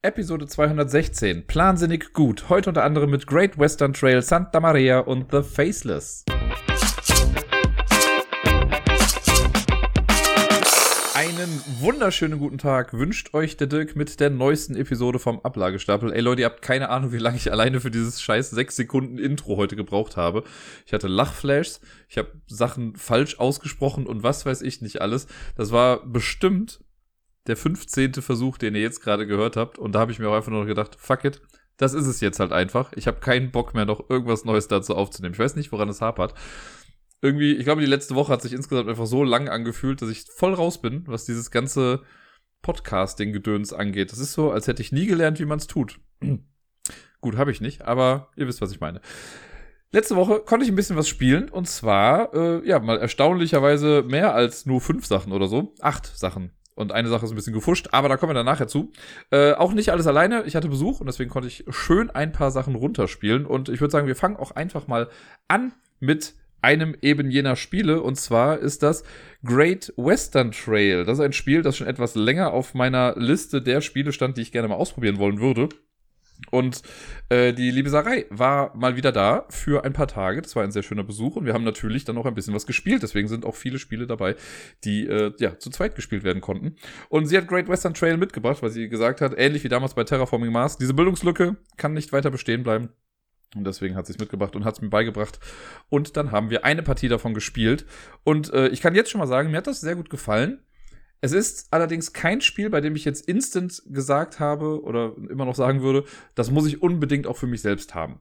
Episode 216. Plansinnig gut. Heute unter anderem mit Great Western Trail, Santa Maria und The Faceless. Einen wunderschönen guten Tag wünscht euch der Dirk mit der neuesten Episode vom Ablagestapel. Ey Leute, ihr habt keine Ahnung, wie lange ich alleine für dieses scheiß 6 Sekunden Intro heute gebraucht habe. Ich hatte Lachflashs, ich habe Sachen falsch ausgesprochen und was weiß ich nicht alles. Das war bestimmt der 15. Versuch, den ihr jetzt gerade gehört habt. Und da habe ich mir auch einfach nur gedacht, fuck it, das ist es jetzt halt einfach. Ich habe keinen Bock mehr, noch irgendwas Neues dazu aufzunehmen. Ich weiß nicht, woran es hapert. Irgendwie, ich glaube, die letzte Woche hat sich insgesamt einfach so lang angefühlt, dass ich voll raus bin, was dieses ganze Podcasting-Gedöns angeht. Das ist so, als hätte ich nie gelernt, wie man es tut. Gut, habe ich nicht, aber ihr wisst, was ich meine. Letzte Woche konnte ich ein bisschen was spielen und zwar, äh, ja, mal erstaunlicherweise mehr als nur fünf Sachen oder so. Acht Sachen und eine Sache ist ein bisschen gefuscht, aber da kommen wir dann nachher zu. Äh, auch nicht alles alleine. Ich hatte Besuch und deswegen konnte ich schön ein paar Sachen runterspielen. Und ich würde sagen, wir fangen auch einfach mal an mit einem eben jener Spiele. Und zwar ist das Great Western Trail. Das ist ein Spiel, das schon etwas länger auf meiner Liste der Spiele stand, die ich gerne mal ausprobieren wollen würde. Und äh, die liebe Sarai war mal wieder da für ein paar Tage. Das war ein sehr schöner Besuch und wir haben natürlich dann noch ein bisschen was gespielt. Deswegen sind auch viele Spiele dabei, die äh, ja zu zweit gespielt werden konnten. Und sie hat Great Western Trail mitgebracht, weil sie gesagt hat, ähnlich wie damals bei Terraforming Mars, diese Bildungslücke kann nicht weiter bestehen bleiben. Und deswegen hat sie es mitgebracht und hat es mir beigebracht. Und dann haben wir eine Partie davon gespielt. Und äh, ich kann jetzt schon mal sagen, mir hat das sehr gut gefallen. Es ist allerdings kein Spiel, bei dem ich jetzt instant gesagt habe oder immer noch sagen würde, das muss ich unbedingt auch für mich selbst haben.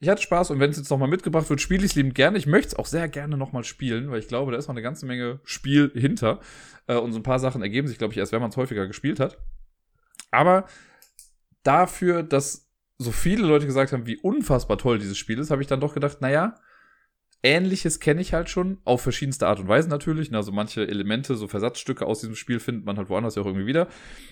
Ich hatte Spaß und wenn es jetzt nochmal mitgebracht wird, spiele ich es liebend gerne. Ich möchte es auch sehr gerne nochmal spielen, weil ich glaube, da ist noch eine ganze Menge Spiel hinter. Äh, und so ein paar Sachen ergeben sich, glaube ich, erst wenn man es häufiger gespielt hat. Aber dafür, dass so viele Leute gesagt haben, wie unfassbar toll dieses Spiel ist, habe ich dann doch gedacht, naja, Ähnliches kenne ich halt schon, auf verschiedenste Art und Weise natürlich. Also manche Elemente, so Versatzstücke aus diesem Spiel findet man halt woanders ja auch irgendwie wieder.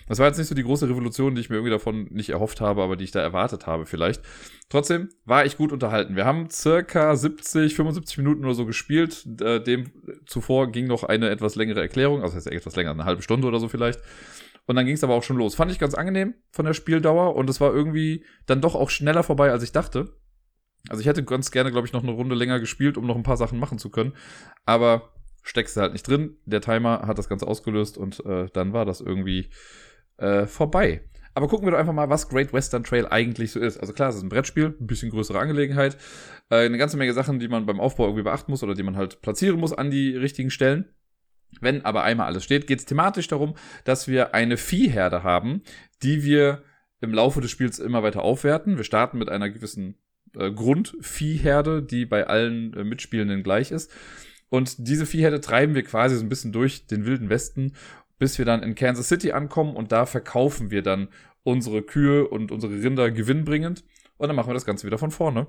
Das war jetzt nicht so die große Revolution, die ich mir irgendwie davon nicht erhofft habe, aber die ich da erwartet habe vielleicht. Trotzdem war ich gut unterhalten. Wir haben circa 70, 75 Minuten oder so gespielt. Äh, dem zuvor ging noch eine etwas längere Erklärung, also heißt etwas länger, eine halbe Stunde oder so vielleicht. Und dann ging es aber auch schon los. Fand ich ganz angenehm von der Spieldauer und es war irgendwie dann doch auch schneller vorbei, als ich dachte. Also ich hätte ganz gerne, glaube ich, noch eine Runde länger gespielt, um noch ein paar Sachen machen zu können. Aber steckst du halt nicht drin. Der Timer hat das Ganze ausgelöst und äh, dann war das irgendwie äh, vorbei. Aber gucken wir doch einfach mal, was Great Western Trail eigentlich so ist. Also klar, es ist ein Brettspiel, ein bisschen größere Angelegenheit. Äh, eine ganze Menge Sachen, die man beim Aufbau irgendwie beachten muss oder die man halt platzieren muss an die richtigen Stellen. Wenn aber einmal alles steht, geht es thematisch darum, dass wir eine Viehherde haben, die wir im Laufe des Spiels immer weiter aufwerten. Wir starten mit einer gewissen äh, Grundviehherde, die bei allen äh, Mitspielenden gleich ist. Und diese Viehherde treiben wir quasi so ein bisschen durch den wilden Westen, bis wir dann in Kansas City ankommen und da verkaufen wir dann unsere Kühe und unsere Rinder gewinnbringend. Und dann machen wir das Ganze wieder von vorne.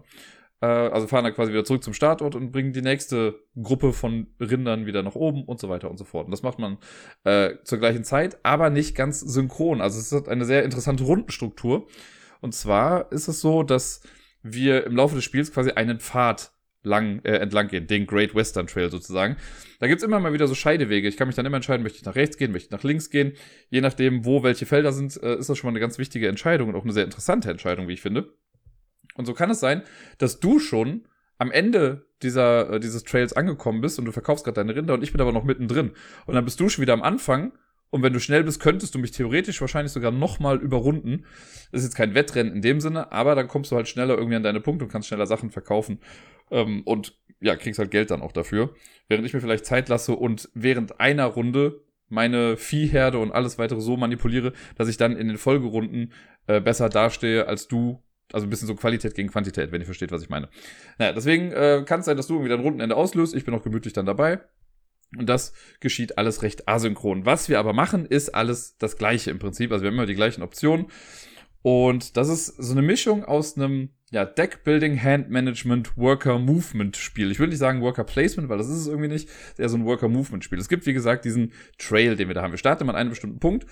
Äh, also fahren dann quasi wieder zurück zum Startort und bringen die nächste Gruppe von Rindern wieder nach oben und so weiter und so fort. Und das macht man äh, zur gleichen Zeit, aber nicht ganz synchron. Also es hat eine sehr interessante Rundenstruktur. Und zwar ist es so, dass wir im Laufe des Spiels quasi einen Pfad lang äh, entlang gehen, den Great Western Trail sozusagen. Da gibt's immer mal wieder so Scheidewege. Ich kann mich dann immer entscheiden, möchte ich nach rechts gehen, möchte ich nach links gehen. Je nachdem, wo welche Felder sind, äh, ist das schon mal eine ganz wichtige Entscheidung und auch eine sehr interessante Entscheidung, wie ich finde. Und so kann es sein, dass du schon am Ende dieser, äh, dieses Trails angekommen bist und du verkaufst gerade deine Rinder und ich bin aber noch mittendrin. Und dann bist du schon wieder am Anfang und wenn du schnell bist, könntest du mich theoretisch wahrscheinlich sogar nochmal überrunden. Das ist jetzt kein Wettrennen in dem Sinne, aber dann kommst du halt schneller irgendwie an deine Punkte und kannst schneller Sachen verkaufen. Ähm, und ja, kriegst halt Geld dann auch dafür. Während ich mir vielleicht Zeit lasse und während einer Runde meine Viehherde und alles weitere so manipuliere, dass ich dann in den Folgerunden äh, besser dastehe als du. Also ein bisschen so Qualität gegen Quantität, wenn ihr versteht, was ich meine. Naja, deswegen äh, kann es sein, dass du irgendwie dein Rundenende auslöst. Ich bin auch gemütlich dann dabei. Und das geschieht alles recht asynchron. Was wir aber machen, ist alles das Gleiche im Prinzip. Also wir haben immer die gleichen Optionen. Und das ist so eine Mischung aus einem ja, Deck-Building, Hand-Management, Worker-Movement-Spiel. Ich würde nicht sagen Worker-Placement, weil das ist es irgendwie nicht. Es ist eher so ein Worker-Movement-Spiel. Es gibt, wie gesagt, diesen Trail, den wir da haben. Wir starten an einem bestimmten Punkt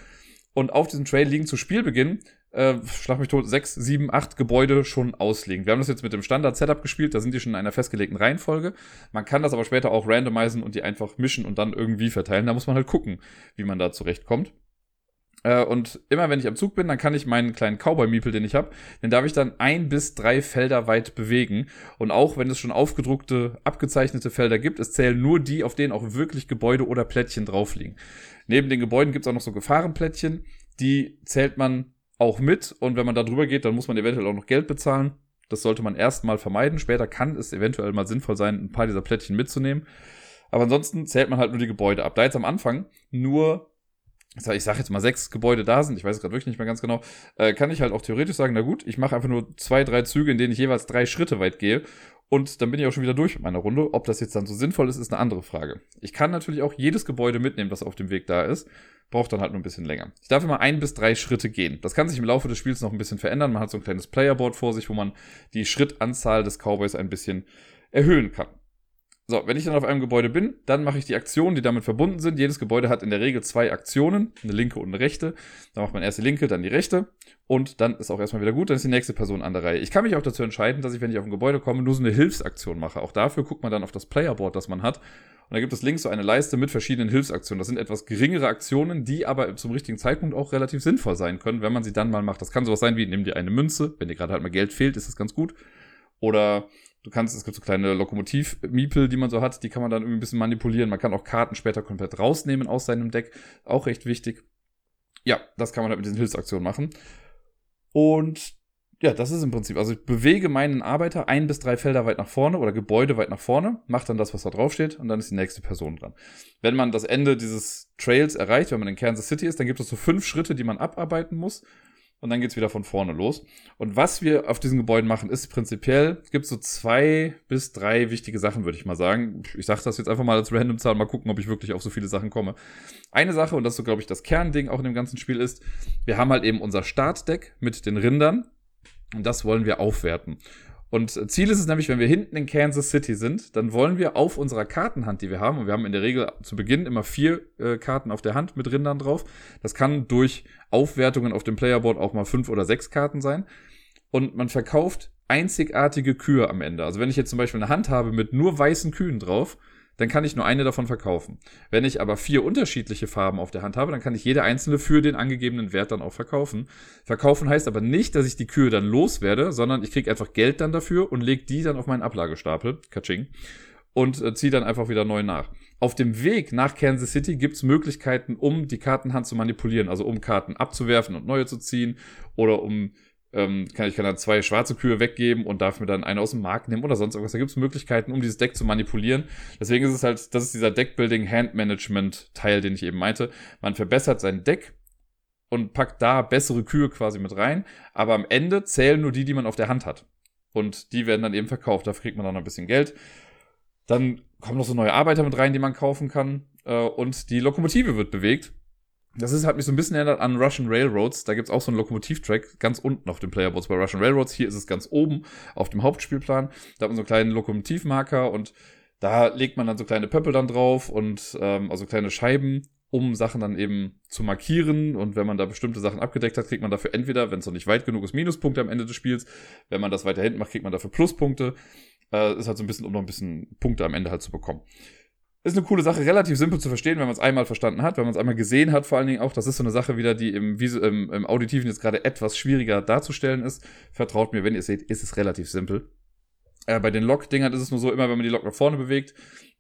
und auf diesem Trail liegen zu Spielbeginn, äh, schlag mich tot, sechs, sieben, acht Gebäude schon ausliegen. Wir haben das jetzt mit dem Standard-Setup gespielt, da sind die schon in einer festgelegten Reihenfolge. Man kann das aber später auch randomisieren und die einfach mischen und dann irgendwie verteilen. Da muss man halt gucken, wie man da zurechtkommt. Äh, und immer wenn ich am Zug bin, dann kann ich meinen kleinen Cowboy-Miepel, den ich habe, den darf ich dann ein bis drei Felder weit bewegen. Und auch wenn es schon aufgedruckte, abgezeichnete Felder gibt, es zählen nur die, auf denen auch wirklich Gebäude oder Plättchen drauf liegen. Neben den Gebäuden gibt es auch noch so Gefahrenplättchen, die zählt man auch mit. Und wenn man da drüber geht, dann muss man eventuell auch noch Geld bezahlen. Das sollte man erstmal vermeiden. Später kann es eventuell mal sinnvoll sein, ein paar dieser Plättchen mitzunehmen. Aber ansonsten zählt man halt nur die Gebäude ab. Da jetzt am Anfang nur ich sage jetzt mal sechs Gebäude da sind, ich weiß es gerade wirklich nicht mehr ganz genau, äh, kann ich halt auch theoretisch sagen, na gut, ich mache einfach nur zwei, drei Züge, in denen ich jeweils drei Schritte weit gehe und dann bin ich auch schon wieder durch mit meiner Runde. Ob das jetzt dann so sinnvoll ist, ist eine andere Frage. Ich kann natürlich auch jedes Gebäude mitnehmen, das auf dem Weg da ist, braucht dann halt nur ein bisschen länger. Ich darf immer ein bis drei Schritte gehen. Das kann sich im Laufe des Spiels noch ein bisschen verändern. Man hat so ein kleines Playerboard vor sich, wo man die Schrittanzahl des Cowboys ein bisschen erhöhen kann. So, wenn ich dann auf einem Gebäude bin, dann mache ich die Aktionen, die damit verbunden sind. Jedes Gebäude hat in der Regel zwei Aktionen, eine linke und eine rechte. Dann macht man erst die linke, dann die rechte. Und dann ist auch erstmal wieder gut, dann ist die nächste Person an der Reihe. Ich kann mich auch dazu entscheiden, dass ich, wenn ich auf ein Gebäude komme, nur so eine Hilfsaktion mache. Auch dafür guckt man dann auf das Playerboard, das man hat. Und da gibt es links so eine Leiste mit verschiedenen Hilfsaktionen. Das sind etwas geringere Aktionen, die aber zum richtigen Zeitpunkt auch relativ sinnvoll sein können, wenn man sie dann mal macht. Das kann sowas sein wie, nimm dir eine Münze. Wenn dir gerade halt mal Geld fehlt, ist das ganz gut. Oder Du kannst, es gibt so kleine Lokomotiv-Miepel, die man so hat, die kann man dann irgendwie ein bisschen manipulieren. Man kann auch Karten später komplett rausnehmen aus seinem Deck. Auch recht wichtig. Ja, das kann man halt mit diesen Hilfsaktionen machen. Und ja, das ist im Prinzip. Also ich bewege meinen Arbeiter ein bis drei Felder weit nach vorne oder Gebäude weit nach vorne, macht dann das, was da drauf steht, und dann ist die nächste Person dran. Wenn man das Ende dieses Trails erreicht, wenn man in Kansas City ist, dann gibt es so fünf Schritte, die man abarbeiten muss und dann geht's wieder von vorne los. Und was wir auf diesen Gebäuden machen, ist prinzipiell, es gibt so zwei bis drei wichtige Sachen, würde ich mal sagen. Ich sage das jetzt einfach mal als Random-Zahl, mal gucken, ob ich wirklich auf so viele Sachen komme. Eine Sache, und das ist so, glaube ich, das Kernding auch in dem ganzen Spiel ist, wir haben halt eben unser Startdeck mit den Rindern. Und das wollen wir aufwerten. Und Ziel ist es nämlich, wenn wir hinten in Kansas City sind, dann wollen wir auf unserer Kartenhand, die wir haben, und wir haben in der Regel zu Beginn immer vier äh, Karten auf der Hand mit Rindern drauf. Das kann durch Aufwertungen auf dem Playerboard auch mal fünf oder sechs Karten sein. Und man verkauft einzigartige Kühe am Ende. Also wenn ich jetzt zum Beispiel eine Hand habe mit nur weißen Kühen drauf, dann kann ich nur eine davon verkaufen. Wenn ich aber vier unterschiedliche Farben auf der Hand habe, dann kann ich jede einzelne für den angegebenen Wert dann auch verkaufen. Verkaufen heißt aber nicht, dass ich die Kühe dann loswerde, sondern ich kriege einfach Geld dann dafür und lege die dann auf meinen Ablagestapel, Kaching, und äh, ziehe dann einfach wieder neu nach. Auf dem Weg nach Kansas City gibt es Möglichkeiten, um die Kartenhand zu manipulieren, also um Karten abzuwerfen und neue zu ziehen oder um ähm, kann ich kann dann zwei schwarze Kühe weggeben und darf mir dann eine aus dem Markt nehmen oder sonst irgendwas. Da gibt es Möglichkeiten, um dieses Deck zu manipulieren. Deswegen ist es halt, das ist dieser Deckbuilding Hand Management Teil, den ich eben meinte. Man verbessert sein Deck und packt da bessere Kühe quasi mit rein, aber am Ende zählen nur die, die man auf der Hand hat. Und die werden dann eben verkauft. Dafür kriegt man dann ein bisschen Geld. Dann kommen noch so neue Arbeiter mit rein, die man kaufen kann. Äh, und die Lokomotive wird bewegt. Das ist, hat mich so ein bisschen erinnert an Russian Railroads. Da gibt's auch so einen Lokomotivtrack ganz unten auf den Playerboards bei Russian Railroads. Hier ist es ganz oben auf dem Hauptspielplan. Da hat man so einen kleinen Lokomotivmarker und da legt man dann so kleine Pöppel dann drauf und ähm, also kleine Scheiben, um Sachen dann eben zu markieren. Und wenn man da bestimmte Sachen abgedeckt hat, kriegt man dafür entweder, wenn es noch nicht weit genug ist, Minuspunkte am Ende des Spiels. Wenn man das weiter hinten macht, kriegt man dafür Pluspunkte. Äh, ist halt so ein bisschen, um noch ein bisschen Punkte am Ende halt zu bekommen ist eine coole Sache, relativ simpel zu verstehen, wenn man es einmal verstanden hat, wenn man es einmal gesehen hat, vor allen Dingen auch. Das ist so eine Sache wieder, die im, im, im Auditiven jetzt gerade etwas schwieriger darzustellen ist. Vertraut mir, wenn ihr seht, ist es relativ simpel. Äh, bei den Lok-Dingern ist es nur so, immer wenn man die Lok nach vorne bewegt,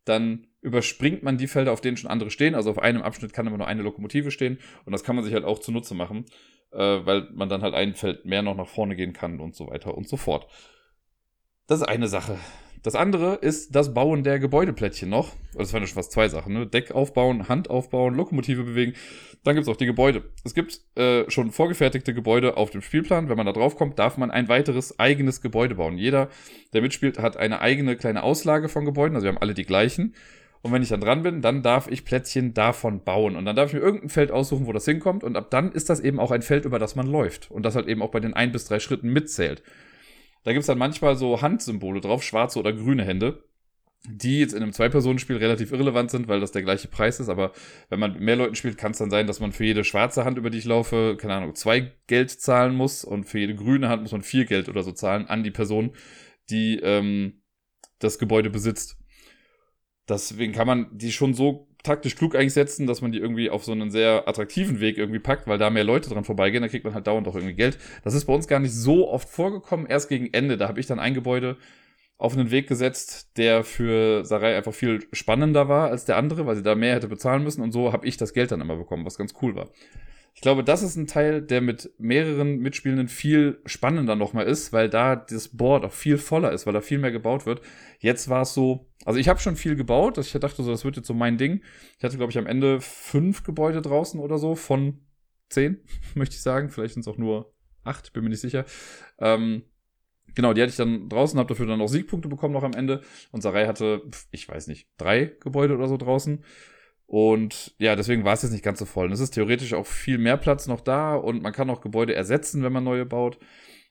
dann überspringt man die Felder, auf denen schon andere stehen. Also auf einem Abschnitt kann immer nur eine Lokomotive stehen. Und das kann man sich halt auch zunutze machen, äh, weil man dann halt ein Feld mehr noch nach vorne gehen kann und so weiter und so fort. Das ist eine Sache. Das andere ist das Bauen der Gebäudeplättchen noch. Das waren ja schon fast zwei Sachen. Ne? Deck aufbauen, Hand aufbauen, Lokomotive bewegen. Dann gibt's auch die Gebäude. Es gibt äh, schon vorgefertigte Gebäude auf dem Spielplan. Wenn man da drauf kommt, darf man ein weiteres eigenes Gebäude bauen. Jeder, der mitspielt, hat eine eigene kleine Auslage von Gebäuden. Also wir haben alle die gleichen. Und wenn ich dann dran bin, dann darf ich Plättchen davon bauen. Und dann darf ich mir irgendein Feld aussuchen, wo das hinkommt. Und ab dann ist das eben auch ein Feld, über das man läuft. Und das halt eben auch bei den ein bis drei Schritten mitzählt. Da gibt es dann manchmal so Handsymbole drauf, schwarze oder grüne Hände, die jetzt in einem Zwei-Personen-Spiel relativ irrelevant sind, weil das der gleiche Preis ist. Aber wenn man mit mehr Leuten spielt, kann es dann sein, dass man für jede schwarze Hand, über die ich laufe, keine Ahnung, zwei Geld zahlen muss und für jede grüne Hand muss man vier Geld oder so zahlen an die Person, die ähm, das Gebäude besitzt. Deswegen kann man die schon so taktisch klug eigentlich setzen, dass man die irgendwie auf so einen sehr attraktiven Weg irgendwie packt, weil da mehr Leute dran vorbeigehen, dann kriegt man halt dauernd auch irgendwie Geld. Das ist bei uns gar nicht so oft vorgekommen, erst gegen Ende. Da habe ich dann ein Gebäude auf einen Weg gesetzt, der für Sarai einfach viel spannender war als der andere, weil sie da mehr hätte bezahlen müssen und so habe ich das Geld dann immer bekommen, was ganz cool war. Ich glaube, das ist ein Teil, der mit mehreren Mitspielenden viel spannender nochmal ist, weil da das Board auch viel voller ist, weil da viel mehr gebaut wird. Jetzt war es so, also ich habe schon viel gebaut, ich dachte so, das wird jetzt so mein Ding. Ich hatte, glaube ich, am Ende fünf Gebäude draußen oder so von zehn, möchte ich sagen. Vielleicht sind es auch nur acht, bin mir nicht sicher. Ähm, Genau, die hatte ich dann draußen, habe dafür dann auch Siegpunkte bekommen noch am Ende. Und Sarai hatte, ich weiß nicht, drei Gebäude oder so draußen. Und ja, deswegen war es jetzt nicht ganz so voll. Und es ist theoretisch auch viel mehr Platz noch da und man kann auch Gebäude ersetzen, wenn man neue baut.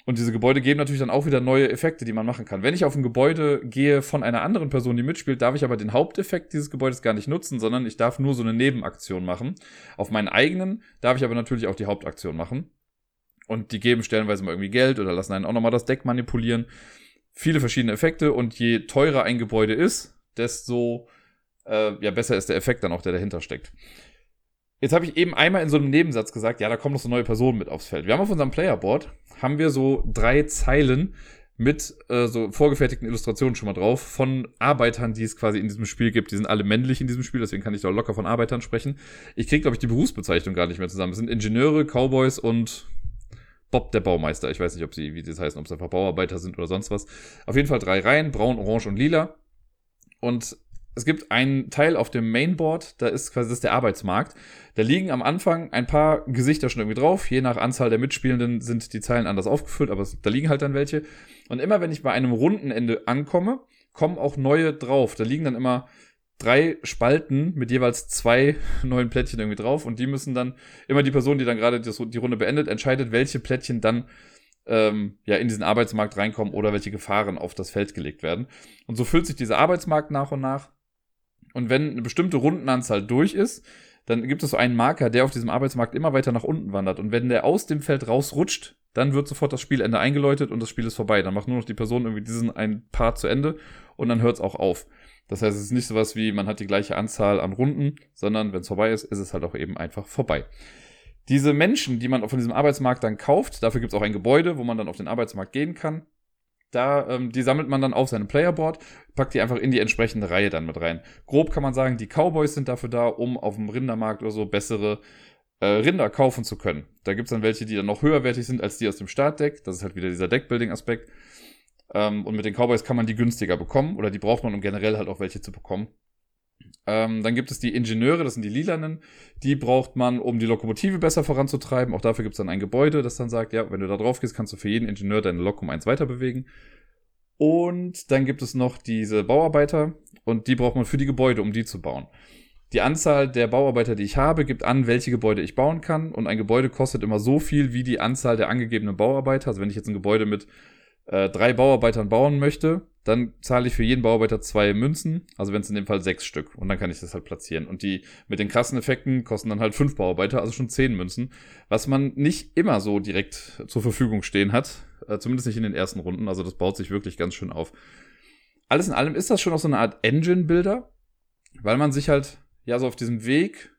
Und diese Gebäude geben natürlich dann auch wieder neue Effekte, die man machen kann. Wenn ich auf ein Gebäude gehe von einer anderen Person, die mitspielt, darf ich aber den Haupteffekt dieses Gebäudes gar nicht nutzen, sondern ich darf nur so eine Nebenaktion machen. Auf meinen eigenen darf ich aber natürlich auch die Hauptaktion machen. Und die geben stellenweise mal irgendwie Geld oder lassen einen auch nochmal das Deck manipulieren. Viele verschiedene Effekte und je teurer ein Gebäude ist, desto äh, ja, besser ist der Effekt dann auch, der dahinter steckt. Jetzt habe ich eben einmal in so einem Nebensatz gesagt, ja, da kommen noch so neue Personen mit aufs Feld. Wir haben auf unserem Playerboard, haben wir so drei Zeilen mit äh, so vorgefertigten Illustrationen schon mal drauf von Arbeitern, die es quasi in diesem Spiel gibt. Die sind alle männlich in diesem Spiel, deswegen kann ich da locker von Arbeitern sprechen. Ich kriege, glaube ich, die Berufsbezeichnung gar nicht mehr zusammen. Es sind Ingenieure, Cowboys und Bob der Baumeister. Ich weiß nicht, ob sie, wie das heißen, ob es einfach Bauarbeiter sind oder sonst was. Auf jeden Fall drei Reihen, braun, orange und lila. Und es gibt einen Teil auf dem Mainboard, da ist quasi das ist der Arbeitsmarkt. Da liegen am Anfang ein paar Gesichter schon irgendwie drauf. Je nach Anzahl der Mitspielenden sind die Zeilen anders aufgefüllt, aber da liegen halt dann welche. Und immer wenn ich bei einem Rundenende ankomme, kommen auch neue drauf. Da liegen dann immer drei Spalten mit jeweils zwei neuen Plättchen irgendwie drauf und die müssen dann immer die Person, die dann gerade die Runde beendet, entscheidet, welche Plättchen dann ähm, ja in diesen Arbeitsmarkt reinkommen oder welche Gefahren auf das Feld gelegt werden. Und so füllt sich dieser Arbeitsmarkt nach und nach. Und wenn eine bestimmte Rundenanzahl durch ist, dann gibt es so einen Marker, der auf diesem Arbeitsmarkt immer weiter nach unten wandert. Und wenn der aus dem Feld rausrutscht, dann wird sofort das Spielende eingeläutet und das Spiel ist vorbei. Dann macht nur noch die Person irgendwie diesen einen Part zu Ende und dann hört es auch auf. Das heißt, es ist nicht sowas wie, man hat die gleiche Anzahl an Runden, sondern wenn es vorbei ist, ist es halt auch eben einfach vorbei. Diese Menschen, die man von diesem Arbeitsmarkt dann kauft, dafür gibt es auch ein Gebäude, wo man dann auf den Arbeitsmarkt gehen kann. Da, ähm, die sammelt man dann auf seinem Playerboard, packt die einfach in die entsprechende Reihe dann mit rein. Grob kann man sagen, die Cowboys sind dafür da, um auf dem Rindermarkt oder so bessere äh, Rinder kaufen zu können. Da gibt es dann welche, die dann noch höherwertig sind als die aus dem Startdeck. Das ist halt wieder dieser Deckbuilding-Aspekt. Ähm, und mit den Cowboys kann man die günstiger bekommen oder die braucht man, um generell halt auch welche zu bekommen. Ähm, dann gibt es die Ingenieure, das sind die Lilanen. Die braucht man, um die Lokomotive besser voranzutreiben. Auch dafür gibt es dann ein Gebäude, das dann sagt, ja, wenn du da drauf gehst, kannst du für jeden Ingenieur deine Lok um eins weiter bewegen. Und dann gibt es noch diese Bauarbeiter und die braucht man für die Gebäude, um die zu bauen. Die Anzahl der Bauarbeiter, die ich habe, gibt an, welche Gebäude ich bauen kann. Und ein Gebäude kostet immer so viel wie die Anzahl der angegebenen Bauarbeiter. Also wenn ich jetzt ein Gebäude mit äh, drei Bauarbeitern bauen möchte, dann zahle ich für jeden Bauarbeiter zwei Münzen, also wenn es in dem Fall sechs Stück. Und dann kann ich das halt platzieren. Und die mit den krassen Effekten kosten dann halt fünf Bauarbeiter, also schon zehn Münzen, was man nicht immer so direkt zur Verfügung stehen hat, äh, zumindest nicht in den ersten Runden. Also das baut sich wirklich ganz schön auf. Alles in allem ist das schon auch so eine Art Engine-Builder, weil man sich halt ja so auf diesem Weg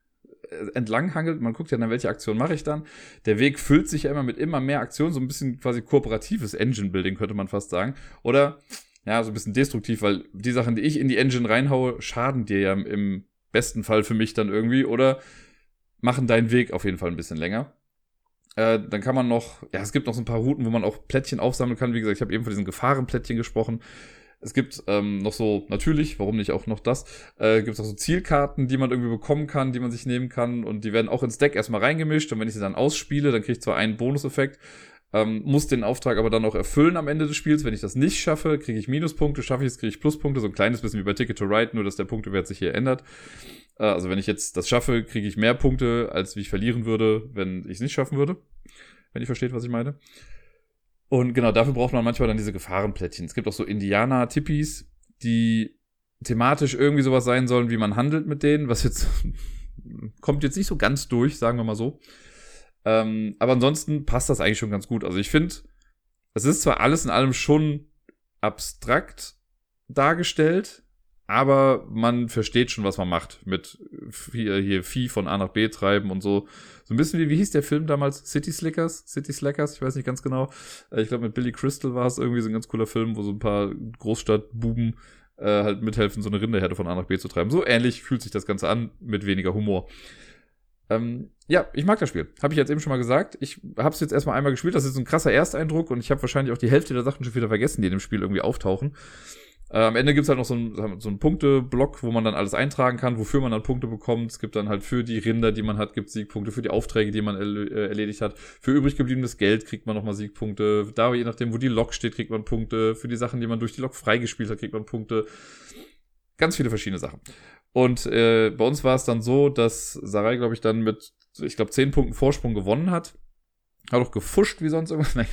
äh, entlang hangelt. Man guckt ja dann, welche Aktion mache ich dann. Der Weg füllt sich ja immer mit immer mehr Aktionen, so ein bisschen quasi kooperatives Engine-Building, könnte man fast sagen. Oder, ja, so ein bisschen destruktiv, weil die Sachen, die ich in die Engine reinhaue, schaden dir ja im besten Fall für mich dann irgendwie oder machen deinen Weg auf jeden Fall ein bisschen länger. Äh, dann kann man noch, ja, es gibt noch so ein paar Routen, wo man auch Plättchen aufsammeln kann. Wie gesagt, ich habe eben von diesen Gefahrenplättchen gesprochen. Es gibt ähm, noch so, natürlich, warum nicht auch noch das, äh, gibt es auch so Zielkarten, die man irgendwie bekommen kann, die man sich nehmen kann und die werden auch ins Deck erstmal reingemischt und wenn ich sie dann ausspiele, dann kriege ich zwar einen Bonuseffekt, ähm, muss den Auftrag aber dann auch erfüllen am Ende des Spiels. Wenn ich das nicht schaffe, kriege ich Minuspunkte, schaffe ich es, kriege ich Pluspunkte, so ein kleines bisschen wie bei Ticket to Ride, nur dass der Punktewert sich hier ändert. Äh, also wenn ich jetzt das schaffe, kriege ich mehr Punkte, als wie ich verlieren würde, wenn ich es nicht schaffen würde. Wenn ihr versteht, was ich meine. Und genau, dafür braucht man manchmal dann diese Gefahrenplättchen. Es gibt auch so Indianer-Tippis, die thematisch irgendwie sowas sein sollen, wie man handelt mit denen, was jetzt kommt jetzt nicht so ganz durch, sagen wir mal so. Ähm, aber ansonsten passt das eigentlich schon ganz gut. Also ich finde, es ist zwar alles in allem schon abstrakt dargestellt, aber man versteht schon, was man macht mit hier, hier Vieh von A nach B treiben und so. So ein bisschen wie, wie hieß der Film damals? City Slickers? City Slackers? Ich weiß nicht ganz genau. Äh, ich glaube, mit Billy Crystal war es irgendwie so ein ganz cooler Film, wo so ein paar Großstadtbuben äh, halt mithelfen, so eine Rinderherde von A nach B zu treiben. So ähnlich fühlt sich das Ganze an, mit weniger Humor. Ähm, ja, ich mag das Spiel. Habe ich jetzt eben schon mal gesagt. Ich habe es jetzt erstmal einmal gespielt. Das ist ein krasser Ersteindruck und ich habe wahrscheinlich auch die Hälfte der Sachen schon wieder vergessen, die in dem Spiel irgendwie auftauchen. Äh, am Ende gibt's halt noch so einen, so einen Punkteblock, wo man dann alles eintragen kann, wofür man dann Punkte bekommt. Es gibt dann halt für die Rinder, die man hat, gibt Siegpunkte, für die Aufträge, die man erl äh, erledigt hat. Für übrig gebliebenes Geld kriegt man nochmal Siegpunkte. Da, je nachdem, wo die Lok steht, kriegt man Punkte. Für die Sachen, die man durch die Lok freigespielt hat, kriegt man Punkte. Ganz viele verschiedene Sachen. Und äh, bei uns war es dann so, dass Sarai, glaube ich, dann mit, ich glaube, zehn Punkten Vorsprung gewonnen hat. Hat auch gefuscht wie sonst irgendwas. Nein,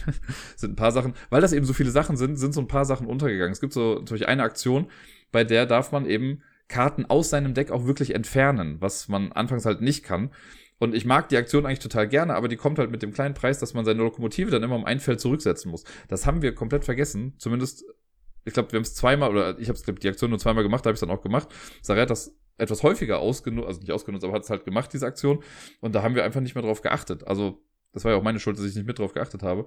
sind ein paar Sachen, weil das eben so viele Sachen sind, sind so ein paar Sachen untergegangen. Es gibt so natürlich eine Aktion, bei der darf man eben Karten aus seinem Deck auch wirklich entfernen, was man anfangs halt nicht kann. Und ich mag die Aktion eigentlich total gerne, aber die kommt halt mit dem kleinen Preis, dass man seine Lokomotive dann immer um ein Feld zurücksetzen muss. Das haben wir komplett vergessen. Zumindest, ich glaube, wir haben es zweimal, oder ich habe die Aktion nur zweimal gemacht, da habe ich es dann auch gemacht. Sarah hat das etwas häufiger ausgenutzt, also nicht ausgenutzt, aber hat es halt gemacht, diese Aktion. Und da haben wir einfach nicht mehr drauf geachtet. Also das war ja auch meine Schuld, dass ich nicht mit drauf geachtet habe.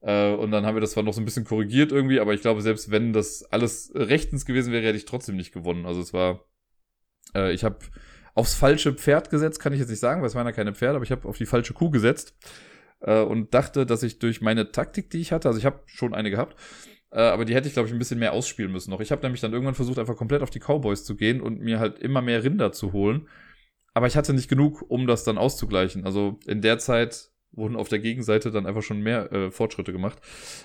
Äh, und dann haben wir das zwar noch so ein bisschen korrigiert irgendwie, aber ich glaube, selbst wenn das alles rechtens gewesen wäre, hätte ich trotzdem nicht gewonnen. Also es war, äh, ich habe aufs falsche Pferd gesetzt, kann ich jetzt nicht sagen, weil es waren ja keine Pferde, aber ich habe auf die falsche Kuh gesetzt äh, und dachte, dass ich durch meine Taktik, die ich hatte, also ich habe schon eine gehabt, äh, aber die hätte ich, glaube ich, ein bisschen mehr ausspielen müssen noch. Ich habe nämlich dann irgendwann versucht, einfach komplett auf die Cowboys zu gehen und mir halt immer mehr Rinder zu holen. Aber ich hatte nicht genug, um das dann auszugleichen. Also in der Zeit wurden auf der Gegenseite dann einfach schon mehr äh, Fortschritte gemacht.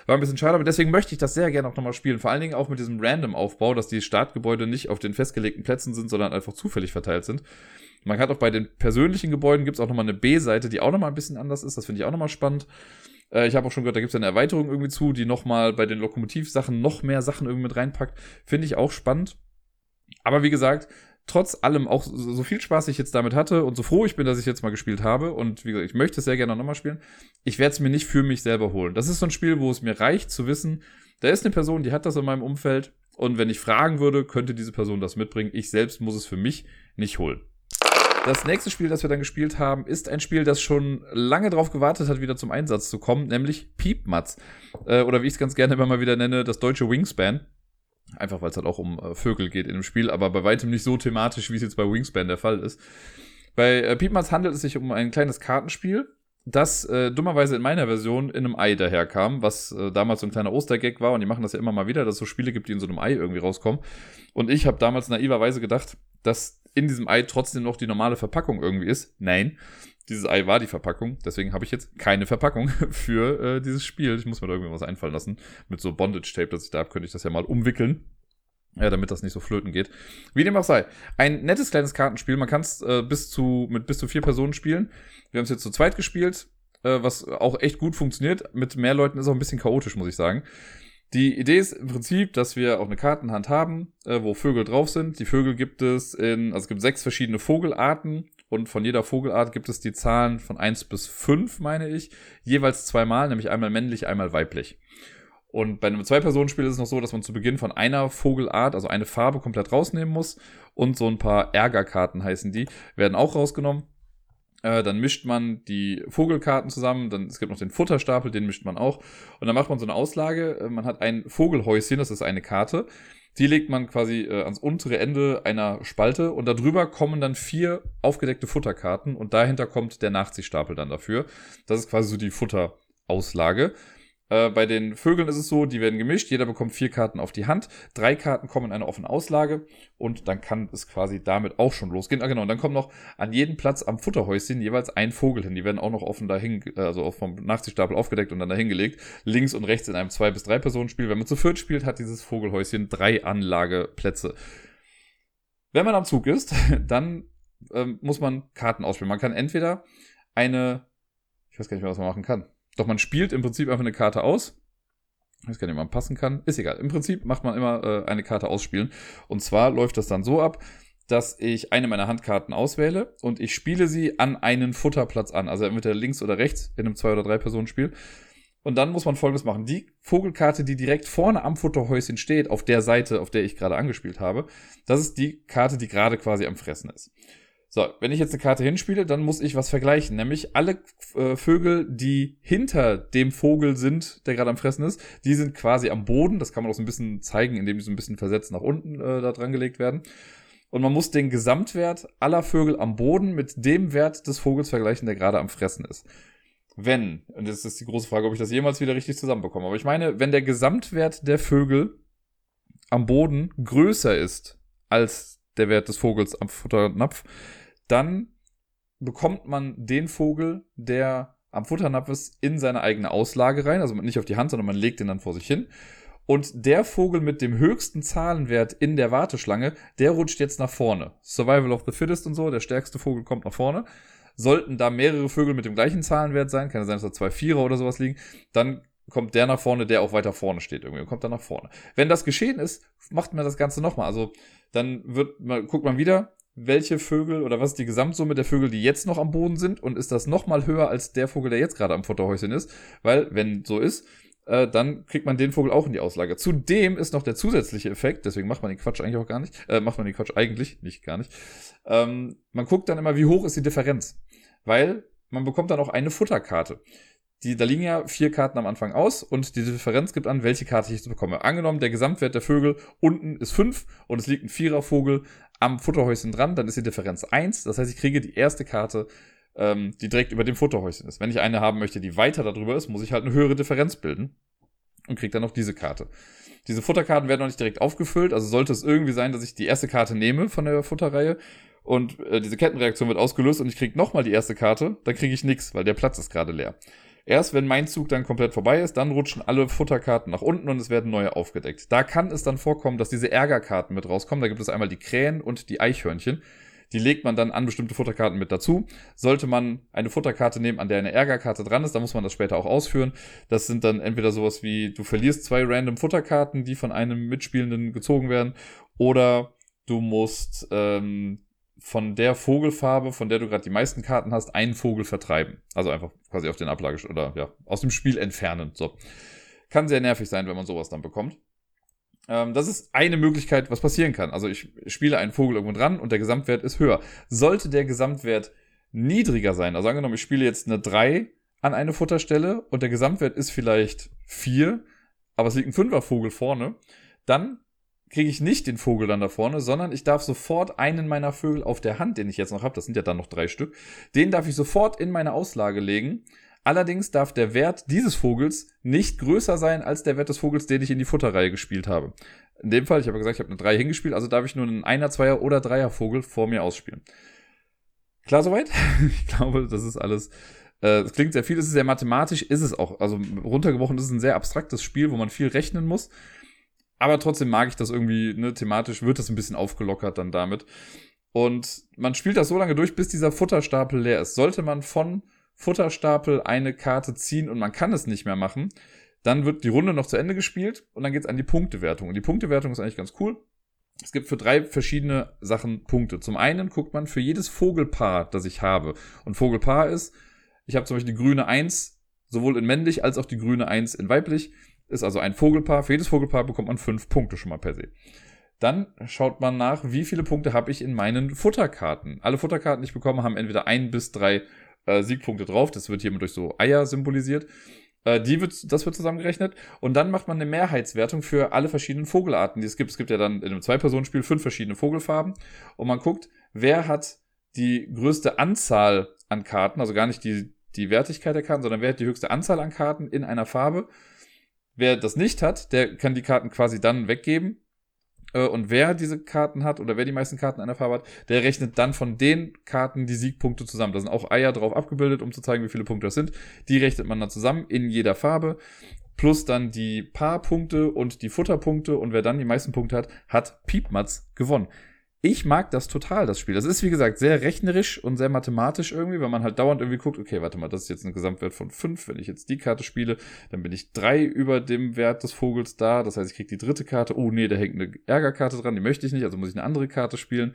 War ein bisschen schade, aber deswegen möchte ich das sehr gerne auch nochmal spielen. Vor allen Dingen auch mit diesem Random-Aufbau, dass die Startgebäude nicht auf den festgelegten Plätzen sind, sondern einfach zufällig verteilt sind. Man hat auch bei den persönlichen Gebäuden gibt es auch nochmal eine B-Seite, die auch nochmal ein bisschen anders ist. Das finde ich auch nochmal spannend. Äh, ich habe auch schon gehört, da gibt es eine Erweiterung irgendwie zu, die nochmal bei den Lokomotivsachen noch mehr Sachen irgendwie mit reinpackt. Finde ich auch spannend. Aber wie gesagt, trotz allem auch so viel Spaß ich jetzt damit hatte und so froh ich bin, dass ich jetzt mal gespielt habe und wie gesagt, ich möchte es sehr gerne nochmal spielen, ich werde es mir nicht für mich selber holen. Das ist so ein Spiel, wo es mir reicht zu wissen, da ist eine Person, die hat das in meinem Umfeld und wenn ich fragen würde, könnte diese Person das mitbringen. Ich selbst muss es für mich nicht holen. Das nächste Spiel, das wir dann gespielt haben, ist ein Spiel, das schon lange darauf gewartet hat, wieder zum Einsatz zu kommen, nämlich Piepmatz. Äh, oder wie ich es ganz gerne immer mal wieder nenne, das deutsche Wingspan. Einfach weil es halt auch um äh, Vögel geht in dem Spiel, aber bei weitem nicht so thematisch, wie es jetzt bei Wingspan der Fall ist. Bei äh, Piepmatz handelt es sich um ein kleines Kartenspiel, das äh, dummerweise in meiner Version in einem Ei daherkam, was äh, damals so ein kleiner Ostergag war und die machen das ja immer mal wieder, dass es so Spiele gibt, die in so einem Ei irgendwie rauskommen. Und ich habe damals naiverweise gedacht, dass in diesem Ei trotzdem noch die normale Verpackung irgendwie ist. Nein, dieses Ei war die Verpackung, deswegen habe ich jetzt keine Verpackung für äh, dieses Spiel. Ich muss mir da irgendwie was einfallen lassen. Mit so Bondage-Tape, das ich da habe, könnte ich das ja mal umwickeln. Ja, damit das nicht so flöten geht. Wie dem auch sei. Ein nettes kleines Kartenspiel. Man kann es äh, bis zu, mit bis zu vier Personen spielen. Wir haben es jetzt zu zweit gespielt, äh, was auch echt gut funktioniert. Mit mehr Leuten ist auch ein bisschen chaotisch, muss ich sagen. Die Idee ist im Prinzip, dass wir auch eine Kartenhand haben, äh, wo Vögel drauf sind. Die Vögel gibt es in, also es gibt sechs verschiedene Vogelarten und von jeder Vogelart gibt es die Zahlen von eins bis fünf, meine ich, jeweils zweimal, nämlich einmal männlich, einmal weiblich. Und bei einem Zwei-Personen-Spiel ist es noch so, dass man zu Beginn von einer Vogelart, also eine Farbe, komplett rausnehmen muss. Und so ein paar Ärgerkarten heißen die, werden auch rausgenommen. Äh, dann mischt man die Vogelkarten zusammen, dann es gibt noch den Futterstapel, den mischt man auch. Und dann macht man so eine Auslage. Äh, man hat ein Vogelhäuschen, das ist eine Karte. Die legt man quasi äh, ans untere Ende einer Spalte und darüber kommen dann vier aufgedeckte Futterkarten und dahinter kommt der Nachziehstapel dann dafür. Das ist quasi so die Futterauslage. Äh, bei den Vögeln ist es so, die werden gemischt, jeder bekommt vier Karten auf die Hand, drei Karten kommen in eine offene Auslage und dann kann es quasi damit auch schon losgehen. Ah genau, und dann kommt noch an jedem Platz am Futterhäuschen jeweils ein Vogel hin. Die werden auch noch offen dahin, also vom Nachziehstapel aufgedeckt und dann dahin gelegt. Links und rechts in einem zwei bis drei Personen Spiel. Wenn man zu viert spielt, hat dieses Vogelhäuschen drei Anlageplätze. Wenn man am Zug ist, dann ähm, muss man Karten ausspielen. Man kann entweder eine, ich weiß gar nicht mehr, was man machen kann. Doch man spielt im Prinzip einfach eine Karte aus. Ich weiß gar nicht, ob man passen kann. Ist egal. Im Prinzip macht man immer äh, eine Karte ausspielen. Und zwar läuft das dann so ab, dass ich eine meiner Handkarten auswähle und ich spiele sie an einen Futterplatz an. Also entweder links oder rechts in einem Zwei- oder Drei-Personen-Spiel. Und dann muss man folgendes machen. Die Vogelkarte, die direkt vorne am Futterhäuschen steht, auf der Seite, auf der ich gerade angespielt habe, das ist die Karte, die gerade quasi am Fressen ist. So, wenn ich jetzt eine Karte hinspiele, dann muss ich was vergleichen, nämlich alle äh, Vögel, die hinter dem Vogel sind, der gerade am Fressen ist, die sind quasi am Boden. Das kann man auch so ein bisschen zeigen, indem die so ein bisschen versetzt nach unten äh, da dran gelegt werden. Und man muss den Gesamtwert aller Vögel am Boden mit dem Wert des Vogels vergleichen, der gerade am Fressen ist wenn, und das ist die große Frage, ob ich das jemals wieder richtig zusammenbekomme, aber ich meine, wenn der Gesamtwert der Vögel am Boden größer ist als der Wert des Vogels am Futternapf, dann bekommt man den Vogel, der am Futternapf ist, in seine eigene Auslage rein, also nicht auf die Hand, sondern man legt den dann vor sich hin. Und der Vogel mit dem höchsten Zahlenwert in der Warteschlange, der rutscht jetzt nach vorne. Survival of the Fittest und so, der stärkste Vogel kommt nach vorne. Sollten da mehrere Vögel mit dem gleichen Zahlenwert sein, kann ja sein, dass da zwei Vierer oder sowas liegen, dann kommt der nach vorne, der auch weiter vorne steht irgendwie und kommt dann nach vorne. Wenn das geschehen ist, macht man das Ganze nochmal. Also dann wird man, guckt man wieder, welche Vögel oder was ist die Gesamtsumme der Vögel, die jetzt noch am Boden sind und ist das nochmal höher als der Vogel, der jetzt gerade am Futterhäuschen ist, weil wenn so ist, äh, dann kriegt man den Vogel auch in die Auslage. Zudem ist noch der zusätzliche Effekt, deswegen macht man den Quatsch eigentlich auch gar nicht, äh, macht man den Quatsch eigentlich, nicht gar nicht. Ähm, man guckt dann immer, wie hoch ist die Differenz. Weil man bekommt dann auch eine Futterkarte. Die, da liegen ja vier Karten am Anfang aus und die Differenz gibt an, welche Karte ich bekomme. Angenommen, der Gesamtwert der Vögel unten ist fünf und es liegt ein Vierervogel am Futterhäuschen dran, dann ist die Differenz eins. Das heißt, ich kriege die erste Karte ähm, die direkt über dem Futterhäuschen ist. Wenn ich eine haben möchte, die weiter darüber ist, muss ich halt eine höhere Differenz bilden und kriege dann noch diese Karte. Diese Futterkarten werden noch nicht direkt aufgefüllt, also sollte es irgendwie sein, dass ich die erste Karte nehme von der Futterreihe und äh, diese Kettenreaktion wird ausgelöst und ich kriege nochmal die erste Karte, dann kriege ich nichts, weil der Platz ist gerade leer. Erst wenn mein Zug dann komplett vorbei ist, dann rutschen alle Futterkarten nach unten und es werden neue aufgedeckt. Da kann es dann vorkommen, dass diese Ärgerkarten mit rauskommen. Da gibt es einmal die Krähen und die Eichhörnchen. Die legt man dann an bestimmte Futterkarten mit dazu. Sollte man eine Futterkarte nehmen, an der eine Ärgerkarte dran ist, dann muss man das später auch ausführen. Das sind dann entweder sowas wie, du verlierst zwei random Futterkarten, die von einem Mitspielenden gezogen werden, oder du musst ähm, von der Vogelfarbe, von der du gerade die meisten Karten hast, einen Vogel vertreiben. Also einfach quasi auf den Ablage oder ja, aus dem Spiel entfernen. So. Kann sehr nervig sein, wenn man sowas dann bekommt. Ähm, das ist eine Möglichkeit, was passieren kann. Also ich spiele einen Vogel irgendwo dran und der Gesamtwert ist höher. Sollte der Gesamtwert niedriger sein, also angenommen, ich spiele jetzt eine 3 an eine Futterstelle und der Gesamtwert ist vielleicht 4, aber es liegt ein Fünfervogel vorne, dann kriege ich nicht den Vogel dann da vorne, sondern ich darf sofort einen meiner Vögel auf der Hand, den ich jetzt noch habe, das sind ja dann noch drei Stück, den darf ich sofort in meine Auslage legen Allerdings darf der Wert dieses Vogels nicht größer sein als der Wert des Vogels, den ich in die Futterreihe gespielt habe. In dem Fall, ich habe gesagt, ich habe eine 3 hingespielt, also darf ich nur einen Einer, Zweier oder Dreier Vogel vor mir ausspielen. Klar soweit? ich glaube, das ist alles. Äh, es klingt sehr viel, es ist sehr mathematisch, ist es auch. Also runtergebrochen ist es ein sehr abstraktes Spiel, wo man viel rechnen muss. Aber trotzdem mag ich das irgendwie, ne, thematisch wird das ein bisschen aufgelockert dann damit. Und man spielt das so lange durch, bis dieser Futterstapel leer ist. Sollte man von Futterstapel eine Karte ziehen und man kann es nicht mehr machen, dann wird die Runde noch zu Ende gespielt und dann geht's an die Punktewertung. Und die Punktewertung ist eigentlich ganz cool. Es gibt für drei verschiedene Sachen Punkte. Zum einen guckt man für jedes Vogelpaar, das ich habe. Und Vogelpaar ist, ich habe zum Beispiel die grüne 1, sowohl in männlich als auch die grüne 1 in weiblich. Ist also ein Vogelpaar. Für jedes Vogelpaar bekommt man fünf Punkte schon mal per se. Dann schaut man nach, wie viele Punkte habe ich in meinen Futterkarten. Alle Futterkarten, die ich bekomme, haben entweder ein bis drei äh, Siegpunkte drauf. Das wird hier immer durch so Eier symbolisiert. Äh, die wird, das wird zusammengerechnet. Und dann macht man eine Mehrheitswertung für alle verschiedenen Vogelarten, die es gibt. Es gibt ja dann in einem Zwei-Personen-Spiel fünf verschiedene Vogelfarben. Und man guckt, wer hat die größte Anzahl an Karten, also gar nicht die, die Wertigkeit der Karten, sondern wer hat die höchste Anzahl an Karten in einer Farbe. Wer das nicht hat, der kann die Karten quasi dann weggeben äh, und wer diese Karten hat oder wer die meisten Karten einer Farbe hat, der rechnet dann von den Karten die Siegpunkte zusammen. Da sind auch Eier drauf abgebildet, um zu zeigen, wie viele Punkte das sind. Die rechnet man dann zusammen in jeder Farbe. Plus dann die Paarpunkte und die Futterpunkte. Und wer dann die meisten Punkte hat, hat Piepmatz gewonnen. Ich mag das total, das Spiel. Das ist, wie gesagt, sehr rechnerisch und sehr mathematisch irgendwie, weil man halt dauernd irgendwie guckt, okay, warte mal, das ist jetzt ein Gesamtwert von fünf. Wenn ich jetzt die Karte spiele, dann bin ich drei über dem Wert des Vogels da. Das heißt, ich kriege die dritte Karte. Oh nee, da hängt eine Ärgerkarte dran, die möchte ich nicht, also muss ich eine andere Karte spielen.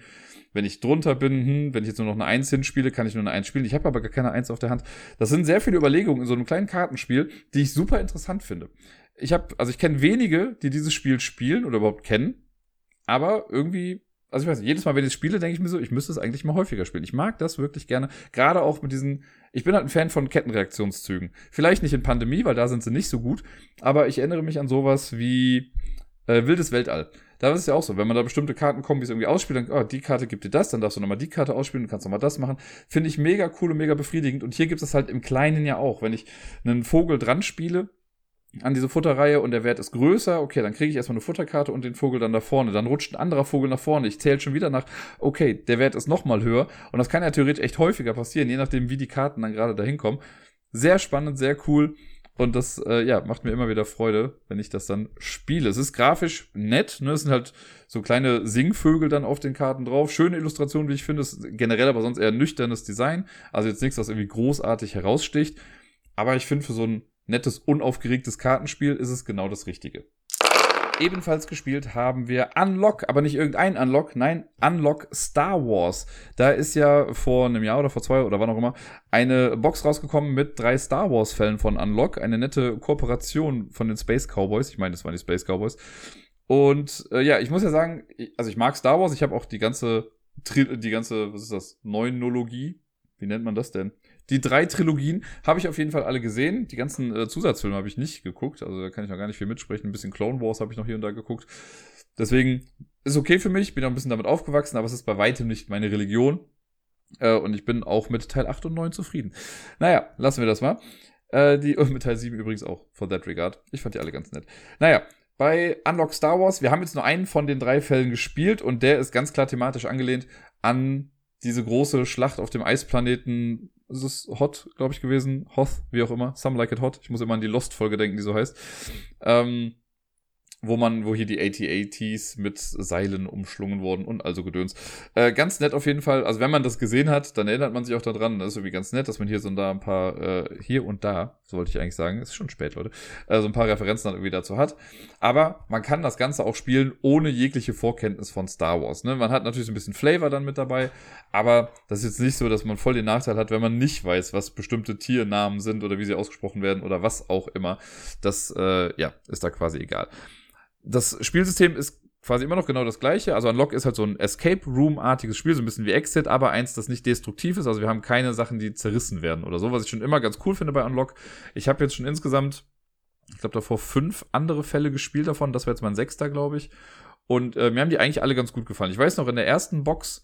Wenn ich drunter bin, hm, wenn ich jetzt nur noch eine Eins hinspiele, kann ich nur eine Eins spielen. Ich habe aber gar keine Eins auf der Hand. Das sind sehr viele Überlegungen in so einem kleinen Kartenspiel, die ich super interessant finde. Ich habe, also ich kenne wenige, die dieses Spiel spielen oder überhaupt kennen, aber irgendwie also ich weiß nicht, jedes Mal, wenn ich spiele, denke ich mir so, ich müsste es eigentlich mal häufiger spielen. Ich mag das wirklich gerne. Gerade auch mit diesen, ich bin halt ein Fan von Kettenreaktionszügen. Vielleicht nicht in Pandemie, weil da sind sie nicht so gut. Aber ich erinnere mich an sowas wie äh, Wildes Weltall. Da ist es ja auch so, wenn man da bestimmte Karten kommt, wie es irgendwie ausspielt, dann, oh, die Karte gibt dir das, dann darfst du nochmal die Karte ausspielen, du kannst nochmal das machen. Finde ich mega cool und mega befriedigend. Und hier gibt es halt im Kleinen ja auch. Wenn ich einen Vogel dran spiele, an diese Futterreihe und der Wert ist größer, okay, dann kriege ich erstmal eine Futterkarte und den Vogel dann da vorne. Dann rutscht ein anderer Vogel nach vorne. Ich zähle schon wieder nach, okay, der Wert ist nochmal höher. Und das kann ja theoretisch echt häufiger passieren, je nachdem, wie die Karten dann gerade dahin kommen. Sehr spannend, sehr cool. Und das, äh, ja, macht mir immer wieder Freude, wenn ich das dann spiele. Es ist grafisch nett, ne? Es sind halt so kleine Singvögel dann auf den Karten drauf. Schöne Illustration, wie ich finde. Es ist generell aber sonst eher nüchternes Design. Also jetzt nichts, was irgendwie großartig heraussticht. Aber ich finde, für so ein nettes, unaufgeregtes Kartenspiel ist es genau das Richtige. Ebenfalls gespielt haben wir Unlock, aber nicht irgendein Unlock, nein, Unlock Star Wars. Da ist ja vor einem Jahr oder vor zwei oder wann auch immer eine Box rausgekommen mit drei Star Wars Fällen von Unlock. Eine nette Kooperation von den Space Cowboys. Ich meine, das waren die Space Cowboys. Und äh, ja, ich muss ja sagen, also ich mag Star Wars. Ich habe auch die ganze, die ganze, was ist das, Neunologie? Wie nennt man das denn? Die drei Trilogien habe ich auf jeden Fall alle gesehen. Die ganzen äh, Zusatzfilme habe ich nicht geguckt. Also da kann ich noch gar nicht viel mitsprechen. Ein bisschen Clone Wars habe ich noch hier und da geguckt. Deswegen ist okay für mich. Bin auch ein bisschen damit aufgewachsen, aber es ist bei weitem nicht meine Religion. Äh, und ich bin auch mit Teil 8 und 9 zufrieden. Naja, lassen wir das mal. Äh, die, und mit Teil 7 übrigens auch, for that regard. Ich fand die alle ganz nett. Naja, bei Unlock Star Wars, wir haben jetzt nur einen von den drei Fällen gespielt und der ist ganz klar thematisch angelehnt an diese große Schlacht auf dem Eisplaneten ist es Hot, glaube ich, gewesen. Hoth, wie auch immer. Some Like It Hot. Ich muss immer an die Lost-Folge denken, die so heißt. Ähm, wo man, wo hier die AT-ATs mit Seilen umschlungen wurden und also Gedöns. Äh, ganz nett auf jeden Fall. Also wenn man das gesehen hat, dann erinnert man sich auch daran. Das ist irgendwie ganz nett, dass man hier so und da ein paar, äh, hier und da, so wollte ich eigentlich sagen, ist schon spät, Leute, äh, so ein paar Referenzen dann irgendwie dazu hat. Aber man kann das Ganze auch spielen ohne jegliche Vorkenntnis von Star Wars. Ne? Man hat natürlich so ein bisschen Flavor dann mit dabei, aber das ist jetzt nicht so, dass man voll den Nachteil hat, wenn man nicht weiß, was bestimmte Tiernamen sind oder wie sie ausgesprochen werden oder was auch immer. Das, äh, ja, ist da quasi egal das Spielsystem ist quasi immer noch genau das gleiche. Also Unlock ist halt so ein Escape Room-artiges Spiel, so ein bisschen wie Exit, aber eins, das nicht destruktiv ist. Also wir haben keine Sachen, die zerrissen werden oder so, was ich schon immer ganz cool finde bei Unlock. Ich habe jetzt schon insgesamt, ich glaube, davor fünf andere Fälle gespielt davon. Das wäre jetzt mein sechster, glaube ich. Und äh, mir haben die eigentlich alle ganz gut gefallen. Ich weiß noch, in der ersten Box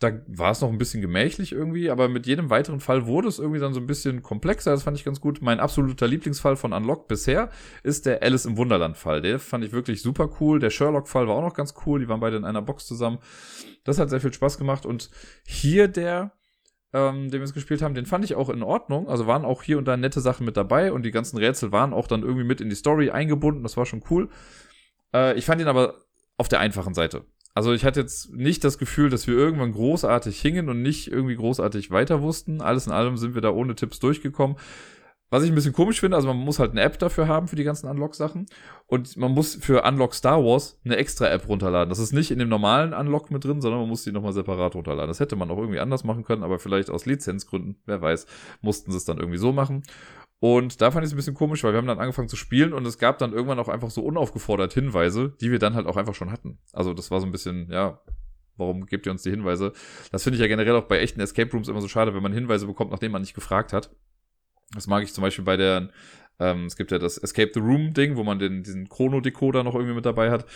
da war es noch ein bisschen gemächlich irgendwie, aber mit jedem weiteren Fall wurde es irgendwie dann so ein bisschen komplexer. Das fand ich ganz gut. Mein absoluter Lieblingsfall von Unlock bisher ist der Alice im Wunderland-Fall. Der fand ich wirklich super cool. Der Sherlock-Fall war auch noch ganz cool. Die waren beide in einer Box zusammen. Das hat sehr viel Spaß gemacht. Und hier der, ähm, den wir es gespielt haben, den fand ich auch in Ordnung. Also waren auch hier und da nette Sachen mit dabei und die ganzen Rätsel waren auch dann irgendwie mit in die Story eingebunden. Das war schon cool. Äh, ich fand ihn aber auf der einfachen Seite. Also ich hatte jetzt nicht das Gefühl, dass wir irgendwann großartig hingen und nicht irgendwie großartig weiter wussten. Alles in allem sind wir da ohne Tipps durchgekommen. Was ich ein bisschen komisch finde, also man muss halt eine App dafür haben für die ganzen Unlock-Sachen. Und man muss für Unlock Star Wars eine extra App runterladen. Das ist nicht in dem normalen Unlock mit drin, sondern man muss die nochmal separat runterladen. Das hätte man auch irgendwie anders machen können, aber vielleicht aus Lizenzgründen, wer weiß, mussten sie es dann irgendwie so machen. Und da fand ich es ein bisschen komisch, weil wir haben dann angefangen zu spielen und es gab dann irgendwann auch einfach so unaufgefordert Hinweise, die wir dann halt auch einfach schon hatten. Also das war so ein bisschen, ja, warum gebt ihr uns die Hinweise? Das finde ich ja generell auch bei echten Escape Rooms immer so schade, wenn man Hinweise bekommt, nachdem man nicht gefragt hat. Das mag ich zum Beispiel bei der, ähm, es gibt ja das Escape the Room Ding, wo man den, diesen Chrono-Decoder noch irgendwie mit dabei hat.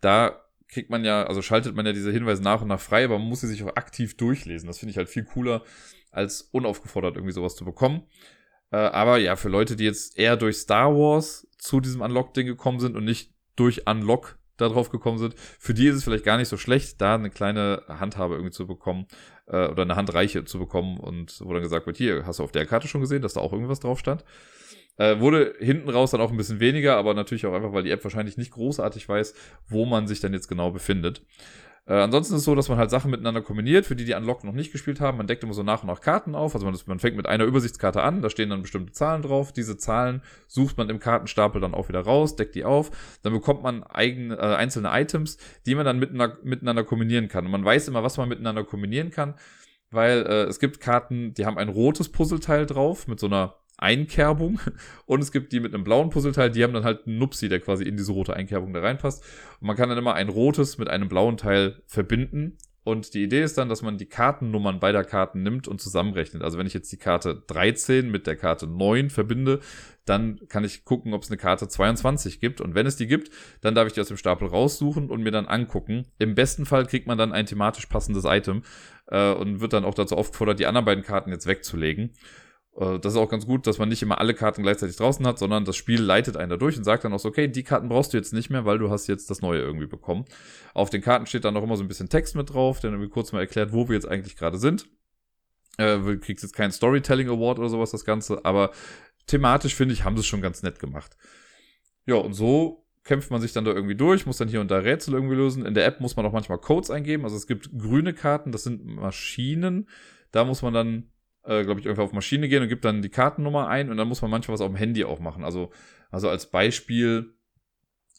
Da kriegt man ja, also schaltet man ja diese Hinweise nach und nach frei, aber man muss sie sich auch aktiv durchlesen. Das finde ich halt viel cooler, als unaufgefordert irgendwie sowas zu bekommen. Äh, aber ja, für Leute, die jetzt eher durch Star Wars zu diesem Unlock-Ding gekommen sind und nicht durch Unlock darauf gekommen sind, für die ist es vielleicht gar nicht so schlecht, da eine kleine Handhabe irgendwie zu bekommen äh, oder eine Handreiche zu bekommen und wo dann gesagt wird, hier, hast du auf der Karte schon gesehen, dass da auch irgendwas drauf stand. Äh, wurde hinten raus dann auch ein bisschen weniger, aber natürlich auch einfach, weil die App wahrscheinlich nicht großartig weiß, wo man sich dann jetzt genau befindet. Äh, ansonsten ist es so, dass man halt Sachen miteinander kombiniert, für die die Unlock noch nicht gespielt haben. Man deckt immer so nach und nach Karten auf. Also man, ist, man fängt mit einer Übersichtskarte an, da stehen dann bestimmte Zahlen drauf. Diese Zahlen sucht man im Kartenstapel dann auch wieder raus, deckt die auf. Dann bekommt man eigene, äh, einzelne Items, die man dann miteinander, miteinander kombinieren kann. Und man weiß immer, was man miteinander kombinieren kann, weil äh, es gibt Karten, die haben ein rotes Puzzleteil drauf mit so einer Einkerbung und es gibt die mit einem blauen Puzzleteil, die haben dann halt einen Nupsi, der quasi in diese rote Einkerbung da reinpasst. Und man kann dann immer ein rotes mit einem blauen Teil verbinden. Und die Idee ist dann, dass man die Kartennummern beider Karten nimmt und zusammenrechnet. Also wenn ich jetzt die Karte 13 mit der Karte 9 verbinde, dann kann ich gucken, ob es eine Karte 22 gibt. Und wenn es die gibt, dann darf ich die aus dem Stapel raussuchen und mir dann angucken. Im besten Fall kriegt man dann ein thematisch passendes Item äh, und wird dann auch dazu aufgefordert, die anderen beiden Karten jetzt wegzulegen. Äh, das ist auch ganz gut, dass man nicht immer alle Karten gleichzeitig draußen hat, sondern das Spiel leitet einen da durch und sagt dann auch so, okay, die Karten brauchst du jetzt nicht mehr, weil du hast jetzt das Neue irgendwie bekommen. Auf den Karten steht dann noch immer so ein bisschen Text mit drauf, der irgendwie kurz mal erklärt, wo wir jetzt eigentlich gerade sind. Äh, du kriegst jetzt keinen Storytelling Award oder sowas, das Ganze, aber thematisch finde ich, haben sie es schon ganz nett gemacht. Ja, und so kämpft man sich dann da irgendwie durch, muss dann hier und da Rätsel irgendwie lösen. In der App muss man auch manchmal Codes eingeben. Also es gibt grüne Karten, das sind Maschinen. Da muss man dann äh, glaube ich, irgendwie auf Maschine gehen und gibt dann die Kartennummer ein und dann muss man manchmal was auf dem Handy auch machen. Also, also als Beispiel,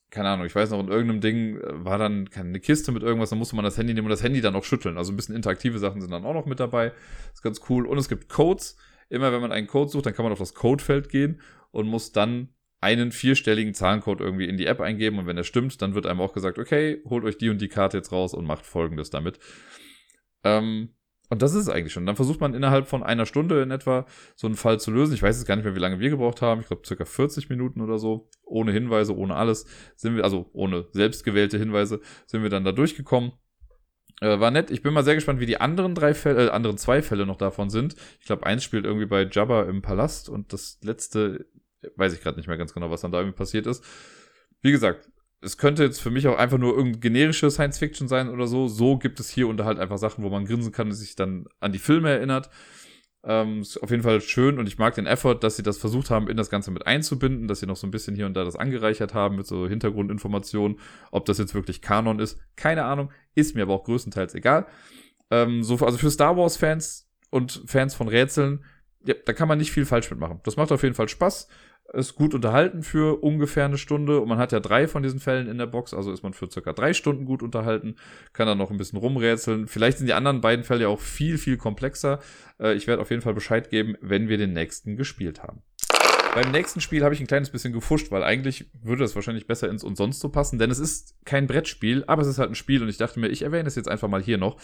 keine Ahnung, ich weiß noch, in irgendeinem Ding äh, war dann eine Kiste mit irgendwas, dann musste man das Handy nehmen und das Handy dann auch schütteln. Also ein bisschen interaktive Sachen sind dann auch noch mit dabei. Ist ganz cool. Und es gibt Codes. Immer wenn man einen Code sucht, dann kann man auf das Codefeld gehen und muss dann einen vierstelligen Zahlencode irgendwie in die App eingeben und wenn er stimmt, dann wird einem auch gesagt, okay, holt euch die und die Karte jetzt raus und macht folgendes damit. Ähm, und das ist es eigentlich schon. Dann versucht man innerhalb von einer Stunde in etwa so einen Fall zu lösen. Ich weiß jetzt gar nicht mehr, wie lange wir gebraucht haben. Ich glaube, circa 40 Minuten oder so. Ohne Hinweise, ohne alles. Sind wir, also ohne selbstgewählte Hinweise, sind wir dann da durchgekommen. Äh, war nett. Ich bin mal sehr gespannt, wie die anderen drei Fälle, äh, anderen zwei Fälle noch davon sind. Ich glaube, eins spielt irgendwie bei Jabba im Palast und das letzte, weiß ich gerade nicht mehr ganz genau, was dann da irgendwie passiert ist. Wie gesagt, es könnte jetzt für mich auch einfach nur irgendeine generische Science Fiction sein oder so. So gibt es hier und da halt einfach Sachen, wo man grinsen kann und sich dann an die Filme erinnert. Ähm, ist auf jeden Fall schön und ich mag den Effort, dass sie das versucht haben, in das Ganze mit einzubinden, dass sie noch so ein bisschen hier und da das angereichert haben mit so Hintergrundinformationen. Ob das jetzt wirklich Kanon ist, keine Ahnung, ist mir aber auch größtenteils egal. Ähm, so, also für Star Wars-Fans und Fans von Rätseln, ja, da kann man nicht viel falsch mitmachen. Das macht auf jeden Fall Spaß ist gut unterhalten für ungefähr eine Stunde und man hat ja drei von diesen Fällen in der Box, also ist man für circa drei Stunden gut unterhalten, kann dann noch ein bisschen rumrätseln. Vielleicht sind die anderen beiden Fälle ja auch viel, viel komplexer. Äh, ich werde auf jeden Fall Bescheid geben, wenn wir den nächsten gespielt haben. Beim nächsten Spiel habe ich ein kleines bisschen gefuscht, weil eigentlich würde das wahrscheinlich besser ins und sonst so passen, denn es ist kein Brettspiel, aber es ist halt ein Spiel und ich dachte mir, ich erwähne es jetzt einfach mal hier noch.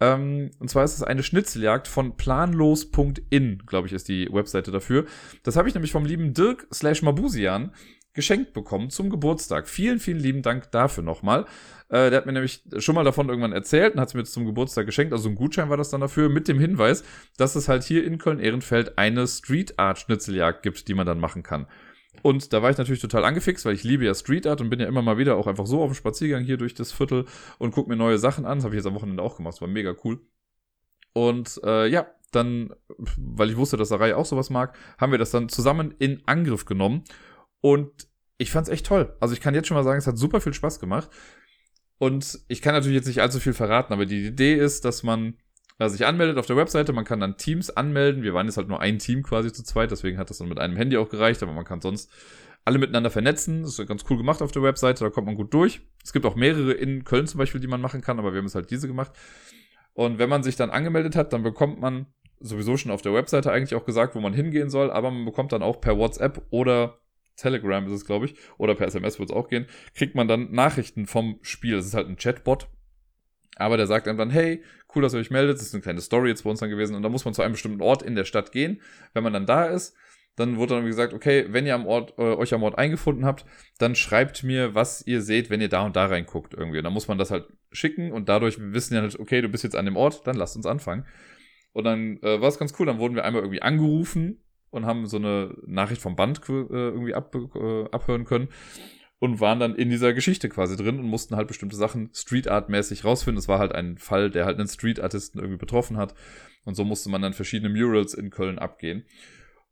Ähm, und zwar ist es eine Schnitzeljagd von planlos.in, glaube ich, ist die Webseite dafür. Das habe ich nämlich vom lieben Dirk slash Mabusian geschenkt bekommen zum Geburtstag. Vielen, vielen lieben Dank dafür nochmal. Äh, der hat mir nämlich schon mal davon irgendwann erzählt und hat es mir zum Geburtstag geschenkt. Also ein Gutschein war das dann dafür, mit dem Hinweis, dass es halt hier in Köln-Ehrenfeld eine Street Art Schnitzeljagd gibt, die man dann machen kann. Und da war ich natürlich total angefixt, weil ich liebe ja Street Art und bin ja immer mal wieder auch einfach so auf dem Spaziergang hier durch das Viertel und gucke mir neue Sachen an. Das habe ich jetzt am Wochenende auch gemacht, das war mega cool. Und äh, ja, dann, weil ich wusste, dass Sarai auch sowas mag, haben wir das dann zusammen in Angriff genommen. Und ich fand's echt toll. Also ich kann jetzt schon mal sagen, es hat super viel Spaß gemacht. Und ich kann natürlich jetzt nicht allzu viel verraten, aber die Idee ist, dass man äh, sich anmeldet auf der Webseite. Man kann dann Teams anmelden. Wir waren jetzt halt nur ein Team quasi zu zweit, deswegen hat das dann mit einem Handy auch gereicht, aber man kann sonst alle miteinander vernetzen. Das ist ganz cool gemacht auf der Webseite, da kommt man gut durch. Es gibt auch mehrere in Köln zum Beispiel, die man machen kann, aber wir haben es halt diese gemacht. Und wenn man sich dann angemeldet hat, dann bekommt man sowieso schon auf der Webseite eigentlich auch gesagt, wo man hingehen soll, aber man bekommt dann auch per WhatsApp oder Telegram ist es, glaube ich, oder per SMS wird es auch gehen, kriegt man dann Nachrichten vom Spiel. Das ist halt ein Chatbot, aber der sagt einem dann, hey, cool, dass ihr euch meldet. Das ist eine kleine Story jetzt bei uns dann gewesen. Und da muss man zu einem bestimmten Ort in der Stadt gehen. Wenn man dann da ist, dann wurde dann gesagt, okay, wenn ihr am Ort, äh, euch am Ort eingefunden habt, dann schreibt mir, was ihr seht, wenn ihr da und da reinguckt irgendwie. Und dann muss man das halt schicken und dadurch wissen ja halt, okay, du bist jetzt an dem Ort, dann lasst uns anfangen. Und dann äh, war es ganz cool, dann wurden wir einmal irgendwie angerufen und haben so eine Nachricht vom Band äh, irgendwie ab, äh, abhören können und waren dann in dieser Geschichte quasi drin und mussten halt bestimmte Sachen Street Art mäßig rausfinden. Es war halt ein Fall, der halt einen Street Artisten irgendwie betroffen hat. Und so musste man dann verschiedene Murals in Köln abgehen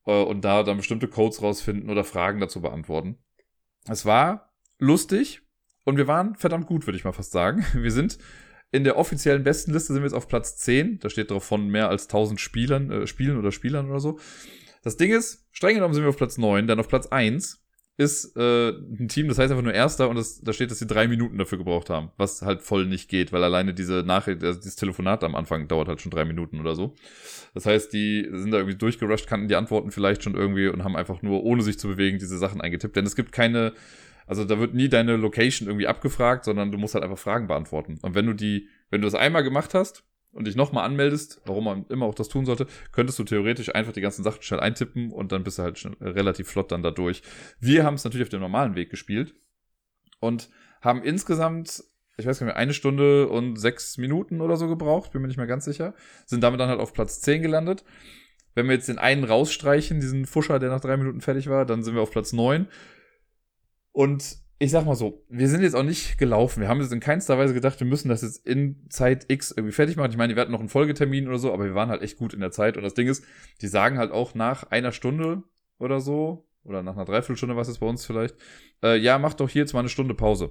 äh, und da dann bestimmte Codes rausfinden oder Fragen dazu beantworten. Es war lustig und wir waren verdammt gut, würde ich mal fast sagen. Wir sind in der offiziellen Bestenliste sind wir jetzt auf Platz 10. Da steht drauf von mehr als 1000 Spielern, äh, Spielen oder Spielern oder so. Das Ding ist, streng genommen sind wir auf Platz 9, dann auf Platz 1 ist äh, ein Team, das heißt einfach nur Erster und das, da steht, dass sie drei Minuten dafür gebraucht haben, was halt voll nicht geht, weil alleine diese Nachricht, also dieses Telefonat am Anfang dauert halt schon drei Minuten oder so. Das heißt, die sind da irgendwie durchgerusht, kannten die Antworten vielleicht schon irgendwie und haben einfach nur, ohne sich zu bewegen, diese Sachen eingetippt. Denn es gibt keine, also da wird nie deine Location irgendwie abgefragt, sondern du musst halt einfach Fragen beantworten. Und wenn du die, wenn du das einmal gemacht hast, und dich nochmal anmeldest, warum man immer auch das tun sollte, könntest du theoretisch einfach die ganzen Sachen schnell eintippen und dann bist du halt schon relativ flott dann da durch. Wir haben es natürlich auf dem normalen Weg gespielt und haben insgesamt, ich weiß gar nicht mehr, eine Stunde und sechs Minuten oder so gebraucht, bin mir nicht mehr ganz sicher, sind damit dann halt auf Platz 10 gelandet. Wenn wir jetzt den einen rausstreichen, diesen Fuscher, der nach drei Minuten fertig war, dann sind wir auf Platz 9. Und ich sag mal so, wir sind jetzt auch nicht gelaufen. Wir haben jetzt in keinster Weise gedacht, wir müssen das jetzt in Zeit X irgendwie fertig machen. Ich meine, wir hatten noch einen Folgetermin oder so, aber wir waren halt echt gut in der Zeit. Und das Ding ist, die sagen halt auch nach einer Stunde oder so, oder nach einer Dreiviertelstunde, was ist bei uns vielleicht, äh, ja, mach doch hier jetzt mal eine Stunde Pause.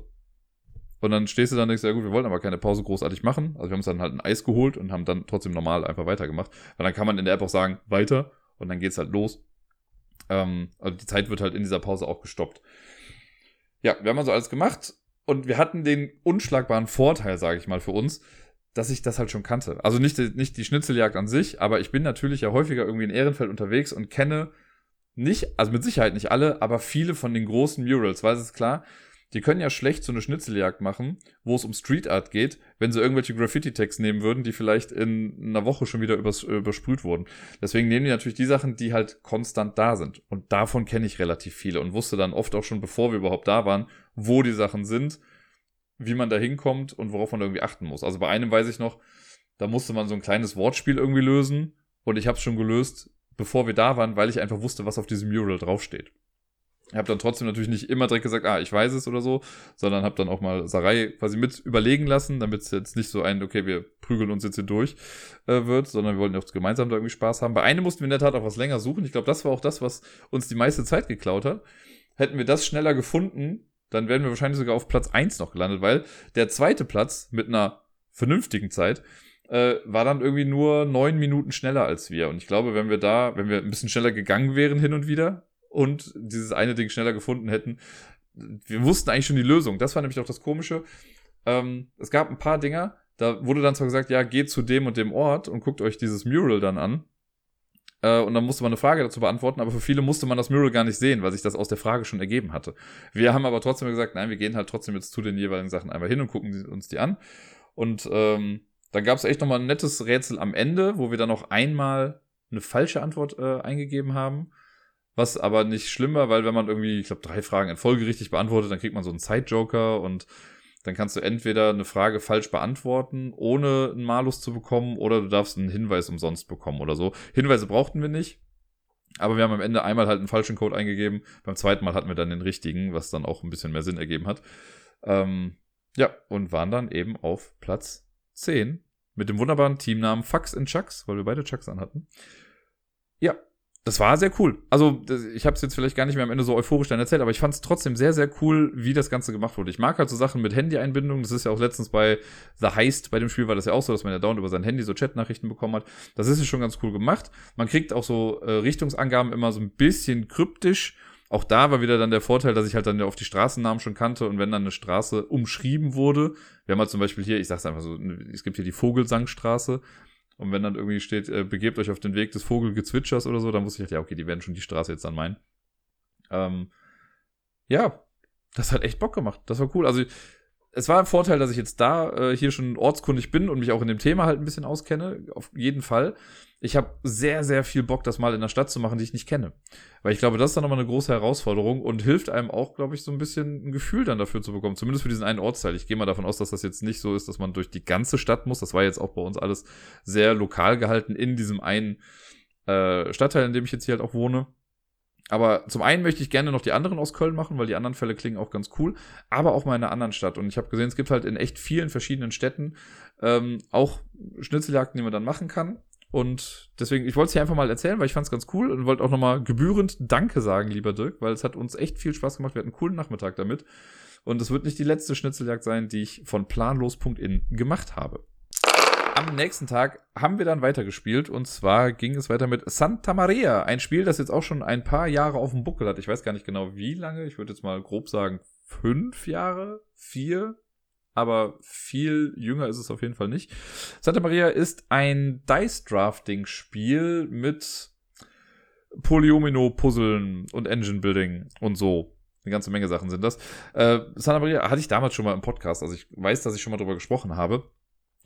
Und dann stehst du dann und denkst, ja gut, wir wollen aber keine Pause großartig machen. Also wir haben uns dann halt ein Eis geholt und haben dann trotzdem normal einfach weitergemacht. Weil dann kann man in der App auch sagen, weiter und dann geht's halt los. Ähm, also die Zeit wird halt in dieser Pause auch gestoppt. Ja, wir haben also alles gemacht und wir hatten den unschlagbaren Vorteil, sage ich mal, für uns, dass ich das halt schon kannte. Also nicht, nicht die Schnitzeljagd an sich, aber ich bin natürlich ja häufiger irgendwie in Ehrenfeld unterwegs und kenne nicht, also mit Sicherheit nicht alle, aber viele von den großen Murals, weil es klar, die können ja schlecht so eine Schnitzeljagd machen, wo es um Street Art geht, wenn sie irgendwelche Graffiti-Tags nehmen würden, die vielleicht in einer Woche schon wieder übers, übersprüht wurden. Deswegen nehmen die natürlich die Sachen, die halt konstant da sind. Und davon kenne ich relativ viele und wusste dann oft auch schon, bevor wir überhaupt da waren, wo die Sachen sind, wie man da hinkommt und worauf man irgendwie achten muss. Also bei einem weiß ich noch, da musste man so ein kleines Wortspiel irgendwie lösen und ich habe es schon gelöst, bevor wir da waren, weil ich einfach wusste, was auf diesem Mural draufsteht. Habe dann trotzdem natürlich nicht immer direkt gesagt, ah, ich weiß es oder so, sondern habe dann auch mal Sarai quasi mit überlegen lassen, damit es jetzt nicht so ein, okay, wir prügeln uns jetzt hier durch äh, wird, sondern wir wollten auch gemeinsam da irgendwie Spaß haben. Bei einem mussten wir in der Tat auch was länger suchen. Ich glaube, das war auch das, was uns die meiste Zeit geklaut hat. Hätten wir das schneller gefunden, dann wären wir wahrscheinlich sogar auf Platz eins noch gelandet, weil der zweite Platz mit einer vernünftigen Zeit äh, war dann irgendwie nur neun Minuten schneller als wir. Und ich glaube, wenn wir da, wenn wir ein bisschen schneller gegangen wären hin und wieder, und dieses eine Ding schneller gefunden hätten. Wir wussten eigentlich schon die Lösung. Das war nämlich auch das Komische. Ähm, es gab ein paar Dinger, da wurde dann zwar gesagt, ja, geht zu dem und dem Ort und guckt euch dieses Mural dann an. Äh, und dann musste man eine Frage dazu beantworten, aber für viele musste man das Mural gar nicht sehen, weil sich das aus der Frage schon ergeben hatte. Wir haben aber trotzdem gesagt, nein, wir gehen halt trotzdem jetzt zu den jeweiligen Sachen einmal hin und gucken uns die an. Und ähm, dann gab es echt nochmal ein nettes Rätsel am Ende, wo wir dann noch einmal eine falsche Antwort äh, eingegeben haben. Was aber nicht schlimm war, weil wenn man irgendwie, ich glaube, drei Fragen in Folge richtig beantwortet, dann kriegt man so einen Zeitjoker und dann kannst du entweder eine Frage falsch beantworten, ohne einen Malus zu bekommen, oder du darfst einen Hinweis umsonst bekommen oder so. Hinweise brauchten wir nicht. Aber wir haben am Ende einmal halt einen falschen Code eingegeben. Beim zweiten Mal hatten wir dann den richtigen, was dann auch ein bisschen mehr Sinn ergeben hat. Ähm, ja, und waren dann eben auf Platz 10 mit dem wunderbaren Teamnamen Fax in Chucks, weil wir beide Chucks anhatten. Ja, das war sehr cool. Also ich habe es jetzt vielleicht gar nicht mehr am Ende so euphorisch dann erzählt, aber ich fand es trotzdem sehr, sehr cool, wie das Ganze gemacht wurde. Ich mag halt so Sachen mit Handy-Einbindung. Das ist ja auch letztens bei The Heist, bei dem Spiel war das ja auch so, dass man ja dauernd über sein Handy so Chat-Nachrichten bekommen hat. Das ist ja schon ganz cool gemacht. Man kriegt auch so äh, Richtungsangaben immer so ein bisschen kryptisch. Auch da war wieder dann der Vorteil, dass ich halt dann ja auf die Straßennamen schon kannte und wenn dann eine Straße umschrieben wurde, wir haben halt zum Beispiel hier, ich sag's einfach so, es gibt hier die Vogelsangstraße, und wenn dann irgendwie steht, äh, begebt euch auf den Weg des Vogelgezwitschers oder so, dann wusste ich halt, ja, okay, die werden schon die Straße jetzt dann meinen. Ähm, ja, das hat echt Bock gemacht. Das war cool. Also, es war ein Vorteil, dass ich jetzt da äh, hier schon ortskundig bin und mich auch in dem Thema halt ein bisschen auskenne. Auf jeden Fall ich habe sehr, sehr viel Bock, das mal in der Stadt zu machen, die ich nicht kenne. Weil ich glaube, das ist dann nochmal eine große Herausforderung und hilft einem auch, glaube ich, so ein bisschen ein Gefühl dann dafür zu bekommen. Zumindest für diesen einen Ortsteil. Ich gehe mal davon aus, dass das jetzt nicht so ist, dass man durch die ganze Stadt muss. Das war jetzt auch bei uns alles sehr lokal gehalten in diesem einen äh, Stadtteil, in dem ich jetzt hier halt auch wohne. Aber zum einen möchte ich gerne noch die anderen aus Köln machen, weil die anderen Fälle klingen auch ganz cool, aber auch mal in einer anderen Stadt. Und ich habe gesehen, es gibt halt in echt vielen verschiedenen Städten ähm, auch Schnitzeljagden, die man dann machen kann. Und deswegen, ich wollte es hier einfach mal erzählen, weil ich fand es ganz cool und wollte auch nochmal gebührend Danke sagen, lieber Dirk, weil es hat uns echt viel Spaß gemacht. Wir hatten einen coolen Nachmittag damit. Und es wird nicht die letzte Schnitzeljagd sein, die ich von planlos.in gemacht habe. Am nächsten Tag haben wir dann weitergespielt und zwar ging es weiter mit Santa Maria, ein Spiel, das jetzt auch schon ein paar Jahre auf dem Buckel hat. Ich weiß gar nicht genau wie lange, ich würde jetzt mal grob sagen fünf Jahre, vier, aber viel jünger ist es auf jeden Fall nicht. Santa Maria ist ein Dice-Drafting-Spiel mit Polyomino-Puzzeln und Engine-Building und so. Eine ganze Menge Sachen sind das. Äh, Santa Maria hatte ich damals schon mal im Podcast, also ich weiß, dass ich schon mal drüber gesprochen habe.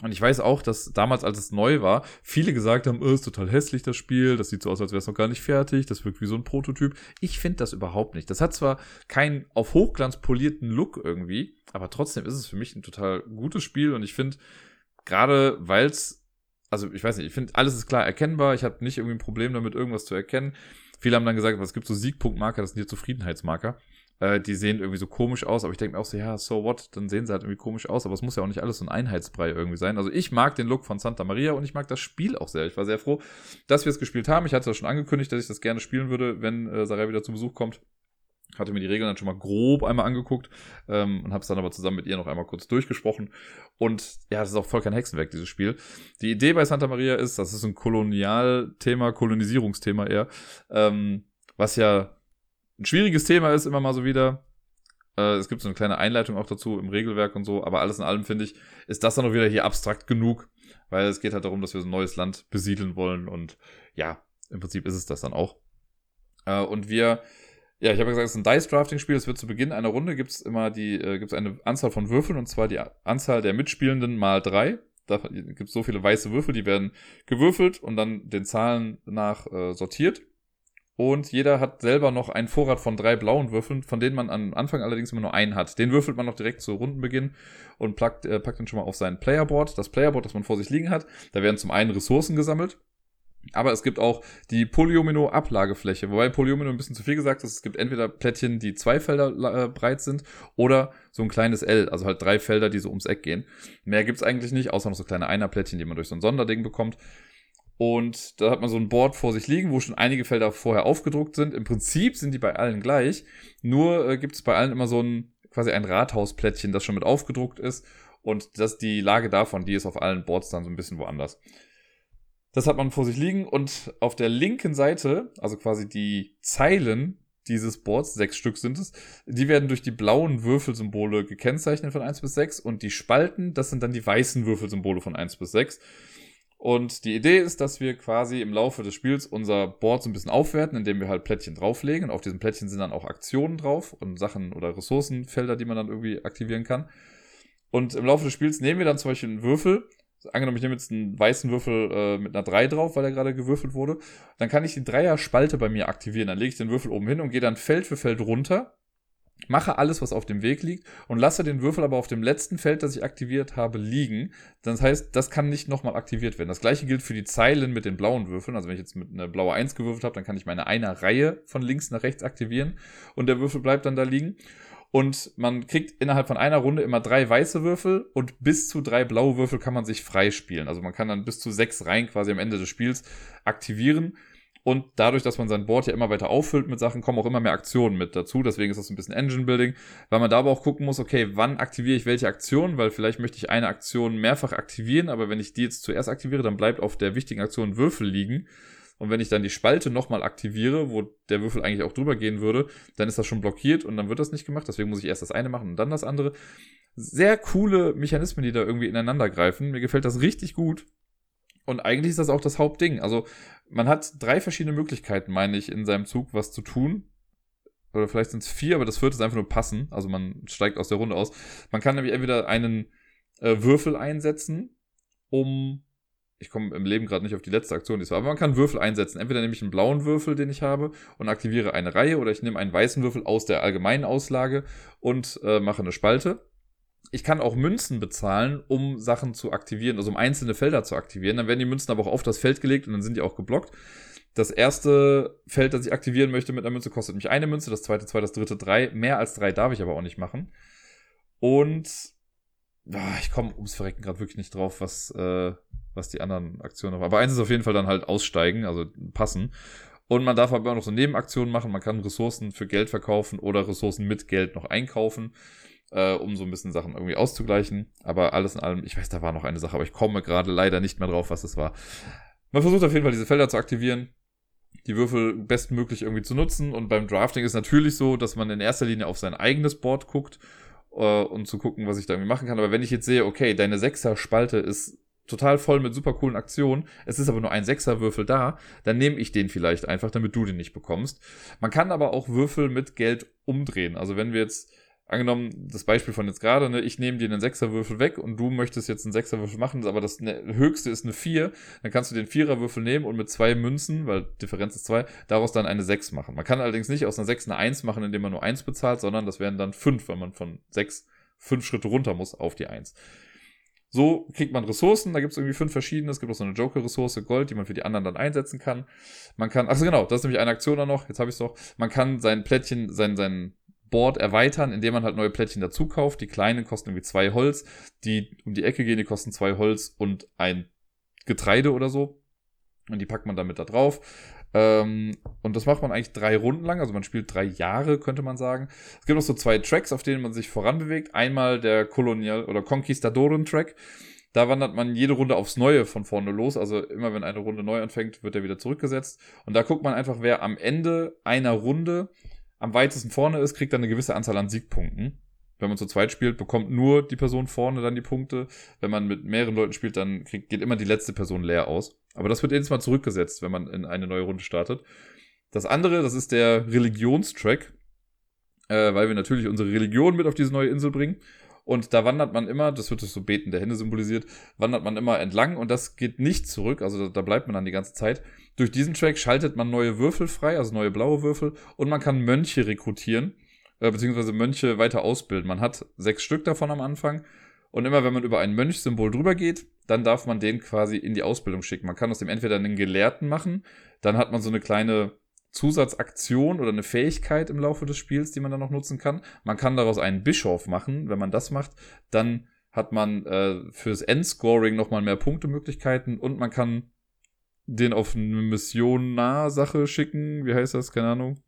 Und ich weiß auch, dass damals, als es neu war, viele gesagt haben, oh, ist total hässlich das Spiel, das sieht so aus, als wäre es noch gar nicht fertig, das wirkt wie so ein Prototyp. Ich finde das überhaupt nicht. Das hat zwar keinen auf Hochglanz polierten Look irgendwie, aber trotzdem ist es für mich ein total gutes Spiel und ich finde, gerade weil es, also ich weiß nicht, ich finde, alles ist klar erkennbar, ich habe nicht irgendwie ein Problem damit, irgendwas zu erkennen. Viele haben dann gesagt, es gibt so Siegpunktmarker, das sind hier Zufriedenheitsmarker. Äh, die sehen irgendwie so komisch aus, aber ich denke mir auch so, ja, so what, dann sehen sie halt irgendwie komisch aus, aber es muss ja auch nicht alles so ein Einheitsbrei irgendwie sein. Also ich mag den Look von Santa Maria und ich mag das Spiel auch sehr. Ich war sehr froh, dass wir es gespielt haben. Ich hatte das schon angekündigt, dass ich das gerne spielen würde, wenn äh, Sarai wieder zu Besuch kommt hatte mir die Regeln dann schon mal grob einmal angeguckt ähm, und habe es dann aber zusammen mit ihr noch einmal kurz durchgesprochen. Und ja, das ist auch voll kein Hexenwerk, dieses Spiel. Die Idee bei Santa Maria ist, das ist ein Kolonialthema, Kolonisierungsthema eher, ähm, was ja ein schwieriges Thema ist, immer mal so wieder. Äh, es gibt so eine kleine Einleitung auch dazu im Regelwerk und so, aber alles in allem finde ich, ist das dann auch wieder hier abstrakt genug, weil es geht halt darum, dass wir so ein neues Land besiedeln wollen und ja, im Prinzip ist es das dann auch. Äh, und wir, ja, ich habe gesagt, es ist ein Dice-Drafting-Spiel. Es wird zu Beginn einer Runde gibt es immer die, äh, gibt es eine Anzahl von Würfeln und zwar die Anzahl der Mitspielenden mal drei. Da gibt es so viele weiße Würfel, die werden gewürfelt und dann den Zahlen nach äh, sortiert. Und jeder hat selber noch einen Vorrat von drei blauen Würfeln, von denen man am Anfang allerdings immer nur einen hat. Den würfelt man noch direkt zu Rundenbeginn und packt, äh, packt ihn schon mal auf sein Playerboard. Das Playerboard, das man vor sich liegen hat. Da werden zum einen Ressourcen gesammelt. Aber es gibt auch die Polyomino-Ablagefläche, wobei Polyomino ein bisschen zu viel gesagt ist. Es gibt entweder Plättchen, die zwei Felder äh, breit sind, oder so ein kleines L, also halt drei Felder, die so ums Eck gehen. Mehr gibt's eigentlich nicht, außer noch so kleine Einerplättchen, die man durch so ein Sonderding bekommt. Und da hat man so ein Board vor sich liegen, wo schon einige Felder vorher aufgedruckt sind. Im Prinzip sind die bei allen gleich. Nur äh, gibt es bei allen immer so ein quasi ein Rathausplättchen, das schon mit aufgedruckt ist. Und das die Lage davon, die ist auf allen Boards dann so ein bisschen woanders. Das hat man vor sich liegen und auf der linken Seite, also quasi die Zeilen dieses Boards, sechs Stück sind es, die werden durch die blauen Würfelsymbole gekennzeichnet von 1 bis 6 und die Spalten, das sind dann die weißen Würfelsymbole von 1 bis 6. Und die Idee ist, dass wir quasi im Laufe des Spiels unser Board so ein bisschen aufwerten, indem wir halt Plättchen drauflegen. Und auf diesen Plättchen sind dann auch Aktionen drauf und Sachen oder Ressourcenfelder, die man dann irgendwie aktivieren kann. Und im Laufe des Spiels nehmen wir dann zum Beispiel einen Würfel. Angenommen, ich nehme jetzt einen weißen Würfel äh, mit einer 3 drauf, weil er gerade gewürfelt wurde. Dann kann ich die Dreier-Spalte bei mir aktivieren. Dann lege ich den Würfel oben hin und gehe dann Feld für Feld runter mache alles, was auf dem Weg liegt und lasse den Würfel aber auf dem letzten Feld, das ich aktiviert habe, liegen. Das heißt, das kann nicht nochmal aktiviert werden. Das gleiche gilt für die Zeilen mit den blauen Würfeln. Also wenn ich jetzt mit einer blaue 1 gewürfelt habe, dann kann ich meine eine Reihe von links nach rechts aktivieren und der Würfel bleibt dann da liegen. Und man kriegt innerhalb von einer Runde immer drei weiße Würfel und bis zu drei blaue Würfel kann man sich freispielen. Also man kann dann bis zu sechs Reihen quasi am Ende des Spiels aktivieren. Und dadurch, dass man sein Board ja immer weiter auffüllt mit Sachen, kommen auch immer mehr Aktionen mit dazu. Deswegen ist das ein bisschen Engine Building, weil man da aber auch gucken muss, okay, wann aktiviere ich welche Aktion, weil vielleicht möchte ich eine Aktion mehrfach aktivieren, aber wenn ich die jetzt zuerst aktiviere, dann bleibt auf der wichtigen Aktion Würfel liegen. Und wenn ich dann die Spalte nochmal aktiviere, wo der Würfel eigentlich auch drüber gehen würde, dann ist das schon blockiert und dann wird das nicht gemacht. Deswegen muss ich erst das eine machen und dann das andere. Sehr coole Mechanismen, die da irgendwie ineinander greifen. Mir gefällt das richtig gut. Und eigentlich ist das auch das Hauptding. Also man hat drei verschiedene Möglichkeiten, meine ich, in seinem Zug was zu tun. Oder vielleicht sind es vier, aber das vierte ist einfach nur passen. Also man steigt aus der Runde aus. Man kann nämlich entweder einen äh, Würfel einsetzen, um. Ich komme im Leben gerade nicht auf die letzte Aktion, die es war, aber man kann Würfel einsetzen. Entweder nehme ich einen blauen Würfel, den ich habe, und aktiviere eine Reihe, oder ich nehme einen weißen Würfel aus der allgemeinen Auslage und äh, mache eine Spalte ich kann auch Münzen bezahlen, um Sachen zu aktivieren, also um einzelne Felder zu aktivieren. Dann werden die Münzen aber auch auf das Feld gelegt und dann sind die auch geblockt. Das erste Feld, das ich aktivieren möchte mit einer Münze, kostet mich eine Münze, das zweite zwei, das dritte drei. Mehr als drei darf ich aber auch nicht machen. Und ah, ich komme ums Verrecken gerade wirklich nicht drauf, was, äh, was die anderen Aktionen noch. Aber eins ist auf jeden Fall dann halt aussteigen, also passen. Und man darf aber auch noch so Nebenaktionen machen. Man kann Ressourcen für Geld verkaufen oder Ressourcen mit Geld noch einkaufen. Äh, um so ein bisschen Sachen irgendwie auszugleichen. Aber alles in allem, ich weiß, da war noch eine Sache, aber ich komme gerade leider nicht mehr drauf, was es war. Man versucht auf jeden Fall diese Felder zu aktivieren, die Würfel bestmöglich irgendwie zu nutzen. Und beim Drafting ist natürlich so, dass man in erster Linie auf sein eigenes Board guckt äh, und zu gucken, was ich da irgendwie machen kann. Aber wenn ich jetzt sehe, okay, deine Sechser-Spalte ist total voll mit super coolen Aktionen, es ist aber nur ein Sechserwürfel da, dann nehme ich den vielleicht einfach, damit du den nicht bekommst. Man kann aber auch Würfel mit Geld umdrehen. Also wenn wir jetzt angenommen, das Beispiel von jetzt gerade, ne, ich nehme dir einen Sechserwürfel weg und du möchtest jetzt einen Sechserwürfel machen, aber das ne, höchste ist eine Vier, dann kannst du den Viererwürfel nehmen und mit zwei Münzen, weil Differenz ist zwei, daraus dann eine Sechs machen. Man kann allerdings nicht aus einer Sechs eine Eins machen, indem man nur eins bezahlt, sondern das wären dann fünf, weil man von sechs fünf Schritte runter muss auf die Eins. So kriegt man Ressourcen, da gibt es irgendwie fünf verschiedene. Es gibt auch so eine Joker-Ressource, Gold, die man für die anderen dann einsetzen kann. Man kann, achso genau, das ist nämlich eine Aktion da noch, jetzt habe ich es doch. Man kann sein Plättchen, sein, sein Board erweitern, indem man halt neue Plättchen dazu kauft. Die kleinen kosten irgendwie zwei Holz, die um die Ecke gehen, die kosten zwei Holz und ein Getreide oder so. Und die packt man damit da drauf. Ähm, und das macht man eigentlich drei Runden lang, also man spielt drei Jahre, könnte man sagen. Es gibt noch so zwei Tracks, auf denen man sich voranbewegt. Einmal der Kolonial- oder Conquistadoren-Track. Da wandert man jede Runde aufs Neue von vorne los. Also immer wenn eine Runde neu anfängt, wird er wieder zurückgesetzt. Und da guckt man einfach, wer am Ende einer Runde am weitesten vorne ist, kriegt dann eine gewisse Anzahl an Siegpunkten. Wenn man zu zweit spielt, bekommt nur die Person vorne dann die Punkte. Wenn man mit mehreren Leuten spielt, dann kriegt, geht immer die letzte Person leer aus. Aber das wird jedes Mal zurückgesetzt, wenn man in eine neue Runde startet. Das andere, das ist der Religionstrack, äh, weil wir natürlich unsere Religion mit auf diese neue Insel bringen. Und da wandert man immer, das wird durch so Beten der Hände symbolisiert, wandert man immer entlang und das geht nicht zurück, also da bleibt man dann die ganze Zeit. Durch diesen Track schaltet man neue Würfel frei, also neue blaue Würfel und man kann Mönche rekrutieren, äh, beziehungsweise Mönche weiter ausbilden. Man hat sechs Stück davon am Anfang und immer wenn man über ein Mönchsymbol drüber geht, dann darf man den quasi in die Ausbildung schicken. Man kann aus dem entweder einen Gelehrten machen, dann hat man so eine kleine Zusatzaktion oder eine Fähigkeit im Laufe des Spiels, die man dann noch nutzen kann. Man kann daraus einen Bischof machen. Wenn man das macht, dann hat man äh, fürs Endscoring nochmal mehr Punktemöglichkeiten und man kann den auf eine Mission nahe Sache schicken. Wie heißt das? Keine Ahnung.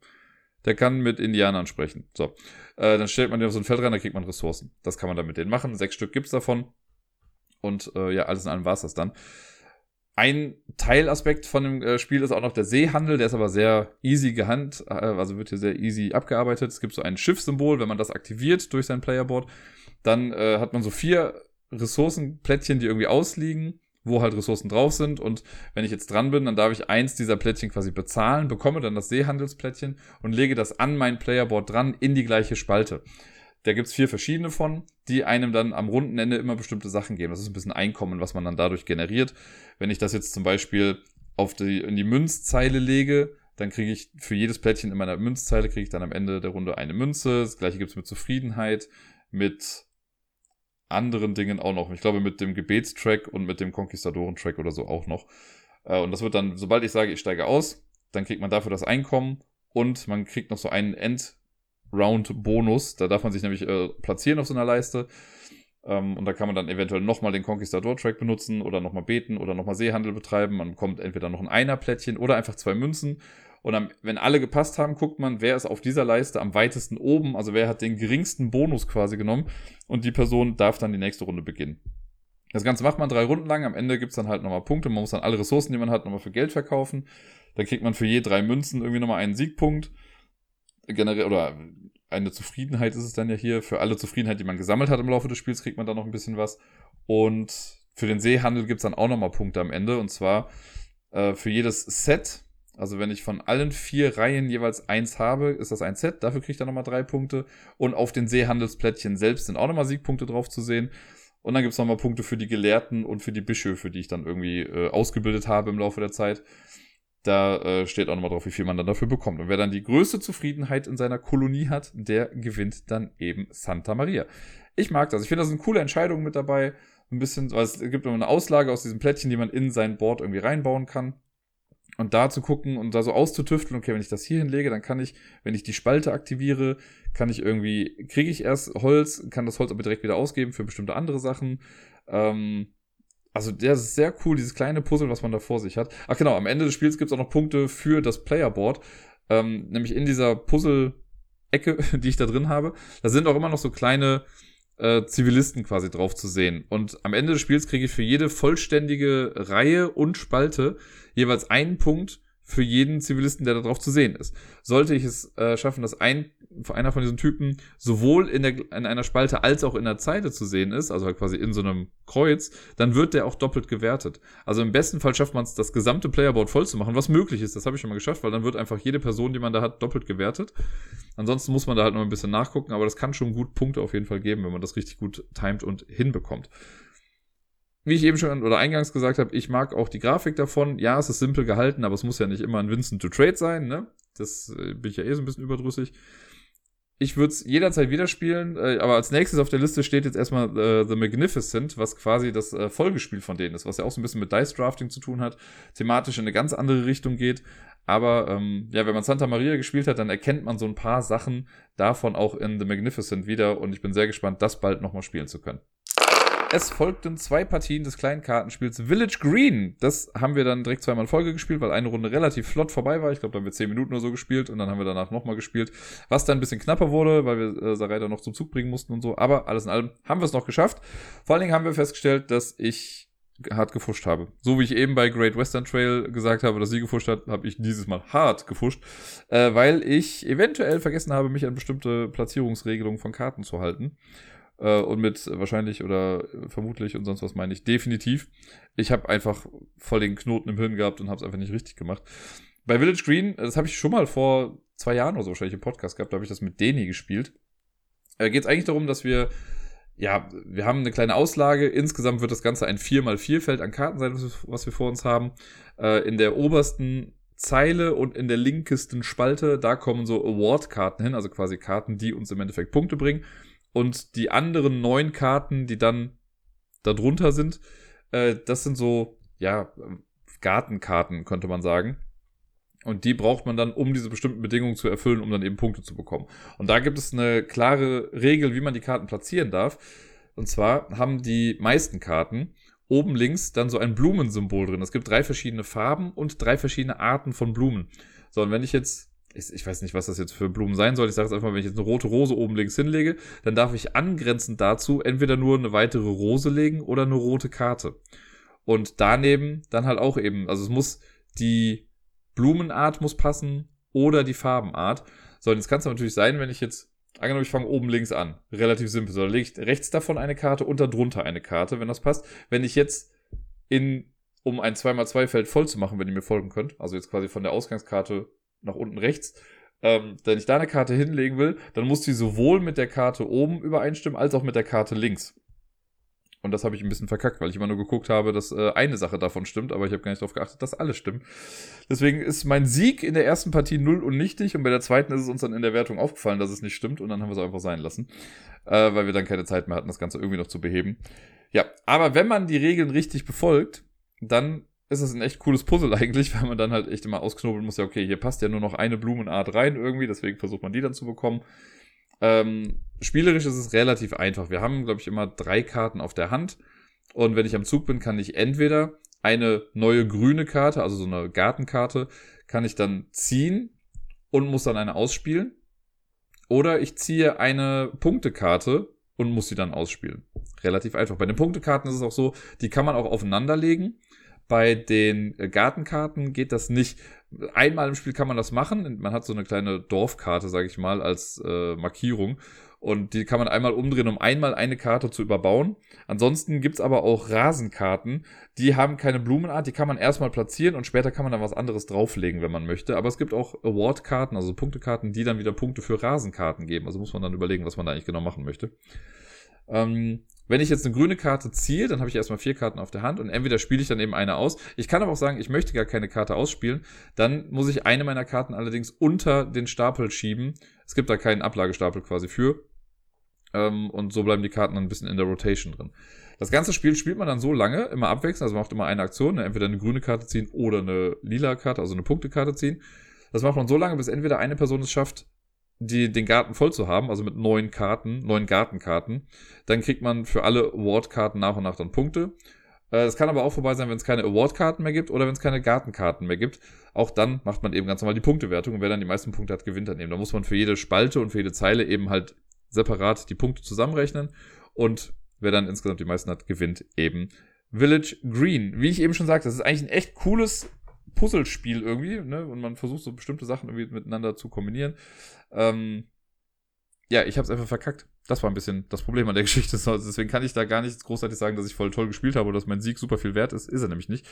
Der kann mit Indianern sprechen. So. Äh, dann stellt man den auf so ein Feld rein, da kriegt man Ressourcen. Das kann man dann mit denen machen. Sechs Stück gibt's davon. Und äh, ja, alles in allem war's das dann. Ein Teilaspekt von dem äh, Spiel ist auch noch der Seehandel, der ist aber sehr easy gehand, äh, also wird hier sehr easy abgearbeitet. Es gibt so ein Schiffssymbol, wenn man das aktiviert durch sein Playerboard, dann äh, hat man so vier Ressourcenplättchen, die irgendwie ausliegen, wo halt Ressourcen drauf sind. Und wenn ich jetzt dran bin, dann darf ich eins dieser Plättchen quasi bezahlen, bekomme dann das Seehandelsplättchen und lege das an mein Playerboard dran in die gleiche Spalte. Da gibt's vier verschiedene von, die einem dann am runden Ende immer bestimmte Sachen geben. Das ist ein bisschen Einkommen, was man dann dadurch generiert. Wenn ich das jetzt zum Beispiel auf die, in die Münzzeile lege, dann kriege ich für jedes Plättchen in meiner Münzzeile kriege ich dann am Ende der Runde eine Münze. Das gleiche gibt's mit Zufriedenheit, mit anderen Dingen auch noch. Ich glaube mit dem Gebetstrack und mit dem Konquistadoren-Track oder so auch noch. Äh, und das wird dann, sobald ich sage, ich steige aus, dann kriegt man dafür das Einkommen und man kriegt noch so einen End, Round-Bonus. Da darf man sich nämlich äh, platzieren auf so einer Leiste. Ähm, und da kann man dann eventuell nochmal den Conquistador-Track benutzen oder nochmal beten oder nochmal Seehandel betreiben. Man bekommt entweder noch ein Einer-Plättchen oder einfach zwei Münzen. Und dann, wenn alle gepasst haben, guckt man, wer ist auf dieser Leiste am weitesten oben, also wer hat den geringsten Bonus quasi genommen. Und die Person darf dann die nächste Runde beginnen. Das Ganze macht man drei Runden lang. Am Ende gibt's dann halt nochmal Punkte. Man muss dann alle Ressourcen, die man hat, nochmal für Geld verkaufen. Dann kriegt man für je drei Münzen irgendwie nochmal einen Siegpunkt generell, oder eine Zufriedenheit ist es dann ja hier. Für alle Zufriedenheit, die man gesammelt hat im Laufe des Spiels, kriegt man dann noch ein bisschen was. Und für den Seehandel gibt's dann auch nochmal Punkte am Ende. Und zwar äh, für jedes Set. Also wenn ich von allen vier Reihen jeweils eins habe, ist das ein Set. Dafür kriege ich dann nochmal drei Punkte. Und auf den Seehandelsplättchen selbst sind auch nochmal Siegpunkte drauf zu sehen. Und dann gibt's nochmal Punkte für die Gelehrten und für die Bischöfe, die ich dann irgendwie äh, ausgebildet habe im Laufe der Zeit. Da äh, steht auch nochmal drauf, wie viel man dann dafür bekommt. Und wer dann die größte Zufriedenheit in seiner Kolonie hat, der gewinnt dann eben Santa Maria. Ich mag das. Ich finde, das sind coole Entscheidungen mit dabei. Ein bisschen, weil es gibt immer eine Auslage aus diesen Plättchen, die man in sein Board irgendwie reinbauen kann. Und da zu gucken und da so auszutüfteln, okay, wenn ich das hier hinlege, dann kann ich, wenn ich die Spalte aktiviere, kann ich irgendwie, kriege ich erst Holz, kann das Holz aber direkt wieder ausgeben für bestimmte andere Sachen. Ähm, also der ist sehr cool, dieses kleine Puzzle, was man da vor sich hat. Ach genau, am Ende des Spiels gibt es auch noch Punkte für das Playerboard. Ähm, nämlich in dieser Puzzle Ecke, die ich da drin habe, da sind auch immer noch so kleine äh, Zivilisten quasi drauf zu sehen. Und am Ende des Spiels kriege ich für jede vollständige Reihe und Spalte jeweils einen Punkt für jeden Zivilisten, der da drauf zu sehen ist. Sollte ich es äh, schaffen, dass ein, einer von diesen Typen sowohl in, der, in einer Spalte als auch in der Zeile zu sehen ist, also halt quasi in so einem Kreuz, dann wird der auch doppelt gewertet. Also im besten Fall schafft man es, das gesamte Playerboard voll zu machen, was möglich ist. Das habe ich schon mal geschafft, weil dann wird einfach jede Person, die man da hat, doppelt gewertet. Ansonsten muss man da halt noch ein bisschen nachgucken, aber das kann schon gut Punkte auf jeden Fall geben, wenn man das richtig gut timet und hinbekommt wie ich eben schon oder eingangs gesagt habe, ich mag auch die Grafik davon. Ja, es ist simpel gehalten, aber es muss ja nicht immer ein Vincent to Trade sein, ne? Das äh, bin ich ja eh so ein bisschen überdrüssig. Ich würde es jederzeit wieder spielen, äh, aber als nächstes auf der Liste steht jetzt erstmal äh, The Magnificent, was quasi das äh, Folgespiel von denen ist, was ja auch so ein bisschen mit Dice Drafting zu tun hat, thematisch in eine ganz andere Richtung geht. Aber ähm, ja, wenn man Santa Maria gespielt hat, dann erkennt man so ein paar Sachen davon auch in The Magnificent wieder und ich bin sehr gespannt, das bald nochmal spielen zu können. Es folgten zwei Partien des kleinen Kartenspiels Village Green. Das haben wir dann direkt zweimal in Folge gespielt, weil eine Runde relativ flott vorbei war. Ich glaube, da haben wir zehn Minuten oder so gespielt und dann haben wir danach nochmal gespielt. Was dann ein bisschen knapper wurde, weil wir äh, Sarai noch zum Zug bringen mussten und so. Aber alles in allem haben wir es noch geschafft. Vor allen Dingen haben wir festgestellt, dass ich hart gefuscht habe. So wie ich eben bei Great Western Trail gesagt habe, dass sie gefuscht hat, habe ich dieses Mal hart gefuscht, äh, weil ich eventuell vergessen habe, mich an bestimmte Platzierungsregelungen von Karten zu halten. Äh, und mit wahrscheinlich oder vermutlich und sonst was meine ich definitiv. Ich habe einfach voll den Knoten im Hirn gehabt und habe es einfach nicht richtig gemacht. Bei Village Green, das habe ich schon mal vor zwei Jahren oder so wahrscheinlich im Podcast gehabt, da habe ich das mit Deni gespielt. Äh, Geht es eigentlich darum, dass wir ja, wir haben eine kleine Auslage. Insgesamt wird das Ganze ein 4x4-Feld an Karten sein, was wir vor uns haben. Äh, in der obersten Zeile und in der linkesten Spalte, da kommen so Award-Karten hin, also quasi Karten, die uns im Endeffekt Punkte bringen. Und die anderen neun Karten, die dann da drunter sind, äh, das sind so, ja, Gartenkarten, könnte man sagen. Und die braucht man dann, um diese bestimmten Bedingungen zu erfüllen, um dann eben Punkte zu bekommen. Und da gibt es eine klare Regel, wie man die Karten platzieren darf. Und zwar haben die meisten Karten oben links dann so ein Blumensymbol drin. Es gibt drei verschiedene Farben und drei verschiedene Arten von Blumen. So, und wenn ich jetzt ich, ich weiß nicht, was das jetzt für Blumen sein soll. Ich sage jetzt einfach, wenn ich jetzt eine rote Rose oben links hinlege, dann darf ich angrenzend dazu entweder nur eine weitere Rose legen oder eine rote Karte. Und daneben dann halt auch eben, also es muss die Blumenart muss passen oder die Farbenart. So, und jetzt kann es natürlich sein, wenn ich jetzt, angenommen, ich fange oben links an, relativ simpel, so, dann lege ich rechts davon eine Karte und darunter eine Karte, wenn das passt. Wenn ich jetzt in, um ein 2x2-Feld voll zu machen, wenn ihr mir folgen könnt, also jetzt quasi von der Ausgangskarte nach unten rechts, ähm, wenn ich da eine Karte hinlegen will, dann muss die sowohl mit der Karte oben übereinstimmen, als auch mit der Karte links. Und das habe ich ein bisschen verkackt, weil ich immer nur geguckt habe, dass äh, eine Sache davon stimmt, aber ich habe gar nicht darauf geachtet, dass alles stimmt. Deswegen ist mein Sieg in der ersten Partie null und nichtig und bei der zweiten ist es uns dann in der Wertung aufgefallen, dass es nicht stimmt und dann haben wir es einfach sein lassen, äh, weil wir dann keine Zeit mehr hatten, das Ganze irgendwie noch zu beheben. Ja, aber wenn man die Regeln richtig befolgt, dann ist es ein echt cooles Puzzle eigentlich, weil man dann halt echt immer ausknobeln muss, ja, okay, hier passt ja nur noch eine Blumenart rein irgendwie, deswegen versucht man die dann zu bekommen. Ähm, spielerisch ist es relativ einfach. Wir haben, glaube ich, immer drei Karten auf der Hand. Und wenn ich am Zug bin, kann ich entweder eine neue grüne Karte, also so eine Gartenkarte, kann ich dann ziehen und muss dann eine ausspielen. Oder ich ziehe eine Punktekarte und muss sie dann ausspielen. Relativ einfach. Bei den Punktekarten ist es auch so, die kann man auch aufeinander legen. Bei den äh, Gartenkarten geht das nicht. Einmal im Spiel kann man das machen. Man hat so eine kleine Dorfkarte, sage ich mal, als äh, Markierung. Und die kann man einmal umdrehen, um einmal eine Karte zu überbauen. Ansonsten gibt's aber auch Rasenkarten. Die haben keine Blumenart, die kann man erstmal platzieren und später kann man dann was anderes drauflegen, wenn man möchte. Aber es gibt auch Award-Karten, also Punktekarten, die dann wieder Punkte für Rasenkarten geben. Also muss man dann überlegen, was man da eigentlich genau machen möchte. Ähm, wenn ich jetzt eine grüne Karte ziehe, dann habe ich erstmal vier Karten auf der Hand und entweder spiele ich dann eben eine aus. Ich kann aber auch sagen, ich möchte gar keine Karte ausspielen. Dann muss ich eine meiner Karten allerdings unter den Stapel schieben. Es gibt da keinen Ablagestapel quasi für. Ähm, und so bleiben die Karten dann ein bisschen in der Rotation drin. Das ganze Spiel spielt man dann so lange, immer abwechselnd, also man macht immer eine Aktion, ne? entweder eine grüne Karte ziehen oder eine lila Karte, also eine Punktekarte ziehen. Das macht man so lange, bis entweder eine Person es schafft, die, den Garten voll zu haben, also mit neun Karten, neun Gartenkarten, dann kriegt man für alle Award-Karten nach und nach dann Punkte. Äh, es kann aber auch vorbei sein, wenn es keine Award-Karten mehr gibt oder wenn es keine Gartenkarten mehr gibt. Auch dann macht man eben ganz normal die Punktewertung und wer dann die meisten Punkte hat, gewinnt dann eben. Da muss man für jede Spalte und für jede Zeile eben halt separat die Punkte zusammenrechnen und wer dann insgesamt die meisten hat, gewinnt eben Village Green. Wie ich eben schon sagte, das ist eigentlich ein echt cooles Puzzlespiel irgendwie, ne? Und man versucht so bestimmte Sachen irgendwie miteinander zu kombinieren. Ähm, ja, ich habe es einfach verkackt. Das war ein bisschen das Problem an der Geschichte. Deswegen kann ich da gar nicht großartig sagen, dass ich voll toll gespielt habe oder dass mein Sieg super viel wert ist. Ist er nämlich nicht.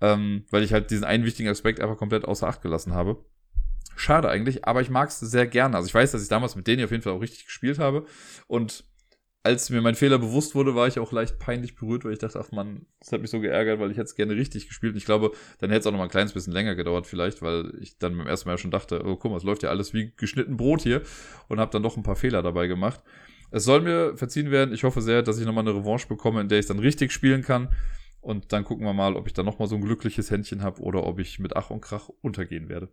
Ähm, weil ich halt diesen einen wichtigen Aspekt einfach komplett außer Acht gelassen habe. Schade eigentlich, aber ich mag es sehr gerne. Also ich weiß, dass ich damals mit denen auf jeden Fall auch richtig gespielt habe. Und als mir mein Fehler bewusst wurde, war ich auch leicht peinlich berührt, weil ich dachte, ach man, das hat mich so geärgert, weil ich hätte es gerne richtig gespielt. Und ich glaube, dann hätte es auch noch mal ein kleines bisschen länger gedauert vielleicht, weil ich dann beim ersten Mal schon dachte, oh guck mal, es läuft ja alles wie geschnitten Brot hier und habe dann doch ein paar Fehler dabei gemacht. Es soll mir verziehen werden. Ich hoffe sehr, dass ich nochmal eine Revanche bekomme, in der ich dann richtig spielen kann. Und dann gucken wir mal, ob ich dann nochmal so ein glückliches Händchen habe oder ob ich mit Ach und Krach untergehen werde.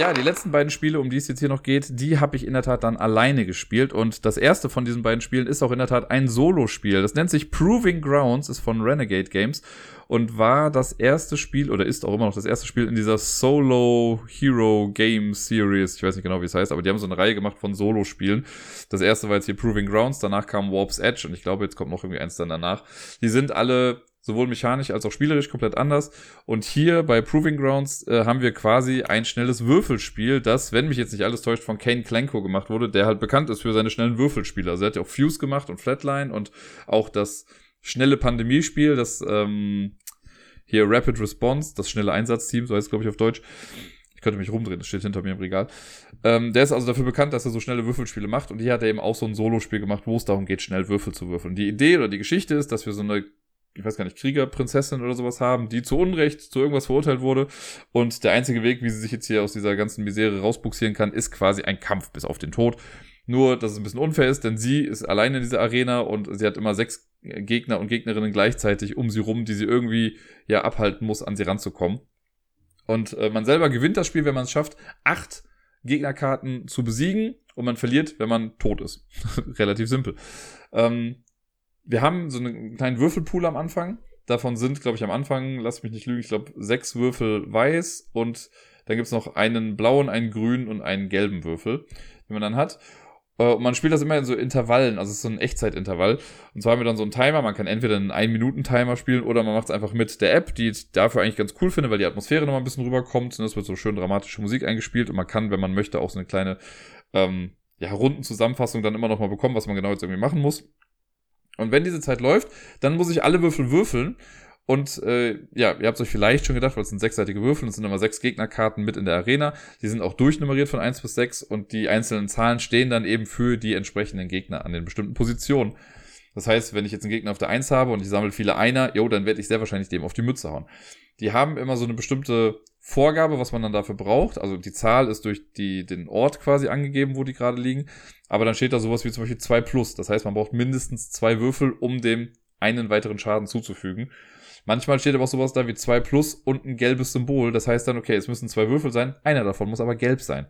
Ja, die letzten beiden Spiele, um die es jetzt hier noch geht, die habe ich in der Tat dann alleine gespielt. Und das erste von diesen beiden Spielen ist auch in der Tat ein Solo-Spiel. Das nennt sich Proving Grounds, ist von Renegade Games und war das erste Spiel oder ist auch immer noch das erste Spiel in dieser Solo Hero Game Series. Ich weiß nicht genau, wie es heißt, aber die haben so eine Reihe gemacht von Solo-Spielen. Das erste war jetzt hier Proving Grounds, danach kam Warp's Edge und ich glaube, jetzt kommt noch irgendwie eins dann danach. Die sind alle sowohl mechanisch als auch spielerisch komplett anders. Und hier bei Proving Grounds äh, haben wir quasi ein schnelles Würfelspiel, das, wenn mich jetzt nicht alles täuscht, von Kane Klenko gemacht wurde, der halt bekannt ist für seine schnellen Würfelspiele. Also er hat ja auch Fuse gemacht und Flatline und auch das schnelle Pandemiespiel, das ähm, hier Rapid Response, das schnelle Einsatzteam, so heißt es glaube ich auf Deutsch. Ich könnte mich rumdrehen, das steht hinter mir im Regal. Ähm, der ist also dafür bekannt, dass er so schnelle Würfelspiele macht und hier hat er eben auch so ein Solospiel gemacht, wo es darum geht, schnell Würfel zu würfeln. Die Idee oder die Geschichte ist, dass wir so eine ich weiß gar nicht, Kriegerprinzessin oder sowas haben, die zu Unrecht zu irgendwas verurteilt wurde. Und der einzige Weg, wie sie sich jetzt hier aus dieser ganzen Misere rausbuxieren kann, ist quasi ein Kampf bis auf den Tod. Nur, dass es ein bisschen unfair ist, denn sie ist alleine in dieser Arena und sie hat immer sechs Gegner und Gegnerinnen gleichzeitig um sie rum, die sie irgendwie ja abhalten muss, an sie ranzukommen. Und äh, man selber gewinnt das Spiel, wenn man es schafft, acht Gegnerkarten zu besiegen und man verliert, wenn man tot ist. Relativ simpel. Ähm, wir haben so einen kleinen Würfelpool am Anfang. Davon sind, glaube ich, am Anfang, lass mich nicht lügen, ich glaube, sechs Würfel weiß und dann gibt's noch einen blauen, einen grünen und einen gelben Würfel, den man dann hat. Äh, und man spielt das immer in so Intervallen, also es ist so ein Echtzeitintervall. Und zwar haben wir dann so einen Timer, man kann entweder einen 1-Minuten-Timer spielen oder man macht es einfach mit der App, die ich dafür eigentlich ganz cool finde, weil die Atmosphäre nochmal ein bisschen rüberkommt und es wird so schön dramatische Musik eingespielt und man kann, wenn man möchte, auch so eine kleine ähm, ja, Rundenzusammenfassung dann immer nochmal bekommen, was man genau jetzt irgendwie machen muss. Und wenn diese Zeit läuft, dann muss ich alle Würfel würfeln. Und äh, ja, ihr habt euch vielleicht schon gedacht, weil es sind sechsseitige Würfel und es sind immer sechs Gegnerkarten mit in der Arena. Die sind auch durchnummeriert von eins bis sechs und die einzelnen Zahlen stehen dann eben für die entsprechenden Gegner an den bestimmten Positionen. Das heißt, wenn ich jetzt einen Gegner auf der Eins habe und ich sammle viele Einer, jo, dann werde ich sehr wahrscheinlich dem auf die Mütze hauen. Die haben immer so eine bestimmte Vorgabe, was man dann dafür braucht. Also die Zahl ist durch die, den Ort quasi angegeben, wo die gerade liegen. Aber dann steht da sowas wie zum Beispiel 2 plus. Das heißt, man braucht mindestens zwei Würfel, um dem einen weiteren Schaden zuzufügen. Manchmal steht aber auch sowas da wie 2 plus und ein gelbes Symbol. Das heißt dann, okay, es müssen zwei Würfel sein, einer davon muss aber gelb sein.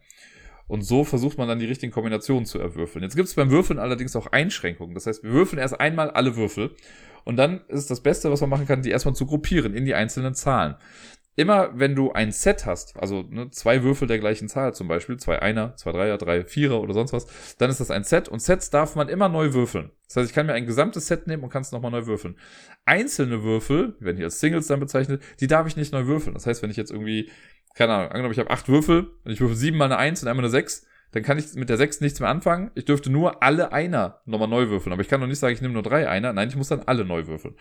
Und so versucht man dann die richtigen Kombinationen zu erwürfeln. Jetzt gibt es beim Würfeln allerdings auch Einschränkungen. Das heißt, wir würfeln erst einmal alle Würfel. Und dann ist das Beste, was man machen kann, die erstmal zu gruppieren in die einzelnen Zahlen immer wenn du ein Set hast, also ne, zwei Würfel der gleichen Zahl zum Beispiel, zwei Einer, zwei Dreier, drei Vierer oder sonst was, dann ist das ein Set und Sets darf man immer neu würfeln. Das heißt, ich kann mir ein gesamtes Set nehmen und kann es nochmal neu würfeln. Einzelne Würfel, werden hier als Singles dann bezeichnet, die darf ich nicht neu würfeln. Das heißt, wenn ich jetzt irgendwie, keine Ahnung, angenommen, ich habe acht Würfel und ich würfel sieben mal eine Eins und einmal eine Sechs, dann kann ich mit der Sechs nichts mehr anfangen. Ich dürfte nur alle Einer nochmal neu würfeln. Aber ich kann doch nicht sagen, ich nehme nur drei Einer. Nein, ich muss dann alle neu würfeln.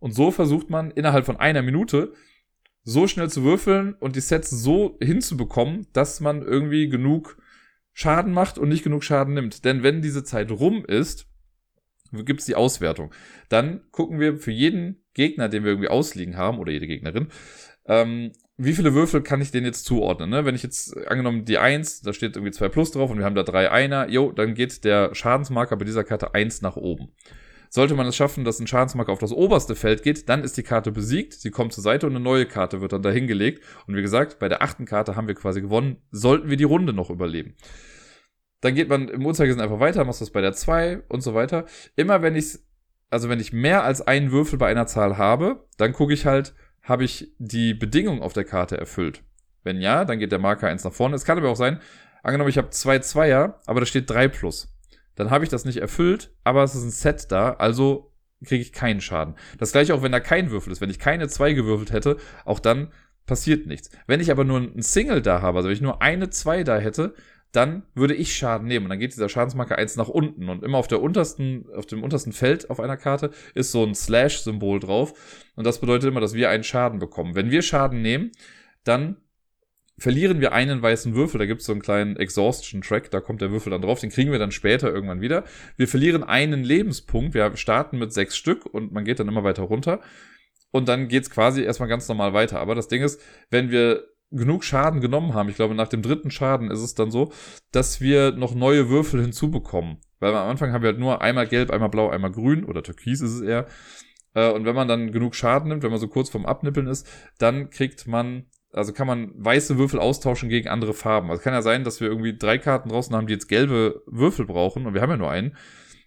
Und so versucht man innerhalb von einer Minute so schnell zu würfeln und die Sets so hinzubekommen, dass man irgendwie genug Schaden macht und nicht genug Schaden nimmt. Denn wenn diese Zeit rum ist, gibt's die Auswertung. Dann gucken wir für jeden Gegner, den wir irgendwie ausliegen haben, oder jede Gegnerin, ähm, wie viele Würfel kann ich denn jetzt zuordnen? Ne? Wenn ich jetzt, angenommen, die 1, da steht irgendwie 2 plus drauf und wir haben da 3 Einer, jo, dann geht der Schadensmarker bei dieser Karte 1 nach oben. Sollte man es schaffen, dass ein Schadensmarker auf das oberste Feld geht, dann ist die Karte besiegt, sie kommt zur Seite und eine neue Karte wird dann dahingelegt. Und wie gesagt, bei der achten Karte haben wir quasi gewonnen, sollten wir die Runde noch überleben. Dann geht man im Uhrzeigersinn einfach weiter, machst das bei der 2 und so weiter. Immer wenn ich also wenn ich mehr als einen Würfel bei einer Zahl habe, dann gucke ich halt, habe ich die Bedingung auf der Karte erfüllt. Wenn ja, dann geht der Marker eins nach vorne. Es kann aber auch sein, angenommen, ich habe zwei Zweier, aber da steht drei plus. Dann habe ich das nicht erfüllt, aber es ist ein Set da, also kriege ich keinen Schaden. Das gleiche auch, wenn da kein Würfel ist. Wenn ich keine zwei gewürfelt hätte, auch dann passiert nichts. Wenn ich aber nur ein Single da habe, also wenn ich nur eine zwei da hätte, dann würde ich Schaden nehmen. Und dann geht dieser Schadensmarker eins nach unten. Und immer auf der untersten, auf dem untersten Feld auf einer Karte ist so ein Slash-Symbol drauf. Und das bedeutet immer, dass wir einen Schaden bekommen. Wenn wir Schaden nehmen, dann verlieren wir einen weißen Würfel. Da gibt es so einen kleinen Exhaustion-Track, da kommt der Würfel dann drauf. Den kriegen wir dann später irgendwann wieder. Wir verlieren einen Lebenspunkt. Wir starten mit sechs Stück und man geht dann immer weiter runter. Und dann geht's quasi erstmal ganz normal weiter. Aber das Ding ist, wenn wir genug Schaden genommen haben, ich glaube, nach dem dritten Schaden ist es dann so, dass wir noch neue Würfel hinzubekommen. Weil am Anfang haben wir halt nur einmal gelb, einmal blau, einmal grün oder türkis ist es eher. Äh, und wenn man dann genug Schaden nimmt, wenn man so kurz vorm Abnippeln ist, dann kriegt man also kann man weiße Würfel austauschen gegen andere Farben. Also kann ja sein, dass wir irgendwie drei Karten draußen haben, die jetzt gelbe Würfel brauchen und wir haben ja nur einen.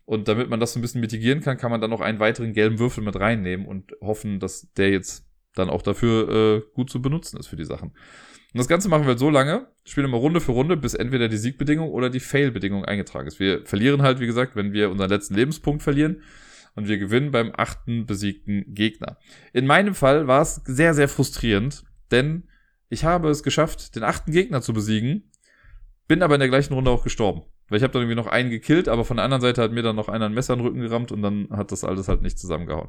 Und damit man das so ein bisschen mitigieren kann, kann man dann noch einen weiteren gelben Würfel mit reinnehmen und hoffen, dass der jetzt dann auch dafür äh, gut zu benutzen ist für die Sachen. Und das Ganze machen wir so lange, spielen immer Runde für Runde, bis entweder die Siegbedingung oder die Fail-Bedingung eingetragen ist. Wir verlieren halt, wie gesagt, wenn wir unseren letzten Lebenspunkt verlieren und wir gewinnen beim achten besiegten Gegner. In meinem Fall war es sehr, sehr frustrierend, denn ich habe es geschafft, den achten Gegner zu besiegen, bin aber in der gleichen Runde auch gestorben. Weil ich habe dann irgendwie noch einen gekillt, aber von der anderen Seite hat mir dann noch einer ein Messer in den Rücken gerammt und dann hat das alles halt nicht zusammengehauen.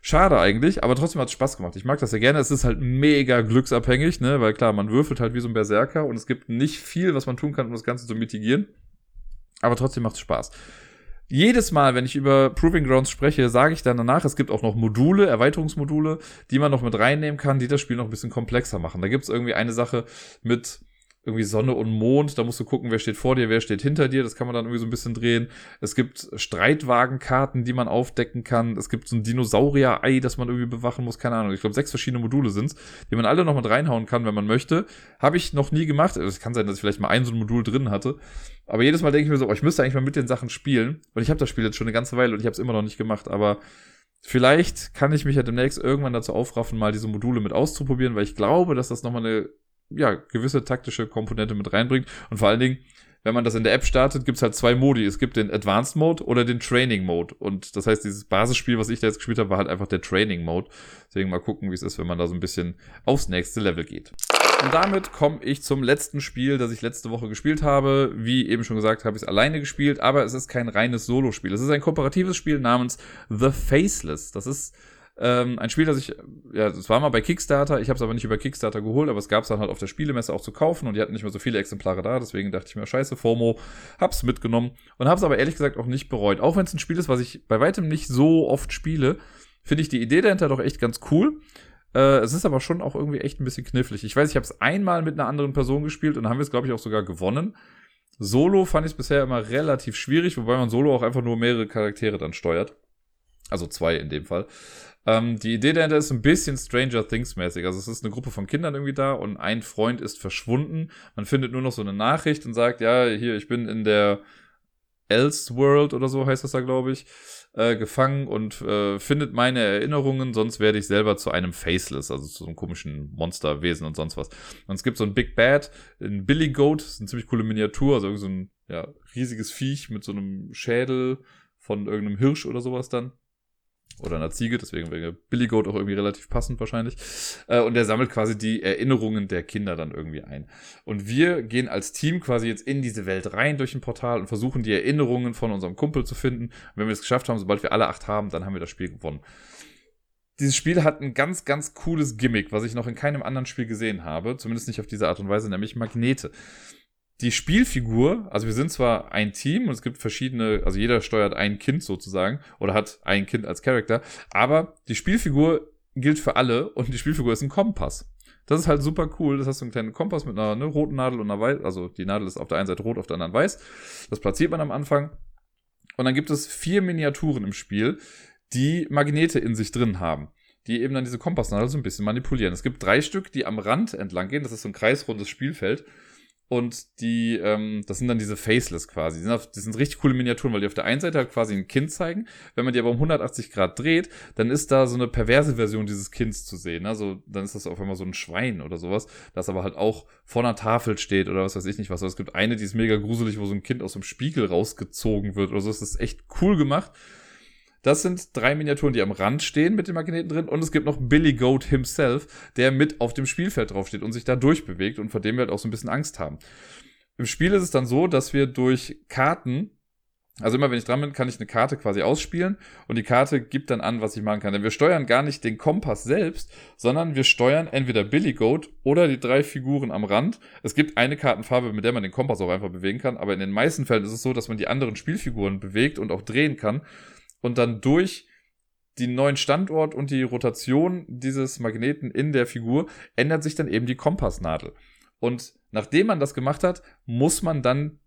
Schade eigentlich, aber trotzdem hat es Spaß gemacht. Ich mag das ja gerne. Es ist halt mega glücksabhängig, ne? Weil klar, man würfelt halt wie so ein Berserker und es gibt nicht viel, was man tun kann, um das Ganze zu mitigieren. Aber trotzdem macht es Spaß jedes Mal, wenn ich über Proving Grounds spreche, sage ich dann danach, es gibt auch noch Module, Erweiterungsmodule, die man noch mit reinnehmen kann, die das Spiel noch ein bisschen komplexer machen. Da gibt es irgendwie eine Sache mit irgendwie Sonne und Mond, da musst du gucken, wer steht vor dir, wer steht hinter dir, das kann man dann irgendwie so ein bisschen drehen. Es gibt Streitwagenkarten, die man aufdecken kann. Es gibt so ein Dinosaurier-Ei, das man irgendwie bewachen muss, keine Ahnung. Ich glaube, sechs verschiedene Module sind's, die man alle noch mit reinhauen kann, wenn man möchte. Habe ich noch nie gemacht. Es kann sein, dass ich vielleicht mal ein so ein Modul drin hatte. Aber jedes Mal denke ich mir so, oh, ich müsste eigentlich mal mit den Sachen spielen. Und ich habe das Spiel jetzt schon eine ganze Weile und ich habe es immer noch nicht gemacht, aber Vielleicht kann ich mich ja demnächst irgendwann dazu aufraffen, mal diese Module mit auszuprobieren, weil ich glaube, dass das nochmal eine ja, gewisse taktische Komponente mit reinbringt. Und vor allen Dingen, wenn man das in der App startet, gibt es halt zwei Modi. Es gibt den Advanced Mode oder den Training Mode. Und das heißt, dieses Basisspiel, was ich da jetzt gespielt habe, war halt einfach der Training Mode. Deswegen mal gucken, wie es ist, wenn man da so ein bisschen aufs nächste Level geht. Und damit komme ich zum letzten Spiel, das ich letzte Woche gespielt habe. Wie eben schon gesagt, habe ich es alleine gespielt, aber es ist kein reines Solo-Spiel. Es ist ein kooperatives Spiel namens The Faceless. Das ist ähm, ein Spiel, das ich, ja, das war mal bei Kickstarter, ich habe es aber nicht über Kickstarter geholt, aber es gab es dann halt auf der Spielemesse auch zu kaufen und die hatten nicht mehr so viele Exemplare da, deswegen dachte ich mir, scheiße, FOMO, hab's mitgenommen und hab's aber ehrlich gesagt auch nicht bereut. Auch wenn es ein Spiel ist, was ich bei weitem nicht so oft spiele, finde ich die Idee dahinter doch echt ganz cool. Äh, es ist aber schon auch irgendwie echt ein bisschen knifflig. Ich weiß, ich habe es einmal mit einer anderen Person gespielt und haben wir es, glaube ich, auch sogar gewonnen. Solo fand ich es bisher immer relativ schwierig, wobei man Solo auch einfach nur mehrere Charaktere dann steuert. Also zwei in dem Fall. Ähm, die Idee dahinter ist ein bisschen Stranger Things mäßig. Also es ist eine Gruppe von Kindern irgendwie da und ein Freund ist verschwunden. Man findet nur noch so eine Nachricht und sagt, ja, hier, ich bin in der Elseworld oder so heißt das da, glaube ich, äh, gefangen und äh, findet meine Erinnerungen, sonst werde ich selber zu einem Faceless, also zu so einem komischen Monsterwesen und sonst was. Und es gibt so ein Big Bad, ein Billy Goat, das ist eine ziemlich coole Miniatur, also so ein ja, riesiges Viech mit so einem Schädel von irgendeinem Hirsch oder sowas dann oder einer Ziege, deswegen wäre Billy Goat auch irgendwie relativ passend wahrscheinlich. Äh, und der sammelt quasi die Erinnerungen der Kinder dann irgendwie ein. Und wir gehen als Team quasi jetzt in diese Welt rein durch ein Portal und versuchen die Erinnerungen von unserem Kumpel zu finden. Und wenn wir es geschafft haben, sobald wir alle acht haben, dann haben wir das Spiel gewonnen. Dieses Spiel hat ein ganz, ganz cooles Gimmick, was ich noch in keinem anderen Spiel gesehen habe. Zumindest nicht auf diese Art und Weise, nämlich Magnete die Spielfigur, also wir sind zwar ein Team und es gibt verschiedene, also jeder steuert ein Kind sozusagen oder hat ein Kind als Charakter, aber die Spielfigur gilt für alle und die Spielfigur ist ein Kompass. Das ist halt super cool. Das hast du einen kleinen Kompass mit einer ne, roten Nadel und einer weiß, also die Nadel ist auf der einen Seite rot, auf der anderen weiß. Das platziert man am Anfang. Und dann gibt es vier Miniaturen im Spiel, die Magnete in sich drin haben, die eben dann diese Kompassnadel so ein bisschen manipulieren. Es gibt drei Stück, die am Rand entlang gehen. Das ist so ein kreisrundes Spielfeld. Und die, ähm, das sind dann diese Faceless quasi. Die sind, auf, die sind richtig coole Miniaturen, weil die auf der einen Seite halt quasi ein Kind zeigen. Wenn man die aber um 180 Grad dreht, dann ist da so eine perverse Version dieses Kinds zu sehen. Also dann ist das auf einmal so ein Schwein oder sowas, das aber halt auch vor einer Tafel steht oder was weiß ich nicht was. Aber es gibt eine, die ist mega gruselig, wo so ein Kind aus dem Spiegel rausgezogen wird oder so. Das ist echt cool gemacht. Das sind drei Miniaturen, die am Rand stehen mit den Magneten drin. Und es gibt noch Billy Goat himself, der mit auf dem Spielfeld draufsteht und sich da durchbewegt und vor dem wir halt auch so ein bisschen Angst haben. Im Spiel ist es dann so, dass wir durch Karten also immer wenn ich dran bin, kann ich eine Karte quasi ausspielen und die Karte gibt dann an, was ich machen kann. Denn wir steuern gar nicht den Kompass selbst, sondern wir steuern entweder Billy Goat oder die drei Figuren am Rand. Es gibt eine Kartenfarbe, mit der man den Kompass auch einfach bewegen kann, aber in den meisten Fällen ist es so, dass man die anderen Spielfiguren bewegt und auch drehen kann und dann durch den neuen Standort und die Rotation dieses Magneten in der Figur ändert sich dann eben die Kompassnadel. Und nachdem man das gemacht hat, muss man dann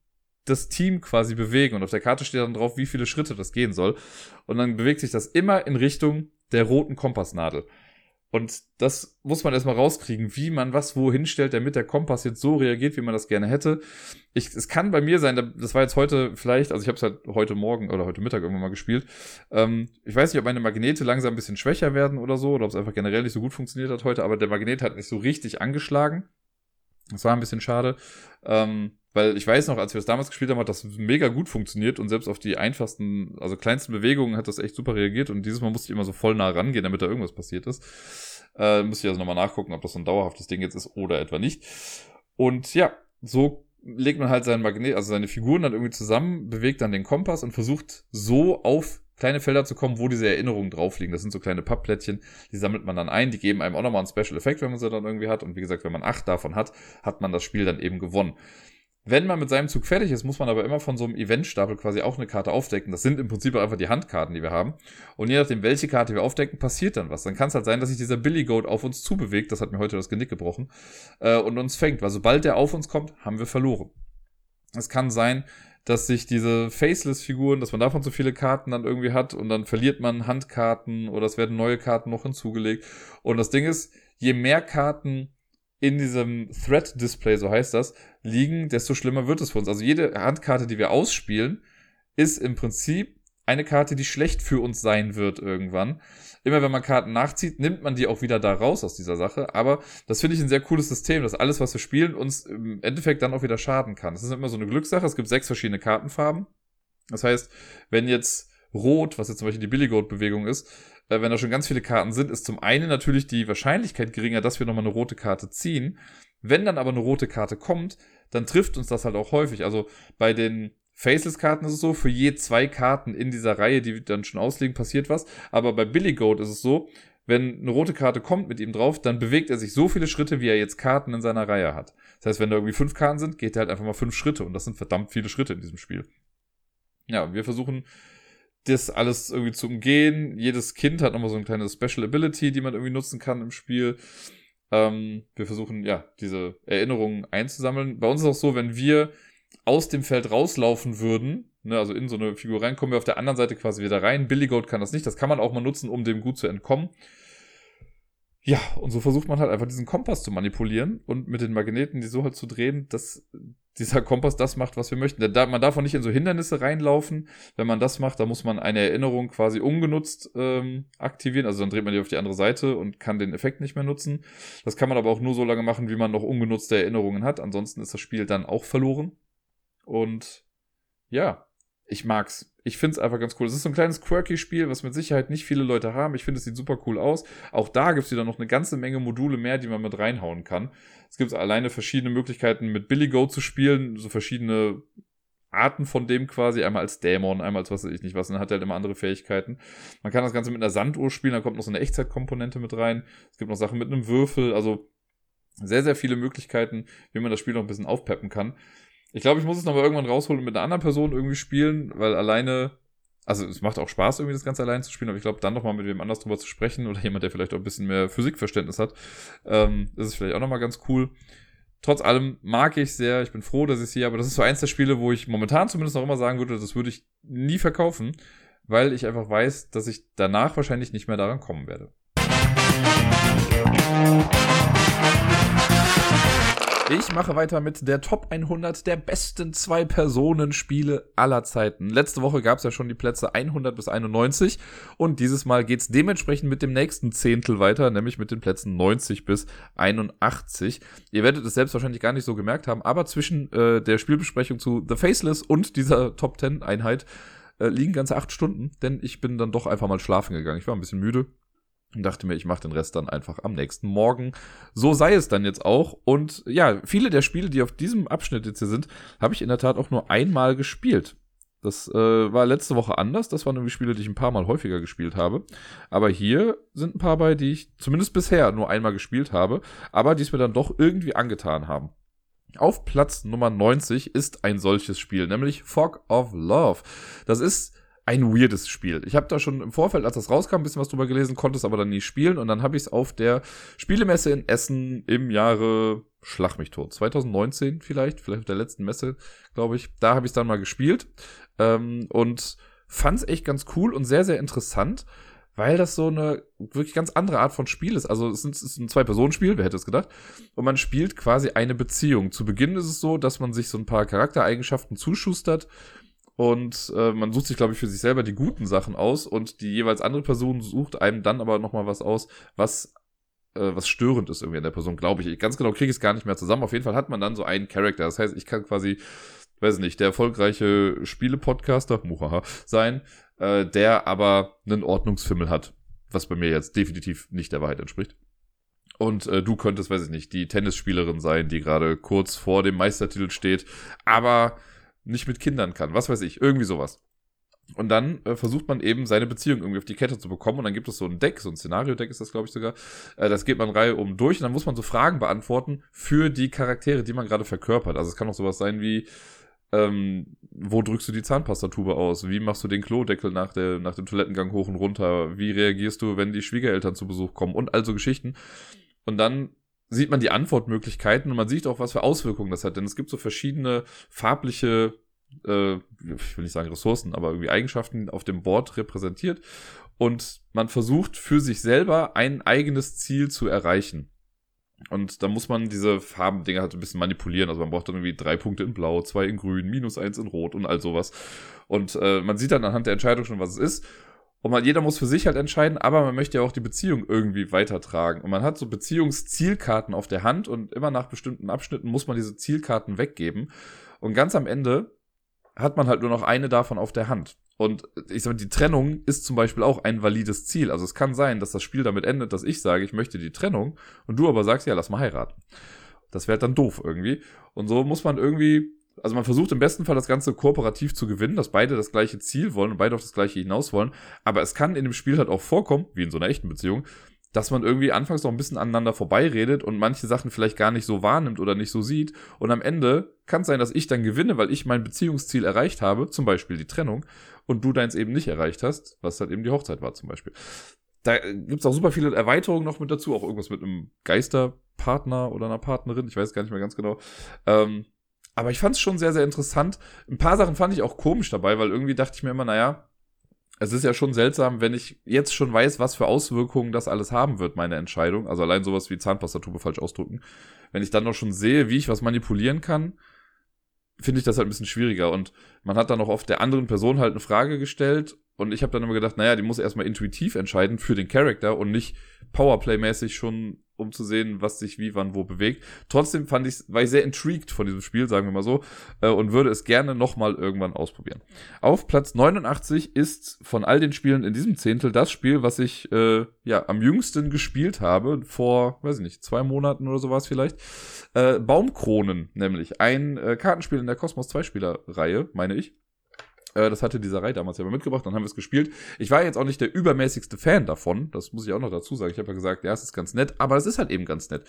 das Team quasi bewegen. Und auf der Karte steht dann drauf, wie viele Schritte das gehen soll. Und dann bewegt sich das immer in Richtung der roten Kompassnadel. Und das muss man erstmal rauskriegen, wie man was wo hinstellt, damit der Kompass jetzt so reagiert, wie man das gerne hätte. Ich, es kann bei mir sein, das war jetzt heute vielleicht, also ich habe es halt heute Morgen oder heute Mittag irgendwann mal gespielt. Ähm, ich weiß nicht, ob meine Magnete langsam ein bisschen schwächer werden oder so, oder ob es einfach generell nicht so gut funktioniert hat heute, aber der Magnet hat nicht so richtig angeschlagen. Das war ein bisschen schade. Ähm, weil ich weiß noch, als wir das damals gespielt haben, hat das mega gut funktioniert und selbst auf die einfachsten, also kleinsten Bewegungen hat das echt super reagiert und dieses Mal musste ich immer so voll nah rangehen, damit da irgendwas passiert ist. Äh, müsste ich also nochmal nachgucken, ob das so ein dauerhaftes Ding jetzt ist oder etwa nicht. Und ja, so legt man halt seinen Magnet, also seine Figuren dann irgendwie zusammen, bewegt dann den Kompass und versucht so auf kleine Felder zu kommen, wo diese Erinnerungen drauf liegen. Das sind so kleine Pappplättchen, die sammelt man dann ein, die geben einem auch nochmal einen Special Effekt, wenn man sie dann irgendwie hat. Und wie gesagt, wenn man acht davon hat, hat man das Spiel dann eben gewonnen. Wenn man mit seinem Zug fertig ist, muss man aber immer von so einem Eventstapel quasi auch eine Karte aufdecken. Das sind im Prinzip einfach die Handkarten, die wir haben. Und je nachdem, welche Karte wir aufdecken, passiert dann was. Dann kann es halt sein, dass sich dieser Billy Goat auf uns zubewegt. Das hat mir heute das Genick gebrochen. Äh, und uns fängt. Weil sobald der auf uns kommt, haben wir verloren. Es kann sein, dass sich diese Faceless-Figuren, dass man davon zu viele Karten dann irgendwie hat und dann verliert man Handkarten oder es werden neue Karten noch hinzugelegt. Und das Ding ist, je mehr Karten in diesem Thread-Display, so heißt das, liegen, desto schlimmer wird es für uns. Also jede Handkarte, die wir ausspielen, ist im Prinzip eine Karte, die schlecht für uns sein wird irgendwann. Immer wenn man Karten nachzieht, nimmt man die auch wieder da raus aus dieser Sache. Aber das finde ich ein sehr cooles System, dass alles, was wir spielen, uns im Endeffekt dann auch wieder schaden kann. Das ist immer so eine Glückssache. Es gibt sechs verschiedene Kartenfarben. Das heißt, wenn jetzt Rot, was jetzt zum Beispiel die Billy Goat Bewegung ist, äh, wenn da schon ganz viele Karten sind, ist zum einen natürlich die Wahrscheinlichkeit geringer, dass wir nochmal eine rote Karte ziehen. Wenn dann aber eine rote Karte kommt, dann trifft uns das halt auch häufig. Also bei den Faceless-Karten ist es so, für je zwei Karten in dieser Reihe, die dann schon ausliegen, passiert was. Aber bei Billy Goat ist es so, wenn eine rote Karte kommt mit ihm drauf, dann bewegt er sich so viele Schritte, wie er jetzt Karten in seiner Reihe hat. Das heißt, wenn da irgendwie fünf Karten sind, geht er halt einfach mal fünf Schritte. Und das sind verdammt viele Schritte in diesem Spiel. Ja, wir versuchen das alles irgendwie zu umgehen. Jedes Kind hat nochmal so eine kleine Special Ability, die man irgendwie nutzen kann im Spiel. Ähm, wir versuchen, ja, diese Erinnerungen einzusammeln. Bei uns ist auch so, wenn wir aus dem Feld rauslaufen würden, ne, also in so eine Figur rein, kommen wir auf der anderen Seite quasi wieder rein. Billy Goat kann das nicht. Das kann man auch mal nutzen, um dem gut zu entkommen. Ja, und so versucht man halt einfach diesen Kompass zu manipulieren und mit den Magneten die so halt zu drehen, dass dieser Kompass das macht, was wir möchten. man darf auch nicht in so Hindernisse reinlaufen. Wenn man das macht, dann muss man eine Erinnerung quasi ungenutzt ähm, aktivieren. Also dann dreht man die auf die andere Seite und kann den Effekt nicht mehr nutzen. Das kann man aber auch nur so lange machen, wie man noch ungenutzte Erinnerungen hat. Ansonsten ist das Spiel dann auch verloren. Und ja, ich mag's. Ich find's einfach ganz cool. Es ist so ein kleines quirky Spiel, was mit Sicherheit nicht viele Leute haben. Ich finde, es sieht super cool aus. Auch da gibt's wieder noch eine ganze Menge Module mehr, die man mit reinhauen kann. Es gibt alleine verschiedene Möglichkeiten, mit Billy Go zu spielen, so verschiedene Arten von dem quasi, einmal als Dämon, einmal als was weiß ich nicht was, und dann hat er halt immer andere Fähigkeiten. Man kann das Ganze mit einer Sanduhr spielen, da kommt noch so eine Echtzeitkomponente mit rein. Es gibt noch Sachen mit einem Würfel, also sehr, sehr viele Möglichkeiten, wie man das Spiel noch ein bisschen aufpeppen kann. Ich glaube, ich muss es nochmal irgendwann rausholen und mit einer anderen Person irgendwie spielen, weil alleine, also es macht auch Spaß, irgendwie das Ganze allein zu spielen, aber ich glaube, dann nochmal mit wem anders drüber zu sprechen oder jemand, der vielleicht auch ein bisschen mehr Physikverständnis hat, ähm, das ist vielleicht auch nochmal ganz cool. Trotz allem mag ich sehr, ich bin froh, dass ich es hier, aber das ist so eins der Spiele, wo ich momentan zumindest noch immer sagen würde, das würde ich nie verkaufen, weil ich einfach weiß, dass ich danach wahrscheinlich nicht mehr daran kommen werde. Ich mache weiter mit der Top 100 der besten Zwei-Personen-Spiele aller Zeiten. Letzte Woche gab es ja schon die Plätze 100 bis 91 und dieses Mal geht es dementsprechend mit dem nächsten Zehntel weiter, nämlich mit den Plätzen 90 bis 81. Ihr werdet es selbstverständlich gar nicht so gemerkt haben, aber zwischen äh, der Spielbesprechung zu The Faceless und dieser Top 10 Einheit äh, liegen ganze acht Stunden, denn ich bin dann doch einfach mal schlafen gegangen. Ich war ein bisschen müde und dachte mir, ich mache den Rest dann einfach am nächsten Morgen. So sei es dann jetzt auch. Und ja, viele der Spiele, die auf diesem Abschnitt jetzt hier sind, habe ich in der Tat auch nur einmal gespielt. Das äh, war letzte Woche anders. Das waren irgendwie Spiele, die ich ein paar Mal häufiger gespielt habe. Aber hier sind ein paar bei, die ich zumindest bisher nur einmal gespielt habe, aber die es mir dann doch irgendwie angetan haben. Auf Platz Nummer 90 ist ein solches Spiel, nämlich Fog of Love. Das ist ein weirdes Spiel. Ich habe da schon im Vorfeld, als das rauskam, ein bisschen was drüber gelesen, konnte es aber dann nie spielen und dann habe ich es auf der Spielemesse in Essen im Jahre Schlag mich tot, 2019 vielleicht, vielleicht auf der letzten Messe, glaube ich. Da habe ich es dann mal gespielt ähm, und fand es echt ganz cool und sehr, sehr interessant, weil das so eine wirklich ganz andere Art von Spiel ist. Also es ist, ein Zwei-Personen-Spiel, wer hätte es gedacht? Und man spielt quasi eine Beziehung. Zu Beginn ist es so, dass man sich so ein paar Charaktereigenschaften zuschustert und äh, man sucht sich, glaube ich, für sich selber die guten Sachen aus und die jeweils andere Person sucht einem dann aber nochmal was aus, was äh, was störend ist irgendwie an der Person, glaube ich. Ganz genau kriege ich es gar nicht mehr zusammen. Auf jeden Fall hat man dann so einen Charakter. Das heißt, ich kann quasi, weiß nicht, der erfolgreiche Spiele-Podcaster, muhaha, sein, äh, der aber einen Ordnungsfimmel hat. Was bei mir jetzt definitiv nicht der Wahrheit entspricht. Und äh, du könntest, weiß ich nicht, die Tennisspielerin sein, die gerade kurz vor dem Meistertitel steht, aber nicht mit Kindern kann. Was weiß ich, irgendwie sowas. Und dann äh, versucht man eben seine Beziehung irgendwie auf die Kette zu bekommen. Und dann gibt es so ein Deck, so ein Szenario-Deck ist das, glaube ich, sogar. Äh, das geht man Reihe um durch und dann muss man so Fragen beantworten für die Charaktere, die man gerade verkörpert. Also es kann auch sowas sein wie, ähm, wo drückst du die Zahnpastatube aus? Wie machst du den Klodeckel nach, der, nach dem Toilettengang hoch und runter? Wie reagierst du, wenn die Schwiegereltern zu Besuch kommen? Und also Geschichten. Und dann sieht man die Antwortmöglichkeiten und man sieht auch, was für Auswirkungen das hat. Denn es gibt so verschiedene farbliche, äh, ich will nicht sagen Ressourcen, aber irgendwie Eigenschaften auf dem Board repräsentiert. Und man versucht für sich selber ein eigenes Ziel zu erreichen. Und da muss man diese Farbendinger halt ein bisschen manipulieren. Also man braucht dann irgendwie drei Punkte in Blau, zwei in Grün, minus eins in Rot und all sowas. Und äh, man sieht dann anhand der Entscheidung schon, was es ist. Und man, jeder muss für sich halt entscheiden, aber man möchte ja auch die Beziehung irgendwie weitertragen. Und man hat so Beziehungszielkarten auf der Hand und immer nach bestimmten Abschnitten muss man diese Zielkarten weggeben. Und ganz am Ende hat man halt nur noch eine davon auf der Hand. Und ich sag mal, die Trennung ist zum Beispiel auch ein valides Ziel. Also es kann sein, dass das Spiel damit endet, dass ich sage, ich möchte die Trennung und du aber sagst, ja, lass mal heiraten. Das wäre halt dann doof irgendwie. Und so muss man irgendwie also man versucht im besten Fall das Ganze kooperativ zu gewinnen, dass beide das gleiche Ziel wollen und beide auf das gleiche hinaus wollen. Aber es kann in dem Spiel halt auch vorkommen, wie in so einer echten Beziehung, dass man irgendwie anfangs noch ein bisschen aneinander vorbeiredet und manche Sachen vielleicht gar nicht so wahrnimmt oder nicht so sieht. Und am Ende kann es sein, dass ich dann gewinne, weil ich mein Beziehungsziel erreicht habe, zum Beispiel die Trennung, und du deins eben nicht erreicht hast, was halt eben die Hochzeit war zum Beispiel. Da gibt's auch super viele Erweiterungen noch mit dazu, auch irgendwas mit einem Geisterpartner oder einer Partnerin, ich weiß gar nicht mehr ganz genau. Ähm, aber ich fand es schon sehr, sehr interessant. Ein paar Sachen fand ich auch komisch dabei, weil irgendwie dachte ich mir immer, naja, es ist ja schon seltsam, wenn ich jetzt schon weiß, was für Auswirkungen das alles haben wird, meine Entscheidung. Also allein sowas wie Zahnpastatube falsch ausdrücken. Wenn ich dann noch schon sehe, wie ich was manipulieren kann, finde ich das halt ein bisschen schwieriger. Und man hat dann auch oft der anderen Person halt eine Frage gestellt. Und ich habe dann immer gedacht, naja, die muss erstmal intuitiv entscheiden für den Charakter und nicht Powerplay-mäßig schon um zu sehen, was sich wie, wann, wo bewegt. Trotzdem fand ich, war ich sehr intrigued von diesem Spiel, sagen wir mal so, äh, und würde es gerne nochmal irgendwann ausprobieren. Auf Platz 89 ist von all den Spielen in diesem Zehntel das Spiel, was ich äh, ja am jüngsten gespielt habe, vor, weiß ich nicht, zwei Monaten oder sowas vielleicht. Äh, Baumkronen, nämlich ein äh, Kartenspiel in der Cosmos 2 Spieler-Reihe, meine ich. Äh, das hatte dieser Reihe damals ja mal mitgebracht, dann haben wir es gespielt. Ich war jetzt auch nicht der übermäßigste Fan davon, das muss ich auch noch dazu sagen. Ich habe ja gesagt, ja, es ist ganz nett, aber es ist halt eben ganz nett.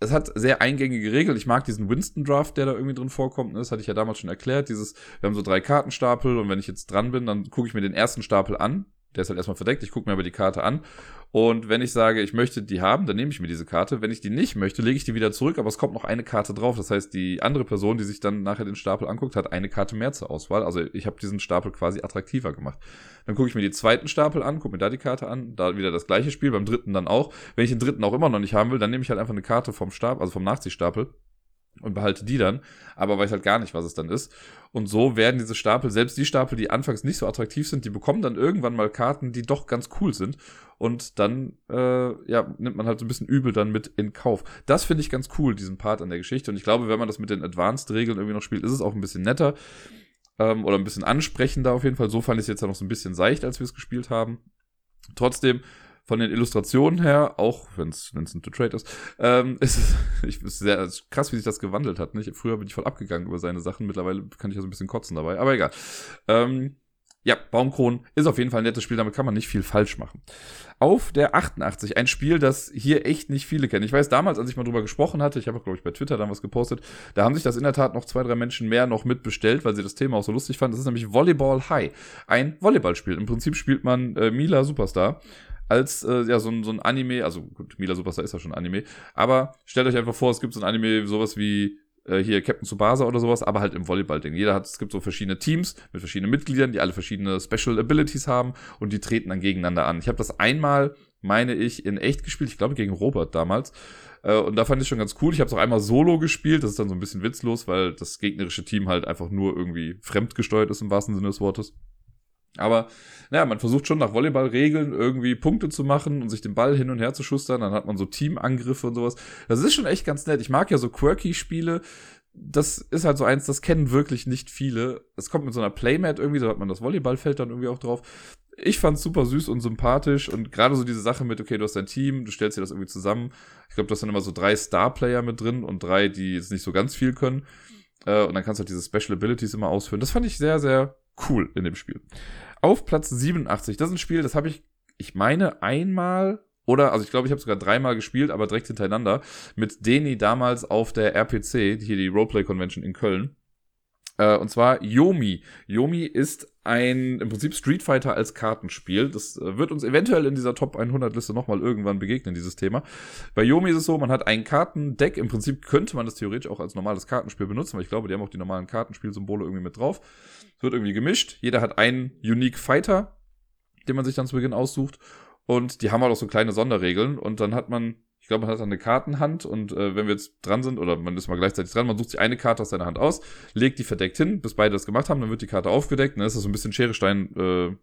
Es hat sehr eingängige Regeln. Ich mag diesen Winston-Draft, der da irgendwie drin vorkommt. Das hatte ich ja damals schon erklärt. Dieses, wir haben so drei Kartenstapel und wenn ich jetzt dran bin, dann gucke ich mir den ersten Stapel an. Der ist halt erstmal verdeckt. Ich gucke mir aber die Karte an und wenn ich sage, ich möchte die haben, dann nehme ich mir diese Karte. Wenn ich die nicht möchte, lege ich die wieder zurück, aber es kommt noch eine Karte drauf. Das heißt, die andere Person, die sich dann nachher den Stapel anguckt, hat eine Karte mehr zur Auswahl. Also ich habe diesen Stapel quasi attraktiver gemacht. Dann gucke ich mir die zweiten Stapel an, gucke mir da die Karte an, da wieder das gleiche Spiel, beim dritten dann auch. Wenn ich den dritten auch immer noch nicht haben will, dann nehme ich halt einfach eine Karte vom Stapel, also vom Nachziehstapel und behalte die dann, aber weiß halt gar nicht, was es dann ist. Und so werden diese Stapel, selbst die Stapel, die anfangs nicht so attraktiv sind, die bekommen dann irgendwann mal Karten, die doch ganz cool sind. Und dann äh, ja, nimmt man halt so ein bisschen übel dann mit in Kauf. Das finde ich ganz cool, diesen Part an der Geschichte. Und ich glaube, wenn man das mit den Advanced-Regeln irgendwie noch spielt, ist es auch ein bisschen netter. Ähm, oder ein bisschen ansprechender auf jeden Fall. So fand ich es jetzt ja noch so ein bisschen seicht, als wir es gespielt haben. Trotzdem von den Illustrationen her, auch wenn es ein To Trade ist, ähm, ist es ich, ist sehr ist krass, wie sich das gewandelt hat. Nicht? Früher bin ich voll abgegangen über seine Sachen, mittlerweile kann ich ja so ein bisschen kotzen dabei, aber egal. Ähm, ja, Baumkronen ist auf jeden Fall ein nettes Spiel, damit kann man nicht viel falsch machen. Auf der 88, ein Spiel, das hier echt nicht viele kennen. Ich weiß damals, als ich mal drüber gesprochen hatte, ich habe auch, glaube ich, bei Twitter dann was gepostet, da haben sich das in der Tat noch zwei, drei Menschen mehr noch mitbestellt, weil sie das Thema auch so lustig fanden. Das ist nämlich Volleyball High. Ein Volleyballspiel. Im Prinzip spielt man äh, Mila Superstar als äh, ja so ein, so ein Anime, also gut, Mila Superstar ist ja schon Anime, aber stellt euch einfach vor, es gibt so ein Anime, sowas wie äh, hier Captain Tsubasa oder sowas, aber halt im Volleyball-Ding. Jeder hat, es gibt so verschiedene Teams mit verschiedenen Mitgliedern, die alle verschiedene Special Abilities haben und die treten dann gegeneinander an. Ich habe das einmal, meine ich, in echt gespielt, ich glaube gegen Robert damals. Äh, und da fand ich schon ganz cool. Ich habe es auch einmal solo gespielt. Das ist dann so ein bisschen witzlos, weil das gegnerische Team halt einfach nur irgendwie fremdgesteuert ist im wahrsten Sinne des Wortes. Aber naja, man versucht schon nach Volleyballregeln irgendwie Punkte zu machen und sich den Ball hin und her zu schustern. Dann hat man so Teamangriffe und sowas. Das ist schon echt ganz nett. Ich mag ja so quirky Spiele. Das ist halt so eins, das kennen wirklich nicht viele. Es kommt mit so einer Playmat irgendwie, da hat man das Volleyballfeld dann irgendwie auch drauf. Ich fand's super süß und sympathisch und gerade so diese Sache mit, okay, du hast dein Team, du stellst dir das irgendwie zusammen. Ich glaube, du hast dann immer so drei Star-Player mit drin und drei, die jetzt nicht so ganz viel können. Äh, und dann kannst du halt diese Special Abilities immer ausführen. Das fand ich sehr, sehr cool in dem Spiel. Auf Platz 87, das ist ein Spiel, das habe ich, ich meine, einmal oder, also ich glaube, ich habe sogar dreimal gespielt, aber direkt hintereinander, mit Deni damals auf der RPC, hier die Roleplay Convention in Köln. Äh, und zwar Yomi. Yomi ist ein im Prinzip Street Fighter als Kartenspiel. Das äh, wird uns eventuell in dieser Top 100 Liste nochmal irgendwann begegnen, dieses Thema. Bei Yomi ist es so, man hat ein Kartendeck. Im Prinzip könnte man das theoretisch auch als normales Kartenspiel benutzen, weil ich glaube, die haben auch die normalen Kartenspielsymbole irgendwie mit drauf. Es wird irgendwie gemischt. Jeder hat einen Unique Fighter, den man sich dann zu Beginn aussucht. Und die haben halt auch so kleine Sonderregeln. Und dann hat man ich glaube, man hat eine Kartenhand und äh, wenn wir jetzt dran sind, oder man ist mal gleichzeitig dran, man sucht sich eine Karte aus seiner Hand aus, legt die verdeckt hin, bis beide das gemacht haben, dann wird die Karte aufgedeckt, dann ist das so ein bisschen Schere, Stein, äh,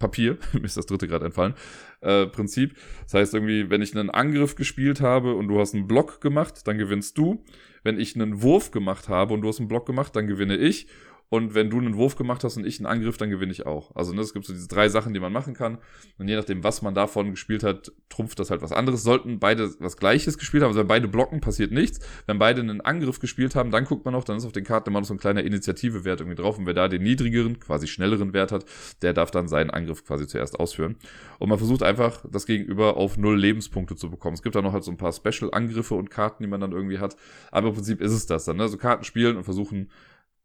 Papier, mir ist das dritte gerade entfallen, äh, Prinzip. Das heißt irgendwie, wenn ich einen Angriff gespielt habe und du hast einen Block gemacht, dann gewinnst du. Wenn ich einen Wurf gemacht habe und du hast einen Block gemacht, dann gewinne ich. Und wenn du einen Wurf gemacht hast und ich einen Angriff, dann gewinne ich auch. Also ne, es gibt so diese drei Sachen, die man machen kann. Und je nachdem, was man davon gespielt hat, trumpft das halt was anderes. Sollten beide was Gleiches gespielt haben, also wenn beide blocken, passiert nichts. Wenn beide einen Angriff gespielt haben, dann guckt man noch, dann ist auf den Karten immer noch so ein kleiner Initiative-Wert irgendwie drauf. Und wer da den niedrigeren, quasi schnelleren Wert hat, der darf dann seinen Angriff quasi zuerst ausführen. Und man versucht einfach, das Gegenüber auf null Lebenspunkte zu bekommen. Es gibt da noch halt so ein paar Special-Angriffe und Karten, die man dann irgendwie hat. Aber im Prinzip ist es das dann, ne? So Karten spielen und versuchen,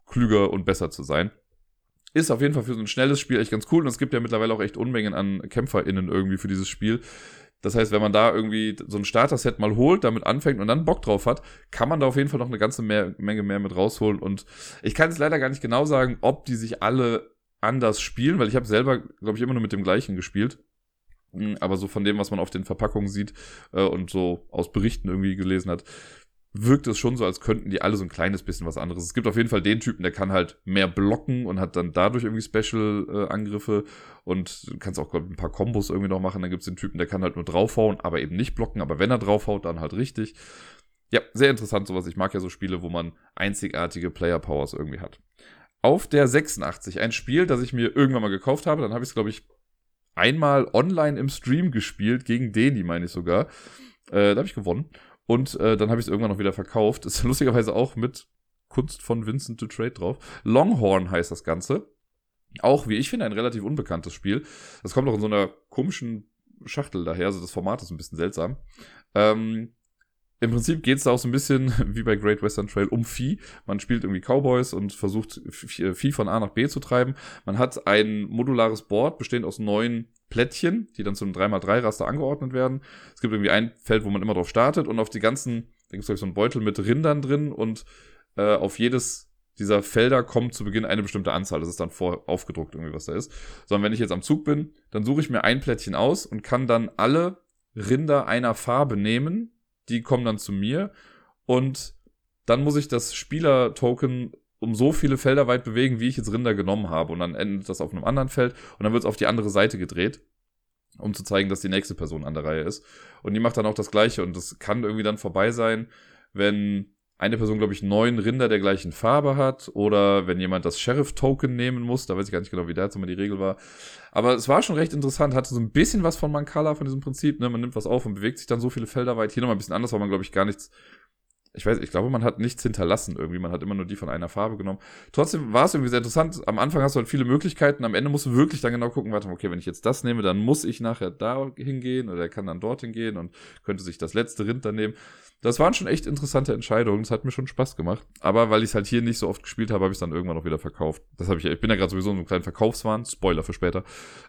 klüger und besser zu sein. Ist auf jeden Fall für so ein schnelles Spiel echt ganz cool. Und es gibt ja mittlerweile auch echt Unmengen an KämpferInnen irgendwie für dieses Spiel. Das heißt, wenn man da irgendwie so ein Starter-Set mal holt, damit anfängt und dann Bock drauf hat, kann man da auf jeden Fall noch eine ganze mehr, Menge mehr mit rausholen. Und ich kann jetzt leider gar nicht genau sagen, ob die sich alle anders spielen, weil ich habe selber, glaube ich, immer nur mit dem gleichen gespielt. Hm, aber so von dem, was man auf den Verpackungen sieht äh, und so aus Berichten irgendwie gelesen hat, wirkt es schon so, als könnten die alle so ein kleines bisschen was anderes. Es gibt auf jeden Fall den Typen, der kann halt mehr blocken und hat dann dadurch irgendwie Special-Angriffe äh, und du kannst auch ein paar Kombos irgendwie noch machen. Dann gibt es den Typen, der kann halt nur draufhauen, aber eben nicht blocken. Aber wenn er draufhaut, dann halt richtig. Ja, sehr interessant sowas. Ich mag ja so Spiele, wo man einzigartige Player-Powers irgendwie hat. Auf der 86, ein Spiel, das ich mir irgendwann mal gekauft habe. Dann habe ich es, glaube ich, einmal online im Stream gespielt, gegen Deni, meine ich sogar. Äh, da habe ich gewonnen. Und äh, dann habe ich es irgendwann noch wieder verkauft. Ist lustigerweise auch mit Kunst von Vincent to Trade drauf. Longhorn heißt das Ganze. Auch, wie ich finde, ein relativ unbekanntes Spiel. Das kommt auch in so einer komischen Schachtel daher. Also das Format ist ein bisschen seltsam. Ähm, im Prinzip geht es da auch so ein bisschen wie bei Great Western Trail um Vieh. Man spielt irgendwie Cowboys und versucht Vieh von A nach B zu treiben. Man hat ein modulares Board bestehend aus neun Plättchen, die dann zum 3x3-Raster angeordnet werden. Es gibt irgendwie ein Feld, wo man immer drauf startet und auf die ganzen, da gibt es so einen Beutel mit Rindern drin und äh, auf jedes dieser Felder kommt zu Beginn eine bestimmte Anzahl. Das ist dann vor aufgedruckt irgendwie, was da ist. Sondern wenn ich jetzt am Zug bin, dann suche ich mir ein Plättchen aus und kann dann alle Rinder einer Farbe nehmen die kommen dann zu mir und dann muss ich das Spieler-Token um so viele Felder weit bewegen, wie ich jetzt Rinder genommen habe. Und dann endet das auf einem anderen Feld und dann wird es auf die andere Seite gedreht, um zu zeigen, dass die nächste Person an der Reihe ist. Und die macht dann auch das Gleiche. Und das kann irgendwie dann vorbei sein, wenn eine Person, glaube ich, neun Rinder der gleichen Farbe hat oder wenn jemand das Sheriff-Token nehmen muss, da weiß ich gar nicht genau, wie da jetzt immer die Regel war. Aber es war schon recht interessant, hatte so ein bisschen was von Mancala, von diesem Prinzip, ne? man nimmt was auf und bewegt sich dann so viele Felder weit. Hier nochmal ein bisschen anders, weil man, glaube ich, gar nichts ich weiß, ich glaube, man hat nichts hinterlassen irgendwie. Man hat immer nur die von einer Farbe genommen. Trotzdem war es irgendwie sehr interessant. Am Anfang hast du halt viele Möglichkeiten. Am Ende musst du wirklich dann genau gucken, warte, okay, wenn ich jetzt das nehme, dann muss ich nachher da hingehen oder er kann dann dorthin gehen und könnte sich das letzte Rind dann nehmen. Das waren schon echt interessante Entscheidungen. Das hat mir schon Spaß gemacht. Aber weil ich es halt hier nicht so oft gespielt habe, habe ich es dann irgendwann auch wieder verkauft. Das habe ich, ich bin ja gerade sowieso in so einem kleinen Verkaufswahn. Spoiler für später.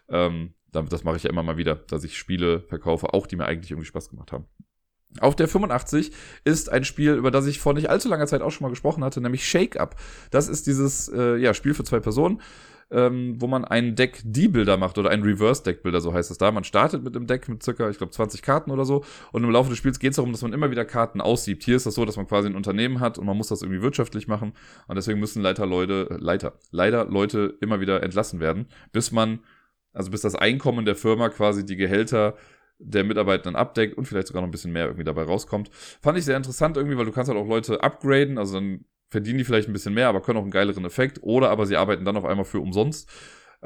Ähm, das mache ich ja immer mal wieder, dass ich Spiele verkaufe, auch die mir eigentlich irgendwie Spaß gemacht haben. Auf der 85 ist ein Spiel, über das ich vor nicht allzu langer Zeit auch schon mal gesprochen hatte, nämlich Shake Up. Das ist dieses äh, ja, Spiel für zwei Personen, ähm, wo man einen Deck-D-Builder macht oder einen Reverse-Deck-Builder, so heißt es da. Man startet mit einem Deck mit circa, ich glaube, 20 Karten oder so und im Laufe des Spiels geht es darum, dass man immer wieder Karten aussiebt. Hier ist das so, dass man quasi ein Unternehmen hat und man muss das irgendwie wirtschaftlich machen und deswegen müssen Leiter Leute, äh, Leiter, leider Leute immer wieder entlassen werden, bis man, also bis das Einkommen der Firma quasi die Gehälter der Mitarbeitenden abdeckt und vielleicht sogar noch ein bisschen mehr irgendwie dabei rauskommt. Fand ich sehr interessant irgendwie, weil du kannst halt auch Leute upgraden, also dann verdienen die vielleicht ein bisschen mehr, aber können auch einen geileren Effekt oder aber sie arbeiten dann auf einmal für umsonst.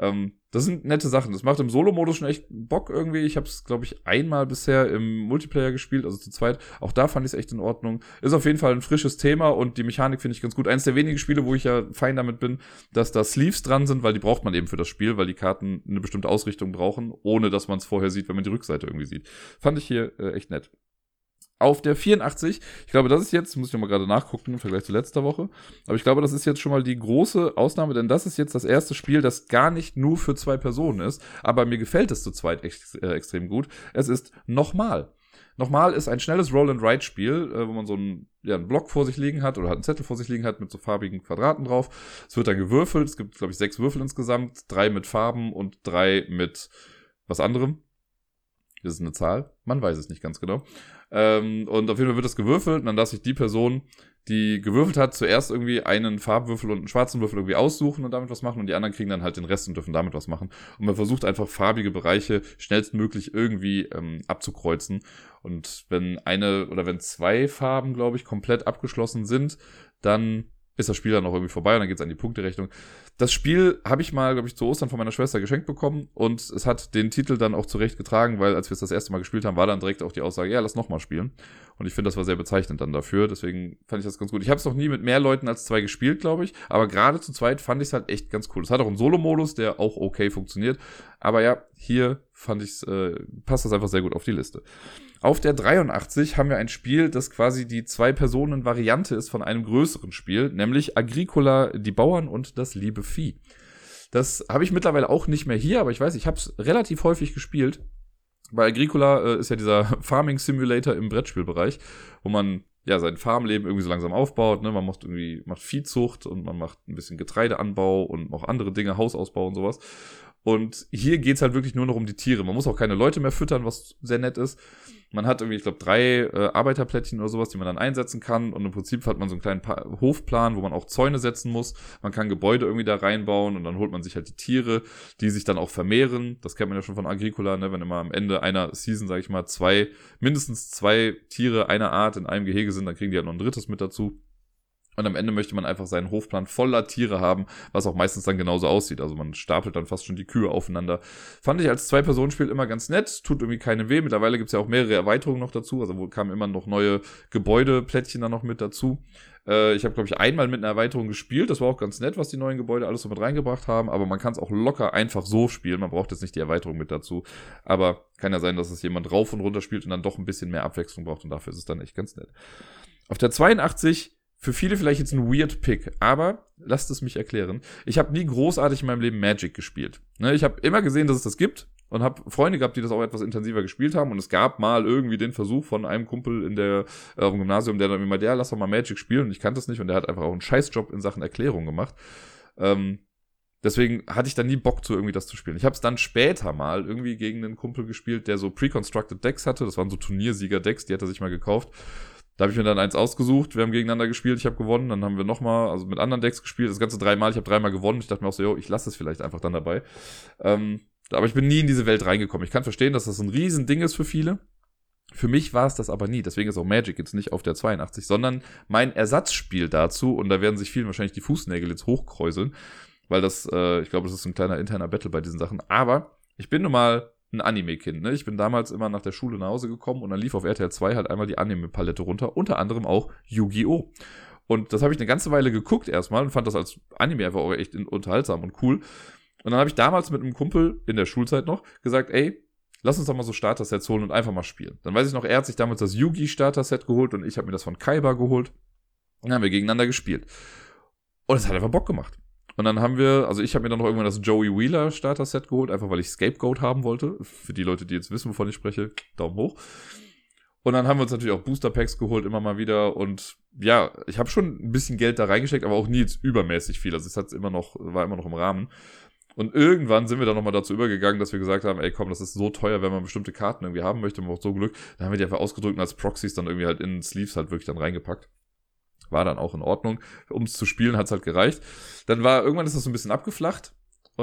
Ähm, das sind nette Sachen. Das macht im Solo-Modus schon echt Bock irgendwie. Ich habe es, glaube ich, einmal bisher im Multiplayer gespielt, also zu zweit. Auch da fand ich es echt in Ordnung. Ist auf jeden Fall ein frisches Thema und die Mechanik finde ich ganz gut. Eines der wenigen Spiele, wo ich ja fein damit bin, dass da Sleeves dran sind, weil die braucht man eben für das Spiel, weil die Karten eine bestimmte Ausrichtung brauchen, ohne dass man es vorher sieht, wenn man die Rückseite irgendwie sieht. Fand ich hier äh, echt nett auf der 84. Ich glaube, das ist jetzt, muss ich nochmal gerade nachgucken im Vergleich zu letzter Woche. Aber ich glaube, das ist jetzt schon mal die große Ausnahme, denn das ist jetzt das erste Spiel, das gar nicht nur für zwei Personen ist. Aber mir gefällt es zu zweit ex äh, extrem gut. Es ist nochmal. Nochmal ist ein schnelles Roll-and-Ride-Spiel, äh, wo man so einen, ja, einen Block vor sich liegen hat oder halt einen Zettel vor sich liegen hat mit so farbigen Quadraten drauf. Es wird dann gewürfelt. Es gibt, glaube ich, sechs Würfel insgesamt. Drei mit Farben und drei mit was anderem. Das ist eine Zahl. Man weiß es nicht ganz genau. Ähm, und auf jeden Fall wird das gewürfelt und dann darf sich die Person, die gewürfelt hat, zuerst irgendwie einen Farbwürfel und einen schwarzen Würfel irgendwie aussuchen und damit was machen und die anderen kriegen dann halt den Rest und dürfen damit was machen. Und man versucht einfach farbige Bereiche schnellstmöglich irgendwie ähm, abzukreuzen. Und wenn eine oder wenn zwei Farben, glaube ich, komplett abgeschlossen sind, dann ist das Spiel dann auch irgendwie vorbei und dann geht's an die Punkterechnung. Das Spiel habe ich mal, glaube ich, zu Ostern von meiner Schwester geschenkt bekommen und es hat den Titel dann auch zurecht getragen, weil als wir es das erste Mal gespielt haben, war dann direkt auch die Aussage, ja, lass nochmal spielen. Und ich finde, das war sehr bezeichnend dann dafür, deswegen fand ich das ganz gut. Ich habe es noch nie mit mehr Leuten als zwei gespielt, glaube ich, aber gerade zu zweit fand ich es halt echt ganz cool. Es hat auch einen Solo-Modus, der auch okay funktioniert, aber ja, hier fand ich äh, passt das einfach sehr gut auf die Liste. Auf der 83 haben wir ein Spiel, das quasi die Zwei-Personen-Variante ist von einem größeren Spiel, nämlich Agricola, die Bauern und das liebe Vieh. Das habe ich mittlerweile auch nicht mehr hier, aber ich weiß, ich habe es relativ häufig gespielt. Bei Agricola äh, ist ja dieser Farming Simulator im Brettspielbereich, wo man ja sein Farmleben irgendwie so langsam aufbaut. Ne? Man macht irgendwie macht Viehzucht und man macht ein bisschen Getreideanbau und noch andere Dinge, Hausausbau und sowas. Und hier geht's halt wirklich nur noch um die Tiere. Man muss auch keine Leute mehr füttern, was sehr nett ist. Man hat irgendwie, ich glaube, drei äh, Arbeiterplättchen oder sowas, die man dann einsetzen kann. Und im Prinzip hat man so einen kleinen pa Hofplan, wo man auch Zäune setzen muss. Man kann Gebäude irgendwie da reinbauen und dann holt man sich halt die Tiere, die sich dann auch vermehren. Das kennt man ja schon von Agricola, ne? wenn immer am Ende einer Season, sage ich mal, zwei, mindestens zwei Tiere einer Art in einem Gehege sind, dann kriegen die halt noch ein drittes mit dazu. Und am Ende möchte man einfach seinen Hofplan voller Tiere haben, was auch meistens dann genauso aussieht. Also man stapelt dann fast schon die Kühe aufeinander. Fand ich als Zwei-Personen-Spiel immer ganz nett, tut irgendwie keine weh. Mittlerweile gibt's ja auch mehrere Erweiterungen noch dazu, also kamen immer noch neue Gebäudeplättchen dann noch mit dazu. Äh, ich habe, glaube ich, einmal mit einer Erweiterung gespielt. Das war auch ganz nett, was die neuen Gebäude alles so mit reingebracht haben. Aber man kann es auch locker einfach so spielen. Man braucht jetzt nicht die Erweiterung mit dazu. Aber kann ja sein, dass es jemand rauf und runter spielt und dann doch ein bisschen mehr Abwechslung braucht. Und dafür ist es dann echt ganz nett. Auf der 82 für viele vielleicht jetzt ein weird Pick, aber lasst es mich erklären. Ich habe nie großartig in meinem Leben Magic gespielt. Ne, ich habe immer gesehen, dass es das gibt und habe Freunde gehabt, die das auch etwas intensiver gespielt haben. Und es gab mal irgendwie den Versuch von einem Kumpel in der äh, im Gymnasium, der dann immer, der lass doch mal Magic spielen. Und ich kannte es nicht und der hat einfach auch einen Scheißjob in Sachen Erklärung gemacht. Ähm, Deswegen hatte ich dann nie Bock zu irgendwie das zu spielen. Ich habe es dann später mal irgendwie gegen einen Kumpel gespielt, der so pre-constructed Decks hatte. Das waren so Turniersieger-Decks, die hat er sich mal gekauft. Da habe ich mir dann eins ausgesucht, wir haben gegeneinander gespielt, ich habe gewonnen, dann haben wir nochmal, also mit anderen Decks gespielt, das ganze dreimal, ich habe dreimal gewonnen. Ich dachte mir auch so, yo, ich lasse es vielleicht einfach dann dabei. Ähm, aber ich bin nie in diese Welt reingekommen. Ich kann verstehen, dass das ein Riesending ist für viele. Für mich war es das aber nie. Deswegen ist auch Magic jetzt nicht auf der 82, sondern mein Ersatzspiel dazu. Und da werden sich vielen wahrscheinlich die Fußnägel jetzt hochkräuseln, weil das, äh, ich glaube, das ist ein kleiner interner Battle bei diesen Sachen. Aber ich bin nun mal ein Anime-Kind. Ne? Ich bin damals immer nach der Schule nach Hause gekommen und dann lief auf RTL 2 halt einmal die Anime-Palette runter, unter anderem auch Yu-Gi-Oh! Und das habe ich eine ganze Weile geguckt erstmal und fand das als Anime einfach auch echt unterhaltsam und cool. Und dann habe ich damals mit einem Kumpel in der Schulzeit noch gesagt, ey, lass uns doch mal so Starter-Sets holen und einfach mal spielen. Dann weiß ich noch, er hat sich damals das Yugi Starter-Set geholt und ich habe mir das von Kaiba geholt. Und dann haben wir gegeneinander gespielt. Und es hat einfach Bock gemacht. Und dann haben wir, also ich habe mir dann noch irgendwann das Joey Wheeler Starter-Set geholt, einfach weil ich Scapegoat haben wollte. Für die Leute, die jetzt wissen, wovon ich spreche, Daumen hoch. Und dann haben wir uns natürlich auch Booster Packs geholt, immer mal wieder. Und ja, ich habe schon ein bisschen Geld da reingesteckt, aber auch nie jetzt übermäßig viel. Also es hat immer noch, war immer noch im Rahmen. Und irgendwann sind wir dann nochmal dazu übergegangen, dass wir gesagt haben, ey komm, das ist so teuer, wenn man bestimmte Karten irgendwie haben möchte, man auch so Glück. Dann haben wir die einfach ausgedrückt und als Proxys dann irgendwie halt in Sleeves halt wirklich dann reingepackt. War dann auch in Ordnung. Um es zu spielen hat es halt gereicht. Dann war, irgendwann ist das so ein bisschen abgeflacht.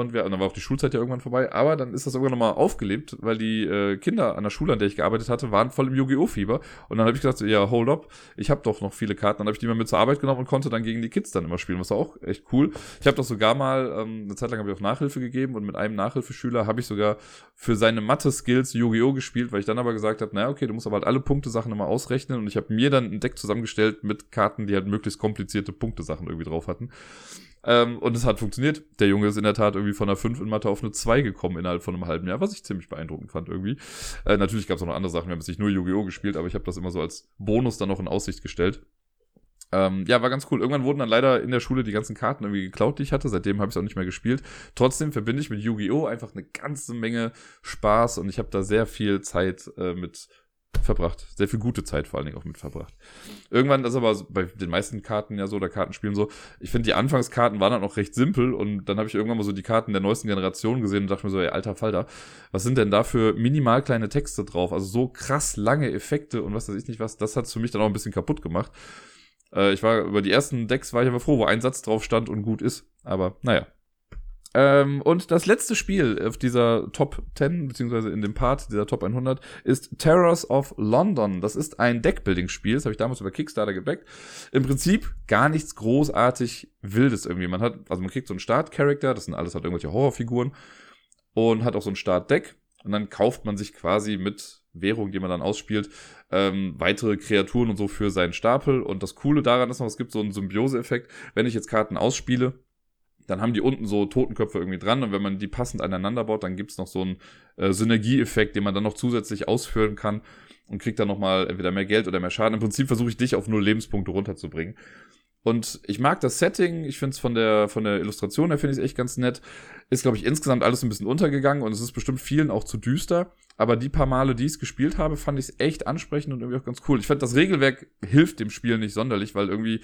Und, wir, und dann war auch die Schulzeit ja irgendwann vorbei. Aber dann ist das irgendwann nochmal aufgelebt, weil die äh, Kinder an der Schule, an der ich gearbeitet hatte, waren voll im Yu-Gi-Oh! Fieber. Und dann habe ich gesagt, ja, hold up, ich habe doch noch viele Karten. Dann habe ich die mal mit zur Arbeit genommen und konnte dann gegen die Kids dann immer spielen, was war auch echt cool. Ich habe doch sogar mal, ähm, eine Zeit lang habe ich auch Nachhilfe gegeben und mit einem Nachhilfeschüler habe ich sogar für seine Mathe-Skills Yu-Gi-Oh! gespielt, weil ich dann aber gesagt habe, naja, okay, du musst aber halt alle Punkte-Sachen immer ausrechnen. Und ich habe mir dann ein Deck zusammengestellt mit Karten, die halt möglichst komplizierte Punkte-Sachen irgendwie drauf hatten. Ähm, und es hat funktioniert. Der Junge ist in der Tat irgendwie von einer 5 in Mathe auf eine 2 gekommen innerhalb von einem halben Jahr, was ich ziemlich beeindruckend fand irgendwie. Äh, natürlich gab es auch noch andere Sachen. Wir haben jetzt nicht nur Yu-Gi-Oh! gespielt, aber ich habe das immer so als Bonus dann noch in Aussicht gestellt. Ähm, ja, war ganz cool. Irgendwann wurden dann leider in der Schule die ganzen Karten irgendwie geklaut, die ich hatte. Seitdem habe ich es auch nicht mehr gespielt. Trotzdem verbinde ich mit Yu-Gi-Oh! einfach eine ganze Menge Spaß und ich habe da sehr viel Zeit äh, mit verbracht. Sehr viel gute Zeit vor allen Dingen auch mit verbracht. Irgendwann, das ist aber bei den meisten Karten ja so, oder Kartenspielen so, ich finde, die Anfangskarten waren dann auch recht simpel und dann habe ich irgendwann mal so die Karten der neuesten Generation gesehen und dachte mir so, ey, alter Falter, was sind denn da für minimal kleine Texte drauf? Also so krass lange Effekte und was weiß ich nicht was, das hat für mich dann auch ein bisschen kaputt gemacht. Äh, ich war, über die ersten Decks war ich aber froh, wo ein Satz drauf stand und gut ist. Aber naja, ähm, und das letzte Spiel auf dieser Top 10, beziehungsweise in dem Part dieser Top 100, ist Terrors of London. Das ist ein Deckbuilding-Spiel, das habe ich damals über Kickstarter gebackt. Im Prinzip gar nichts großartig Wildes irgendwie. Man hat, also man kriegt so einen Start-Character, das sind alles halt irgendwelche Horrorfiguren, und hat auch so ein Start-Deck. Und dann kauft man sich quasi mit Währung, die man dann ausspielt, ähm, weitere Kreaturen und so für seinen Stapel. Und das Coole daran ist noch, es gibt so einen Symbiose-Effekt. Wenn ich jetzt Karten ausspiele, dann haben die unten so Totenköpfe irgendwie dran und wenn man die passend aneinander baut, dann gibt's noch so einen äh, Synergieeffekt, den man dann noch zusätzlich ausführen kann und kriegt dann nochmal entweder mehr Geld oder mehr Schaden. Im Prinzip versuche ich dich auf null Lebenspunkte runterzubringen. Und ich mag das Setting, ich finde es von der, von der Illustration her finde ich es echt ganz nett. Ist, glaube ich, insgesamt alles ein bisschen untergegangen und es ist bestimmt vielen auch zu düster. Aber die paar Male, die ich es gespielt habe, fand ich es echt ansprechend und irgendwie auch ganz cool. Ich fand, das Regelwerk hilft dem Spiel nicht sonderlich, weil irgendwie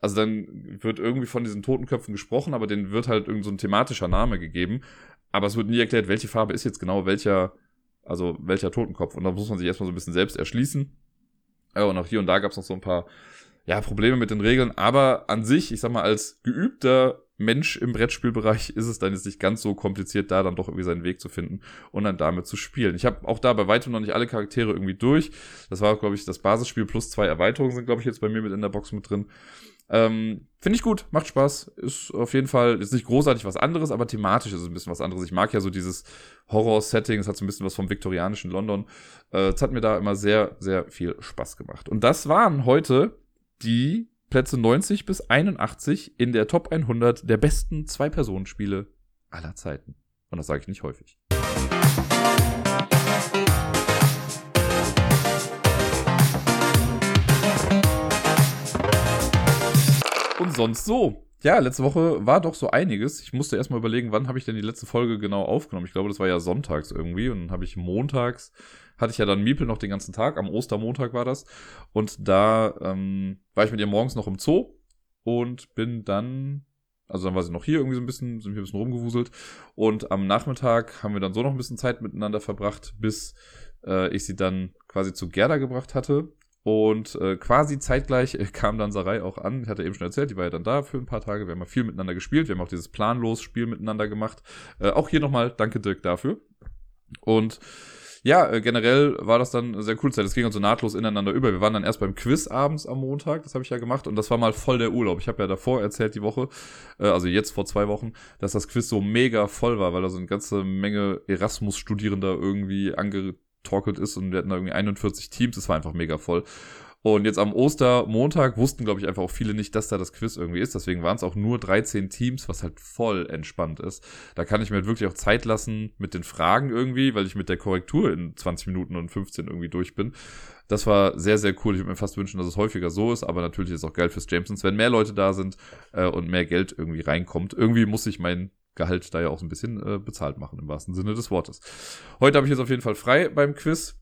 also dann wird irgendwie von diesen Totenköpfen gesprochen, aber denen wird halt irgend so ein thematischer Name gegeben. Aber es wird nie erklärt, welche Farbe ist jetzt genau welcher, also welcher Totenkopf. Und da muss man sich erstmal so ein bisschen selbst erschließen. Ja, und auch hier und da gab es noch so ein paar, ja, Probleme mit den Regeln. Aber an sich, ich sag mal, als geübter Mensch im Brettspielbereich ist es dann jetzt nicht ganz so kompliziert, da dann doch irgendwie seinen Weg zu finden und dann damit zu spielen. Ich habe auch da bei weitem noch nicht alle Charaktere irgendwie durch. Das war, glaube ich, das Basisspiel plus zwei Erweiterungen sind, glaube ich, jetzt bei mir mit in der Box mit drin. Ähm, Finde ich gut, macht Spaß. Ist auf jeden Fall, ist nicht großartig was anderes, aber thematisch ist es ein bisschen was anderes. Ich mag ja so dieses Horror-Setting, es hat so ein bisschen was vom viktorianischen London. Äh, es hat mir da immer sehr, sehr viel Spaß gemacht. Und das waren heute die Plätze 90 bis 81 in der Top 100 der besten Zwei-Personen-Spiele aller Zeiten. Und das sage ich nicht häufig. Und sonst so. Ja, letzte Woche war doch so einiges. Ich musste erstmal überlegen, wann habe ich denn die letzte Folge genau aufgenommen. Ich glaube, das war ja sonntags irgendwie. Und dann habe ich montags, hatte ich ja dann Miepel noch den ganzen Tag. Am Ostermontag war das. Und da ähm, war ich mit ihr morgens noch im Zoo und bin dann also dann war sie noch hier irgendwie so ein bisschen, sind wir ein bisschen rumgewuselt. Und am Nachmittag haben wir dann so noch ein bisschen Zeit miteinander verbracht, bis äh, ich sie dann quasi zu Gerda gebracht hatte. Und äh, quasi zeitgleich äh, kam dann Sarai auch an. Ich hatte eben schon erzählt, die war ja dann da für ein paar Tage. Wir haben ja viel miteinander gespielt. Wir haben auch dieses planlos Spiel miteinander gemacht. Äh, auch hier nochmal danke Dirk dafür. Und ja, äh, generell war das dann eine sehr cool Zeit. Es ging uns so nahtlos ineinander über. Wir waren dann erst beim Quiz abends am Montag, das habe ich ja gemacht, und das war mal voll der Urlaub. Ich habe ja davor erzählt die Woche, äh, also jetzt vor zwei Wochen, dass das Quiz so mega voll war, weil da so eine ganze Menge Erasmus-Studierender irgendwie angetorkelt ist und wir hatten da irgendwie 41 Teams. Es war einfach mega voll. Und jetzt am Ostermontag wussten, glaube ich, einfach auch viele nicht, dass da das Quiz irgendwie ist. Deswegen waren es auch nur 13 Teams, was halt voll entspannt ist. Da kann ich mir halt wirklich auch Zeit lassen mit den Fragen irgendwie, weil ich mit der Korrektur in 20 Minuten und 15 irgendwie durch bin. Das war sehr, sehr cool. Ich würde mir fast wünschen, dass es häufiger so ist, aber natürlich ist es auch geil fürs Jamesons, wenn mehr Leute da sind äh, und mehr Geld irgendwie reinkommt. Irgendwie muss ich mein Gehalt da ja auch ein bisschen äh, bezahlt machen, im wahrsten Sinne des Wortes. Heute habe ich jetzt auf jeden Fall frei beim Quiz.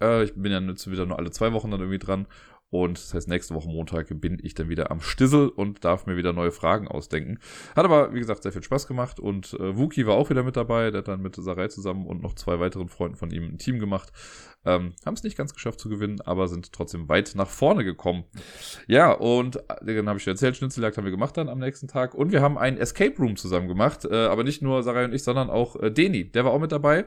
Äh, ich bin ja jetzt wieder nur alle zwei Wochen dann irgendwie dran. Und das heißt, nächste Woche Montag bin ich dann wieder am Stissel und darf mir wieder neue Fragen ausdenken. Hat aber, wie gesagt, sehr viel Spaß gemacht. Und äh, Wookie war auch wieder mit dabei. Der hat dann mit Sarai zusammen und noch zwei weiteren Freunden von ihm ein Team gemacht. Ähm, Haben es nicht ganz geschafft zu gewinnen, aber sind trotzdem weit nach vorne gekommen. Ja, und äh, dann habe ich schon erzählt, Schnitzeljagd haben wir gemacht dann am nächsten Tag. Und wir haben einen Escape Room zusammen gemacht. Äh, aber nicht nur Sarai und ich, sondern auch äh, Deni. Der war auch mit dabei.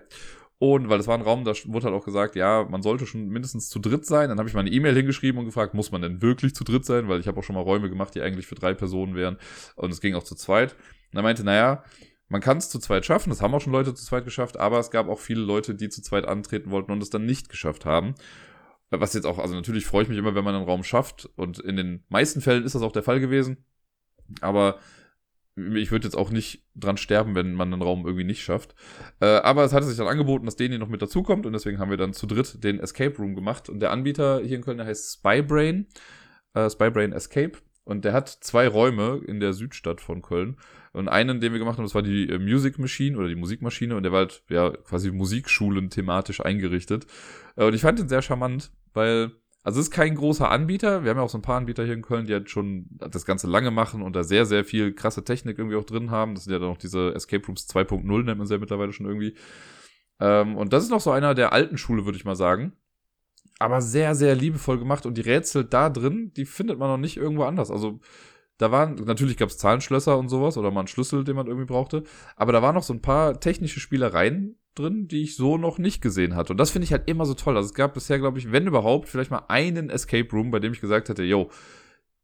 Und weil es war ein Raum, da wurde halt auch gesagt, ja, man sollte schon mindestens zu dritt sein. Dann habe ich mal eine E-Mail hingeschrieben und gefragt, muss man denn wirklich zu dritt sein? Weil ich habe auch schon mal Räume gemacht, die eigentlich für drei Personen wären. Und es ging auch zu zweit. Und er meinte, naja, man kann es zu zweit schaffen, das haben auch schon Leute zu zweit geschafft, aber es gab auch viele Leute, die zu zweit antreten wollten und es dann nicht geschafft haben. Was jetzt auch, also natürlich freue ich mich immer, wenn man einen Raum schafft und in den meisten Fällen ist das auch der Fall gewesen. Aber ich würde jetzt auch nicht dran sterben, wenn man einen Raum irgendwie nicht schafft. Äh, aber es hatte sich dann angeboten, dass Deni noch mit dazukommt und deswegen haben wir dann zu dritt den Escape Room gemacht. Und der Anbieter hier in Köln, der heißt Spybrain, äh, Spybrain Escape. Und der hat zwei Räume in der Südstadt von Köln. Und einen, den wir gemacht haben, das war die äh, Music Machine oder die Musikmaschine. Und der war halt ja quasi Musikschulen thematisch eingerichtet. Äh, und ich fand den sehr charmant, weil also es ist kein großer Anbieter. Wir haben ja auch so ein paar Anbieter hier in Köln, die halt schon das Ganze lange machen und da sehr, sehr viel krasse Technik irgendwie auch drin haben. Das sind ja dann noch diese Escape Rooms 2.0, nennt man sie ja mittlerweile schon irgendwie. Ähm, und das ist noch so einer der alten Schule, würde ich mal sagen. Aber sehr, sehr liebevoll gemacht und die Rätsel da drin, die findet man noch nicht irgendwo anders. Also da waren, natürlich gab es Zahlenschlösser und sowas oder mal einen Schlüssel, den man irgendwie brauchte. Aber da waren noch so ein paar technische Spielereien drin, die ich so noch nicht gesehen hatte. Und das finde ich halt immer so toll. Also es gab bisher, glaube ich, wenn überhaupt, vielleicht mal einen Escape Room, bei dem ich gesagt hätte, yo,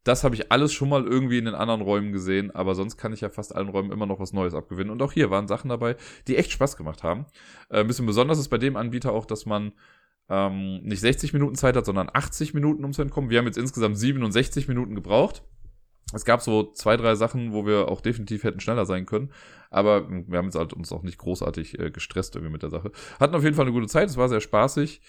das habe ich alles schon mal irgendwie in den anderen Räumen gesehen, aber sonst kann ich ja fast allen Räumen immer noch was Neues abgewinnen. Und auch hier waren Sachen dabei, die echt Spaß gemacht haben. Äh, ein bisschen besonders ist bei dem Anbieter auch, dass man ähm, nicht 60 Minuten Zeit hat, sondern 80 Minuten, um zu entkommen. Wir haben jetzt insgesamt 67 Minuten gebraucht es gab so zwei, drei Sachen, wo wir auch definitiv hätten schneller sein können. Aber wir haben jetzt halt uns auch nicht großartig äh, gestresst irgendwie mit der Sache. Hatten auf jeden Fall eine gute Zeit, es war sehr spaßig.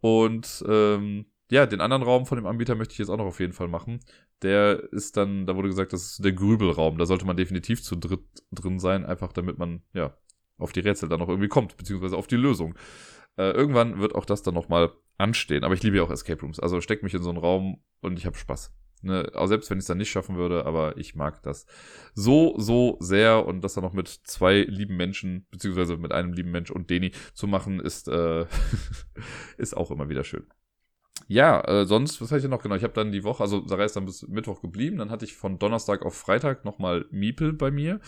Und ähm, ja, den anderen Raum von dem Anbieter möchte ich jetzt auch noch auf jeden Fall machen. Der ist dann, da wurde gesagt, das ist der Grübelraum. Da sollte man definitiv zu dritt drin sein, einfach damit man, ja, auf die Rätsel dann noch irgendwie kommt, beziehungsweise auf die Lösung. Äh, irgendwann wird auch das dann nochmal anstehen. Aber ich liebe ja auch Escape Rooms. Also steck mich in so einen Raum und ich habe Spaß. Ne, auch selbst wenn ich es dann nicht schaffen würde, aber ich mag das so, so sehr und das dann noch mit zwei lieben Menschen, beziehungsweise mit einem lieben Mensch und Deni zu machen, ist, äh, ist auch immer wieder schön. Ja, äh, sonst, was hatte ich denn noch genau? Ich habe dann die Woche, also Sarah ist dann bis Mittwoch geblieben, dann hatte ich von Donnerstag auf Freitag nochmal Miepel bei mir.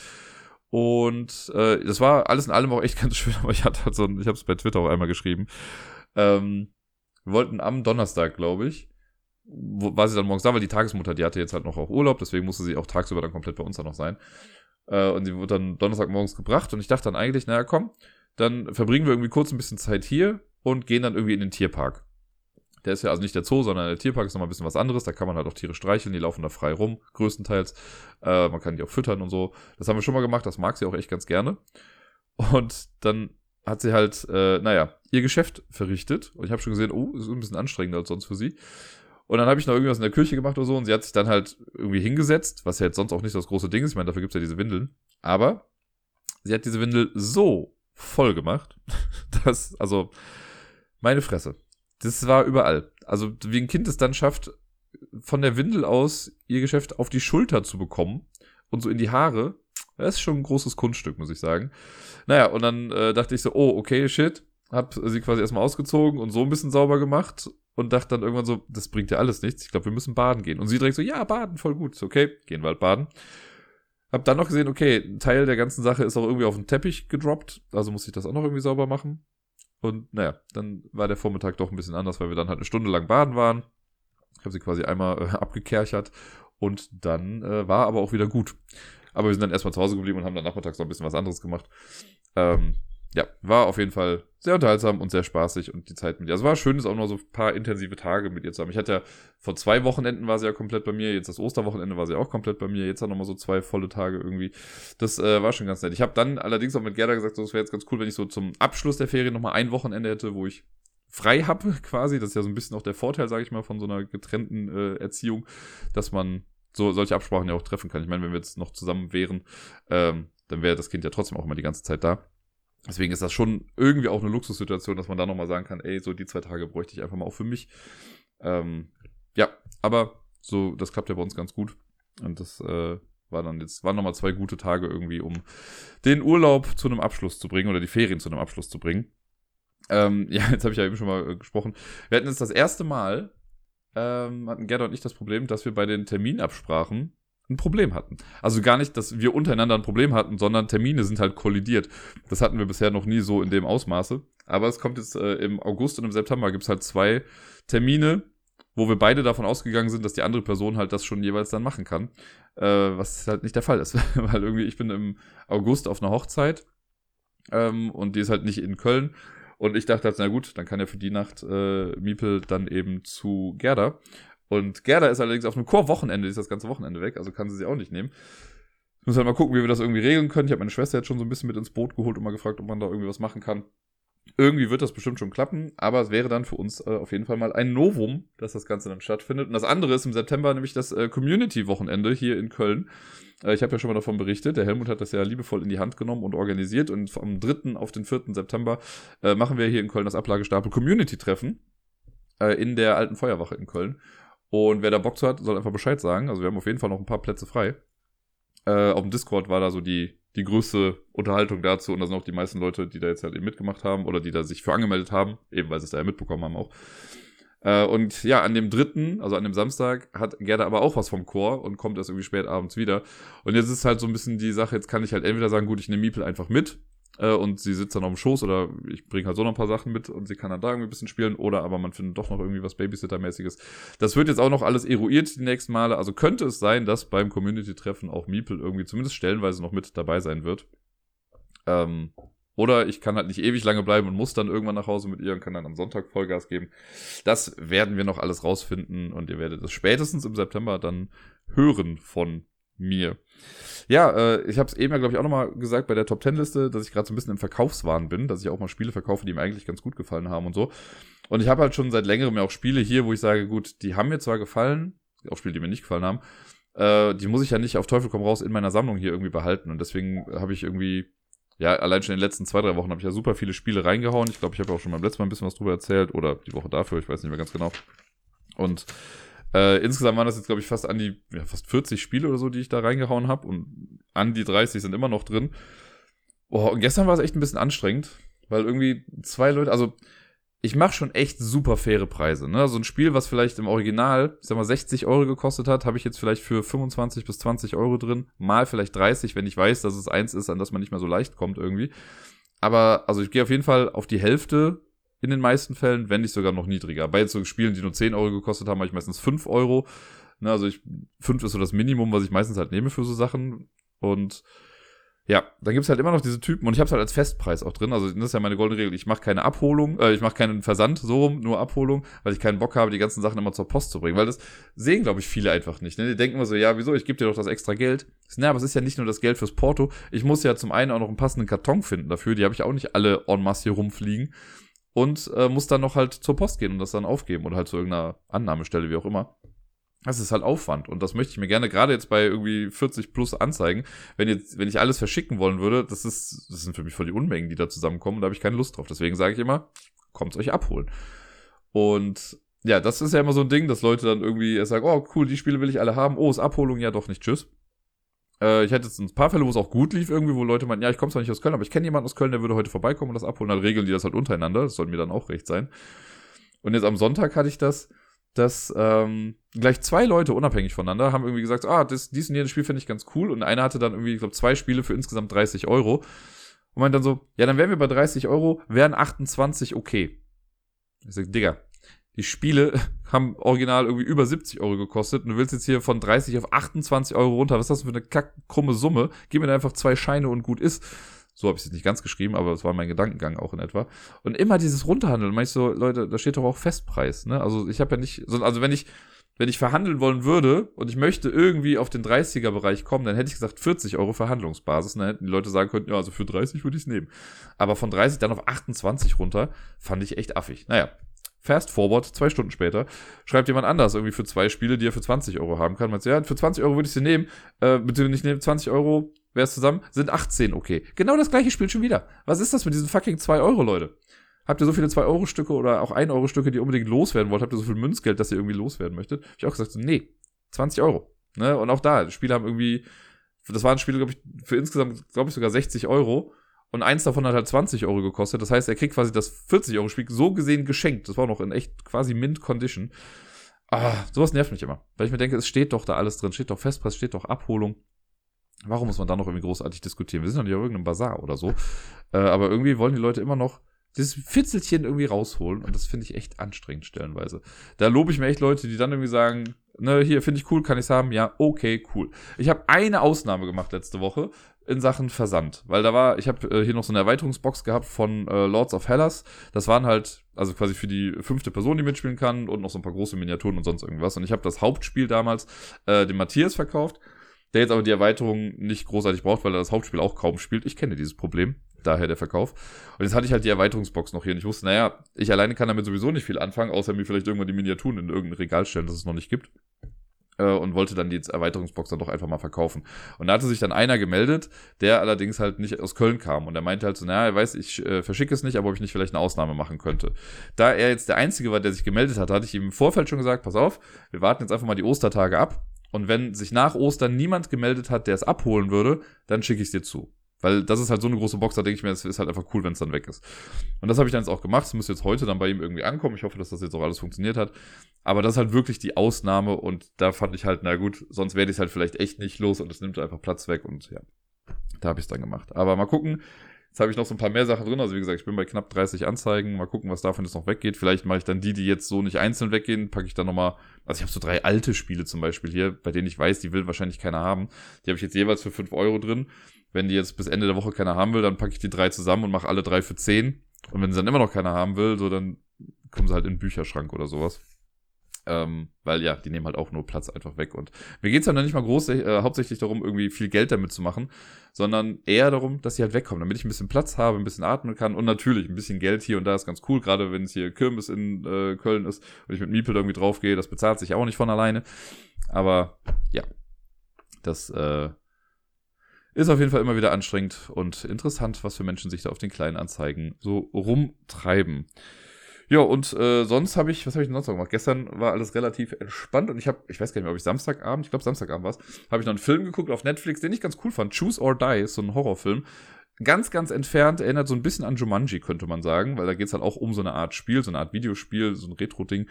Und äh, das war alles in allem auch echt ganz schön, aber ich hatte halt so, ich habe es bei Twitter auch einmal geschrieben. Ähm, wir wollten am Donnerstag, glaube ich, wo, war sie dann morgens da, weil die Tagesmutter, die hatte jetzt halt noch auch Urlaub, deswegen musste sie auch tagsüber dann komplett bei uns dann noch sein. Äh, und sie wurde dann Donnerstagmorgens gebracht und ich dachte dann eigentlich, naja, komm, dann verbringen wir irgendwie kurz ein bisschen Zeit hier und gehen dann irgendwie in den Tierpark. Der ist ja also nicht der Zoo, sondern der Tierpark ist nochmal ein bisschen was anderes. Da kann man halt auch Tiere streicheln, die laufen da frei rum, größtenteils. Äh, man kann die auch füttern und so. Das haben wir schon mal gemacht, das mag sie auch echt ganz gerne. Und dann hat sie halt, äh, naja, ihr Geschäft verrichtet. Und ich habe schon gesehen, oh, ist ein bisschen anstrengender als sonst für sie. Und dann habe ich noch irgendwas in der Küche gemacht oder so und sie hat sich dann halt irgendwie hingesetzt, was ja jetzt sonst auch nicht das große Ding ist. Ich meine, dafür gibt's ja diese Windeln. Aber sie hat diese Windel so voll gemacht, dass, also, meine Fresse. Das war überall. Also, wie ein Kind es dann schafft, von der Windel aus ihr Geschäft auf die Schulter zu bekommen und so in die Haare, das ist schon ein großes Kunststück, muss ich sagen. Naja, und dann äh, dachte ich so, oh, okay, shit, hab sie quasi erstmal ausgezogen und so ein bisschen sauber gemacht und dachte dann irgendwann so, das bringt ja alles nichts. Ich glaube, wir müssen baden gehen. Und sie direkt so, ja, baden, voll gut. Okay, gehen wir halt baden. Hab dann noch gesehen, okay, ein Teil der ganzen Sache ist auch irgendwie auf den Teppich gedroppt, also muss ich das auch noch irgendwie sauber machen. Und naja, dann war der Vormittag doch ein bisschen anders, weil wir dann halt eine Stunde lang baden waren. Ich habe sie quasi einmal äh, abgekerchert und dann äh, war aber auch wieder gut. Aber wir sind dann erstmal zu Hause geblieben und haben dann nachmittags noch ein bisschen was anderes gemacht. Ähm, ja, war auf jeden Fall sehr unterhaltsam und sehr spaßig und die Zeit mit ihr. Also war schön, ist auch noch so ein paar intensive Tage mit ihr zu haben. Ich hatte ja vor zwei Wochenenden war sie ja komplett bei mir, jetzt das Osterwochenende war sie auch komplett bei mir, jetzt auch nochmal so zwei volle Tage irgendwie. Das äh, war schon ganz nett. Ich habe dann allerdings auch mit Gerda gesagt, so, es wäre jetzt ganz cool, wenn ich so zum Abschluss der Ferien nochmal ein Wochenende hätte, wo ich frei habe quasi. Das ist ja so ein bisschen auch der Vorteil, sage ich mal, von so einer getrennten äh, Erziehung, dass man so solche Absprachen ja auch treffen kann. Ich meine, wenn wir jetzt noch zusammen wären, ähm, dann wäre das Kind ja trotzdem auch immer die ganze Zeit da. Deswegen ist das schon irgendwie auch eine Luxussituation, dass man da nochmal sagen kann, ey, so die zwei Tage bräuchte ich einfach mal auch für mich. Ähm, ja, aber so, das klappt ja bei uns ganz gut. Und das äh, war dann jetzt, waren nochmal zwei gute Tage irgendwie, um den Urlaub zu einem Abschluss zu bringen oder die Ferien zu einem Abschluss zu bringen. Ähm, ja, jetzt habe ich ja eben schon mal äh, gesprochen. Wir hatten jetzt das erste Mal, ähm, hatten Gerda und ich das Problem, dass wir bei den Terminabsprachen ein Problem hatten. Also gar nicht, dass wir untereinander ein Problem hatten, sondern Termine sind halt kollidiert. Das hatten wir bisher noch nie so in dem Ausmaße. Aber es kommt jetzt äh, im August und im September gibt es halt zwei Termine, wo wir beide davon ausgegangen sind, dass die andere Person halt das schon jeweils dann machen kann. Äh, was halt nicht der Fall ist. Weil irgendwie, ich bin im August auf einer Hochzeit ähm, und die ist halt nicht in Köln. Und ich dachte halt, na gut, dann kann ja für die Nacht äh, Miepel dann eben zu Gerda. Und Gerda ist allerdings auf einem Chor-Wochenende, die ist das ganze Wochenende weg, also kann sie sie auch nicht nehmen. Ich muss halt mal gucken, wie wir das irgendwie regeln können. Ich habe meine Schwester jetzt schon so ein bisschen mit ins Boot geholt und mal gefragt, ob man da irgendwie was machen kann. Irgendwie wird das bestimmt schon klappen, aber es wäre dann für uns äh, auf jeden Fall mal ein Novum, dass das Ganze dann stattfindet. Und das andere ist im September nämlich das äh, Community-Wochenende hier in Köln. Äh, ich habe ja schon mal davon berichtet. Der Helmut hat das ja liebevoll in die Hand genommen und organisiert. Und vom 3. auf den 4. September äh, machen wir hier in Köln das Ablagestapel Community-Treffen äh, in der alten Feuerwache in Köln. Und wer da Bock zu hat, soll einfach Bescheid sagen. Also wir haben auf jeden Fall noch ein paar Plätze frei. Äh, auf dem Discord war da so die, die größte Unterhaltung dazu. Und da sind auch die meisten Leute, die da jetzt halt eben mitgemacht haben oder die da sich für angemeldet haben, eben weil sie es da ja mitbekommen haben auch. Äh, und ja, an dem dritten, also an dem Samstag, hat Gerda aber auch was vom Chor und kommt erst irgendwie spät abends wieder. Und jetzt ist halt so ein bisschen die Sache, jetzt kann ich halt entweder sagen, gut, ich nehme Miepel einfach mit äh, und sie sitzt dann auf dem Schoß oder ich bringe halt so noch ein paar Sachen mit und sie kann dann da irgendwie ein bisschen spielen oder aber man findet doch noch irgendwie was Babysitter-mäßiges. Das wird jetzt auch noch alles eruiert die nächsten Male. Also könnte es sein, dass beim Community-Treffen auch Miepel irgendwie zumindest stellenweise noch mit dabei sein wird. Ähm, oder ich kann halt nicht ewig lange bleiben und muss dann irgendwann nach Hause mit ihr und kann dann am Sonntag Vollgas geben. Das werden wir noch alles rausfinden und ihr werdet es spätestens im September dann hören von mir. Ja, äh, ich habe es eben ja, glaube ich, auch nochmal gesagt bei der Top Ten Liste, dass ich gerade so ein bisschen im Verkaufswahn bin, dass ich auch mal Spiele verkaufe, die mir eigentlich ganz gut gefallen haben und so. Und ich habe halt schon seit längerem ja auch Spiele hier, wo ich sage, gut, die haben mir zwar gefallen, auch Spiele, die mir nicht gefallen haben, äh, die muss ich ja nicht auf Teufel komm raus in meiner Sammlung hier irgendwie behalten. Und deswegen habe ich irgendwie, ja, allein schon in den letzten zwei, drei Wochen habe ich ja super viele Spiele reingehauen. Ich glaube, ich habe auch schon beim letzten Mal ein bisschen was drüber erzählt oder die Woche dafür, ich weiß nicht mehr ganz genau. Und äh, insgesamt waren das jetzt, glaube ich, fast an die, ja, fast 40 Spiele oder so, die ich da reingehauen habe. Und an die 30 sind immer noch drin. Oh, und gestern war es echt ein bisschen anstrengend, weil irgendwie zwei Leute, also ich mache schon echt super faire Preise. Ne? So ein Spiel, was vielleicht im Original, ich sag mal, 60 Euro gekostet hat, habe ich jetzt vielleicht für 25 bis 20 Euro drin. Mal vielleicht 30, wenn ich weiß, dass es eins ist, an das man nicht mehr so leicht kommt irgendwie. Aber also ich gehe auf jeden Fall auf die Hälfte in den meisten Fällen, wenn nicht sogar noch niedriger. Bei jetzt so Spielen, die nur 10 Euro gekostet haben, habe ich meistens 5 Euro. Ne, also ich, 5 ist so das Minimum, was ich meistens halt nehme für so Sachen. Und ja, dann gibt's halt immer noch diese Typen und ich habe halt als Festpreis auch drin. Also das ist ja meine goldene Regel. Ich mache keine Abholung, äh, ich mache keinen Versand so rum, nur Abholung, weil ich keinen Bock habe, die ganzen Sachen immer zur Post zu bringen. Weil das sehen, glaube ich, viele einfach nicht. Ne? Die denken immer so, ja, wieso, ich gebe dir doch das extra Geld. Na, aber es ist ja nicht nur das Geld fürs Porto. Ich muss ja zum einen auch noch einen passenden Karton finden dafür. Die habe ich auch nicht alle en masse hier rumfliegen und äh, muss dann noch halt zur Post gehen und das dann aufgeben oder halt zu irgendeiner Annahmestelle, wie auch immer. Das ist halt Aufwand und das möchte ich mir gerne gerade jetzt bei irgendwie 40 plus anzeigen. Wenn jetzt, wenn ich alles verschicken wollen würde, das ist, das sind für mich voll die Unmengen, die da zusammenkommen und da habe ich keine Lust drauf. Deswegen sage ich immer, kommt's euch abholen. Und ja, das ist ja immer so ein Ding, dass Leute dann irgendwie sagen, oh cool, die Spiele will ich alle haben. Oh, ist Abholung, ja doch nicht, tschüss. Äh, ich hatte jetzt ein paar Fälle, wo es auch gut lief irgendwie, wo Leute meinten, ja, ich komme zwar nicht aus Köln, aber ich kenne jemanden aus Köln, der würde heute vorbeikommen und das abholen. Dann regeln die das halt untereinander. Das soll mir dann auch recht sein. Und jetzt am Sonntag hatte ich das, dass ähm, gleich zwei Leute unabhängig voneinander haben irgendwie gesagt, ah, das, dies und jenes Spiel finde ich ganz cool. Und einer hatte dann irgendwie, ich glaube, zwei Spiele für insgesamt 30 Euro. Und meint dann so, ja, dann wären wir bei 30 Euro, wären 28 okay. Ich sag, Digga, die Spiele haben original irgendwie über 70 Euro gekostet und du willst jetzt hier von 30 auf 28 Euro runter. Was ist das für eine kackkrumme Summe? Gib mir einfach zwei Scheine und gut ist. So habe ich es nicht ganz geschrieben, aber das war mein Gedankengang auch in etwa. Und immer dieses Runterhandeln, meine ich so, Leute, da steht doch auch Festpreis, ne? Also ich habe ja nicht, also wenn ich, wenn ich verhandeln wollen würde und ich möchte irgendwie auf den 30er-Bereich kommen, dann hätte ich gesagt 40 Euro Verhandlungsbasis. Dann hätten die Leute sagen können, ja, also für 30 würde ich es nehmen. Aber von 30 dann auf 28 runter, fand ich echt affig. Naja, Fast forward, zwei Stunden später, schreibt jemand anders irgendwie für zwei Spiele, die er für 20 Euro haben kann. Man sagt, ja, für 20 Euro würde ich sie nehmen, äh, beziehungsweise ich nehme 20 Euro, wäre es zusammen, sind 18, okay. Genau das gleiche Spiel schon wieder. Was ist das mit diesen fucking 2 Euro, Leute? Habt ihr so viele 2-Euro-Stücke oder auch 1-Euro-Stücke, die ihr unbedingt loswerden wollt? Habt ihr so viel Münzgeld, dass ihr irgendwie loswerden möchtet? Hab ich auch gesagt, so, nee, 20 Euro. Ne? Und auch da, Spiele haben irgendwie, das waren Spiele, glaube ich, für insgesamt, glaube ich, sogar 60 Euro. Und eins davon hat halt 20 Euro gekostet. Das heißt, er kriegt quasi das 40-Euro-Spiel so gesehen geschenkt. Das war noch in echt quasi Mint-Condition. Ah, sowas nervt mich immer. Weil ich mir denke, es steht doch da alles drin. Steht doch Festpreis, steht doch Abholung. Warum muss man da noch irgendwie großartig diskutieren? Wir sind doch nicht auf irgendeinem Bazar oder so. Äh, aber irgendwie wollen die Leute immer noch dieses Fitzelchen irgendwie rausholen. Und das finde ich echt anstrengend stellenweise. Da lobe ich mir echt Leute, die dann irgendwie sagen, ne, hier finde ich cool, kann ich haben? Ja, okay, cool. Ich habe eine Ausnahme gemacht letzte Woche in Sachen Versand, weil da war, ich habe äh, hier noch so eine Erweiterungsbox gehabt von äh, Lords of Hellas. Das waren halt, also quasi für die fünfte Person, die mitspielen kann und noch so ein paar große Miniaturen und sonst irgendwas. Und ich habe das Hauptspiel damals äh, dem Matthias verkauft, der jetzt aber die Erweiterung nicht großartig braucht, weil er das Hauptspiel auch kaum spielt. Ich kenne dieses Problem daher der Verkauf. Und jetzt hatte ich halt die Erweiterungsbox noch hier und ich wusste, naja, ich alleine kann damit sowieso nicht viel anfangen, außer mir vielleicht irgendwann die Miniaturen in irgendein Regal stellen, das es noch nicht gibt. Äh, und wollte dann die Erweiterungsbox dann doch einfach mal verkaufen. Und da hatte sich dann einer gemeldet, der allerdings halt nicht aus Köln kam. Und er meinte halt so, naja, er weiß, ich äh, verschicke es nicht, aber ob ich nicht vielleicht eine Ausnahme machen könnte. Da er jetzt der Einzige war, der sich gemeldet hat, hatte ich ihm im Vorfeld schon gesagt, pass auf, wir warten jetzt einfach mal die Ostertage ab. Und wenn sich nach Ostern niemand gemeldet hat, der es abholen würde, dann schicke ich es dir zu. Weil das ist halt so eine große Box, da denke ich mir, es ist halt einfach cool, wenn es dann weg ist. Und das habe ich dann jetzt auch gemacht. Es müsste jetzt heute dann bei ihm irgendwie ankommen. Ich hoffe, dass das jetzt auch alles funktioniert hat. Aber das ist halt wirklich die Ausnahme und da fand ich halt, na gut, sonst werde ich es halt vielleicht echt nicht los und es nimmt einfach Platz weg und ja, da habe ich es dann gemacht. Aber mal gucken. Jetzt habe ich noch so ein paar mehr Sachen drin. Also wie gesagt, ich bin bei knapp 30 Anzeigen. Mal gucken, was davon jetzt noch weggeht. Vielleicht mache ich dann die, die jetzt so nicht einzeln weggehen, packe ich dann nochmal. Also ich habe so drei alte Spiele zum Beispiel hier, bei denen ich weiß, die will wahrscheinlich keiner haben. Die habe ich jetzt jeweils für 5 Euro drin wenn die jetzt bis Ende der Woche keiner haben will, dann packe ich die drei zusammen und mache alle drei für zehn. Und wenn sie dann immer noch keiner haben will, so dann kommen sie halt in den Bücherschrank oder sowas. Ähm, weil ja, die nehmen halt auch nur Platz einfach weg. Und mir geht's dann nicht mal groß, äh, hauptsächlich darum, irgendwie viel Geld damit zu machen, sondern eher darum, dass sie halt wegkommen, damit ich ein bisschen Platz habe, ein bisschen atmen kann und natürlich ein bisschen Geld hier und da ist ganz cool, gerade wenn es hier Kirmes in äh, Köln ist und ich mit Miepel irgendwie draufgehe, das bezahlt sich auch nicht von alleine. Aber ja, das äh, ist auf jeden Fall immer wieder anstrengend und interessant, was für Menschen sich da auf den kleinen Anzeigen so rumtreiben. Ja, und äh, sonst habe ich, was habe ich denn sonst noch gemacht? Gestern war alles relativ entspannt und ich habe, ich weiß gar nicht mehr, ob ich Samstagabend, ich glaube Samstagabend war es, habe ich noch einen Film geguckt auf Netflix, den ich ganz cool fand. Choose or Die ist so ein Horrorfilm. Ganz, ganz entfernt, erinnert so ein bisschen an Jumanji, könnte man sagen, weil da geht es halt auch um so eine Art Spiel, so eine Art Videospiel, so ein Retro-Ding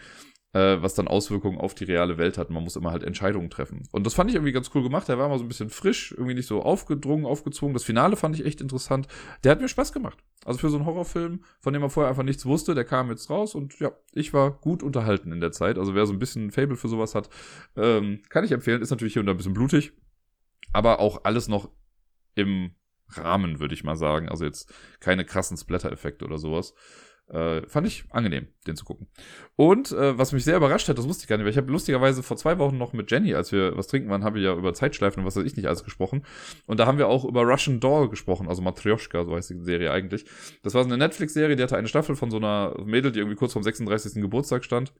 äh, was dann Auswirkungen auf die reale Welt hat. Man muss immer halt Entscheidungen treffen. Und das fand ich irgendwie ganz cool gemacht. Der war mal so ein bisschen frisch, irgendwie nicht so aufgedrungen, aufgezwungen. Das Finale fand ich echt interessant. Der hat mir Spaß gemacht. Also für so einen Horrorfilm, von dem man vorher einfach nichts wusste, der kam jetzt raus und ja, ich war gut unterhalten in der Zeit. Also wer so ein bisschen Fable für sowas hat, ähm, kann ich empfehlen. Ist natürlich hier und da ein bisschen blutig, aber auch alles noch im Rahmen, würde ich mal sagen. Also jetzt keine krassen Splatter-Effekte oder sowas. Äh, fand ich angenehm, den zu gucken. Und äh, was mich sehr überrascht hat, das wusste ich gar nicht, weil ich habe lustigerweise vor zwei Wochen noch mit Jenny, als wir was trinken waren, haben wir ja über Zeitschleifen und was weiß ich nicht alles gesprochen. Und da haben wir auch über Russian Doll gesprochen, also Matryoshka, so heißt die Serie eigentlich. Das war so eine Netflix-Serie, die hatte eine Staffel von so einer Mädel, die irgendwie kurz vorm 36. Geburtstag stand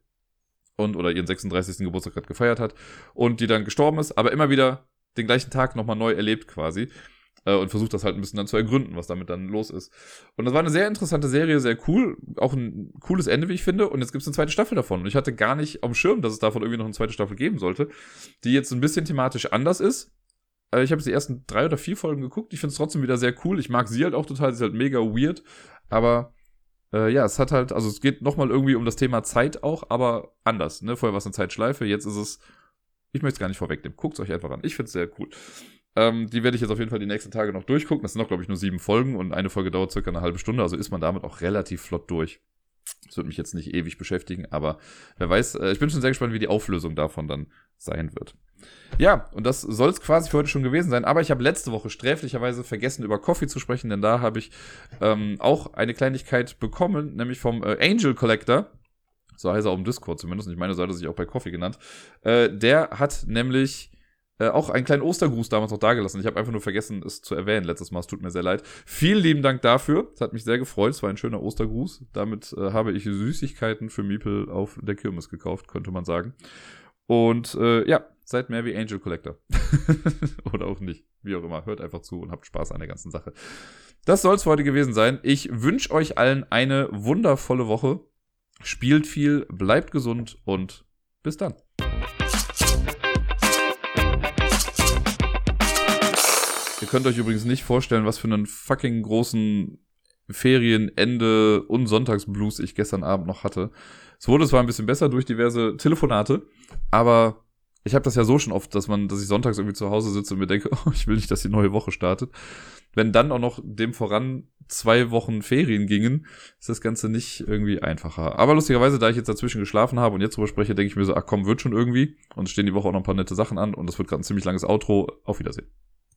und oder ihren 36. Geburtstag gerade gefeiert hat und die dann gestorben ist, aber immer wieder den gleichen Tag nochmal neu erlebt quasi äh, und versucht das halt ein bisschen dann zu ergründen, was damit dann los ist. Und das war eine sehr interessante Serie, sehr cool, auch ein cooles Ende, wie ich finde. Und jetzt gibt es eine zweite Staffel davon. Und ich hatte gar nicht dem Schirm, dass es davon irgendwie noch eine zweite Staffel geben sollte, die jetzt ein bisschen thematisch anders ist. Äh, ich habe die ersten drei oder vier Folgen geguckt. Ich finde es trotzdem wieder sehr cool. Ich mag sie halt auch total. Sie ist halt mega weird. Aber äh, ja, es hat halt, also es geht nochmal irgendwie um das Thema Zeit auch, aber anders. Ne? Vorher war es eine Zeitschleife, jetzt ist es, ich möchte es gar nicht vorwegnehmen. Guckt es euch einfach an. Ich finde es sehr cool. Ähm, die werde ich jetzt auf jeden Fall die nächsten Tage noch durchgucken. Das sind noch, glaube ich, nur sieben Folgen und eine Folge dauert circa eine halbe Stunde, also ist man damit auch relativ flott durch. Das wird mich jetzt nicht ewig beschäftigen, aber wer weiß, äh, ich bin schon sehr gespannt, wie die Auflösung davon dann sein wird. Ja, und das soll es quasi für heute schon gewesen sein, aber ich habe letzte Woche sträflicherweise vergessen, über Coffee zu sprechen, denn da habe ich ähm, auch eine Kleinigkeit bekommen, nämlich vom äh, Angel Collector. So heißt er auch im Discord zumindest, und ich meine, so hat er sich auch bei Coffee genannt. Äh, der hat nämlich äh, auch einen kleinen Ostergruß damals noch dagelassen. Ich habe einfach nur vergessen, es zu erwähnen letztes Mal. Es tut mir sehr leid. Vielen lieben Dank dafür. Es hat mich sehr gefreut. Es war ein schöner Ostergruß. Damit äh, habe ich Süßigkeiten für Miepel auf der Kirmes gekauft, könnte man sagen. Und äh, ja, seid mehr wie Angel Collector. Oder auch nicht. Wie auch immer. Hört einfach zu und habt Spaß an der ganzen Sache. Das soll es heute gewesen sein. Ich wünsche euch allen eine wundervolle Woche. Spielt viel, bleibt gesund und bis dann. Könnt euch übrigens nicht vorstellen, was für einen fucking großen Ferienende und Sonntagsblues ich gestern Abend noch hatte. Es wurde zwar ein bisschen besser durch diverse Telefonate, aber ich habe das ja so schon oft, dass man, dass ich sonntags irgendwie zu Hause sitze und mir denke, oh, ich will nicht, dass die neue Woche startet. Wenn dann auch noch dem voran zwei Wochen Ferien gingen, ist das Ganze nicht irgendwie einfacher. Aber lustigerweise, da ich jetzt dazwischen geschlafen habe und jetzt drüber spreche, denke ich mir so, ach komm, wird schon irgendwie. Und stehen die Woche auch noch ein paar nette Sachen an und das wird gerade ein ziemlich langes Outro. Auf Wiedersehen.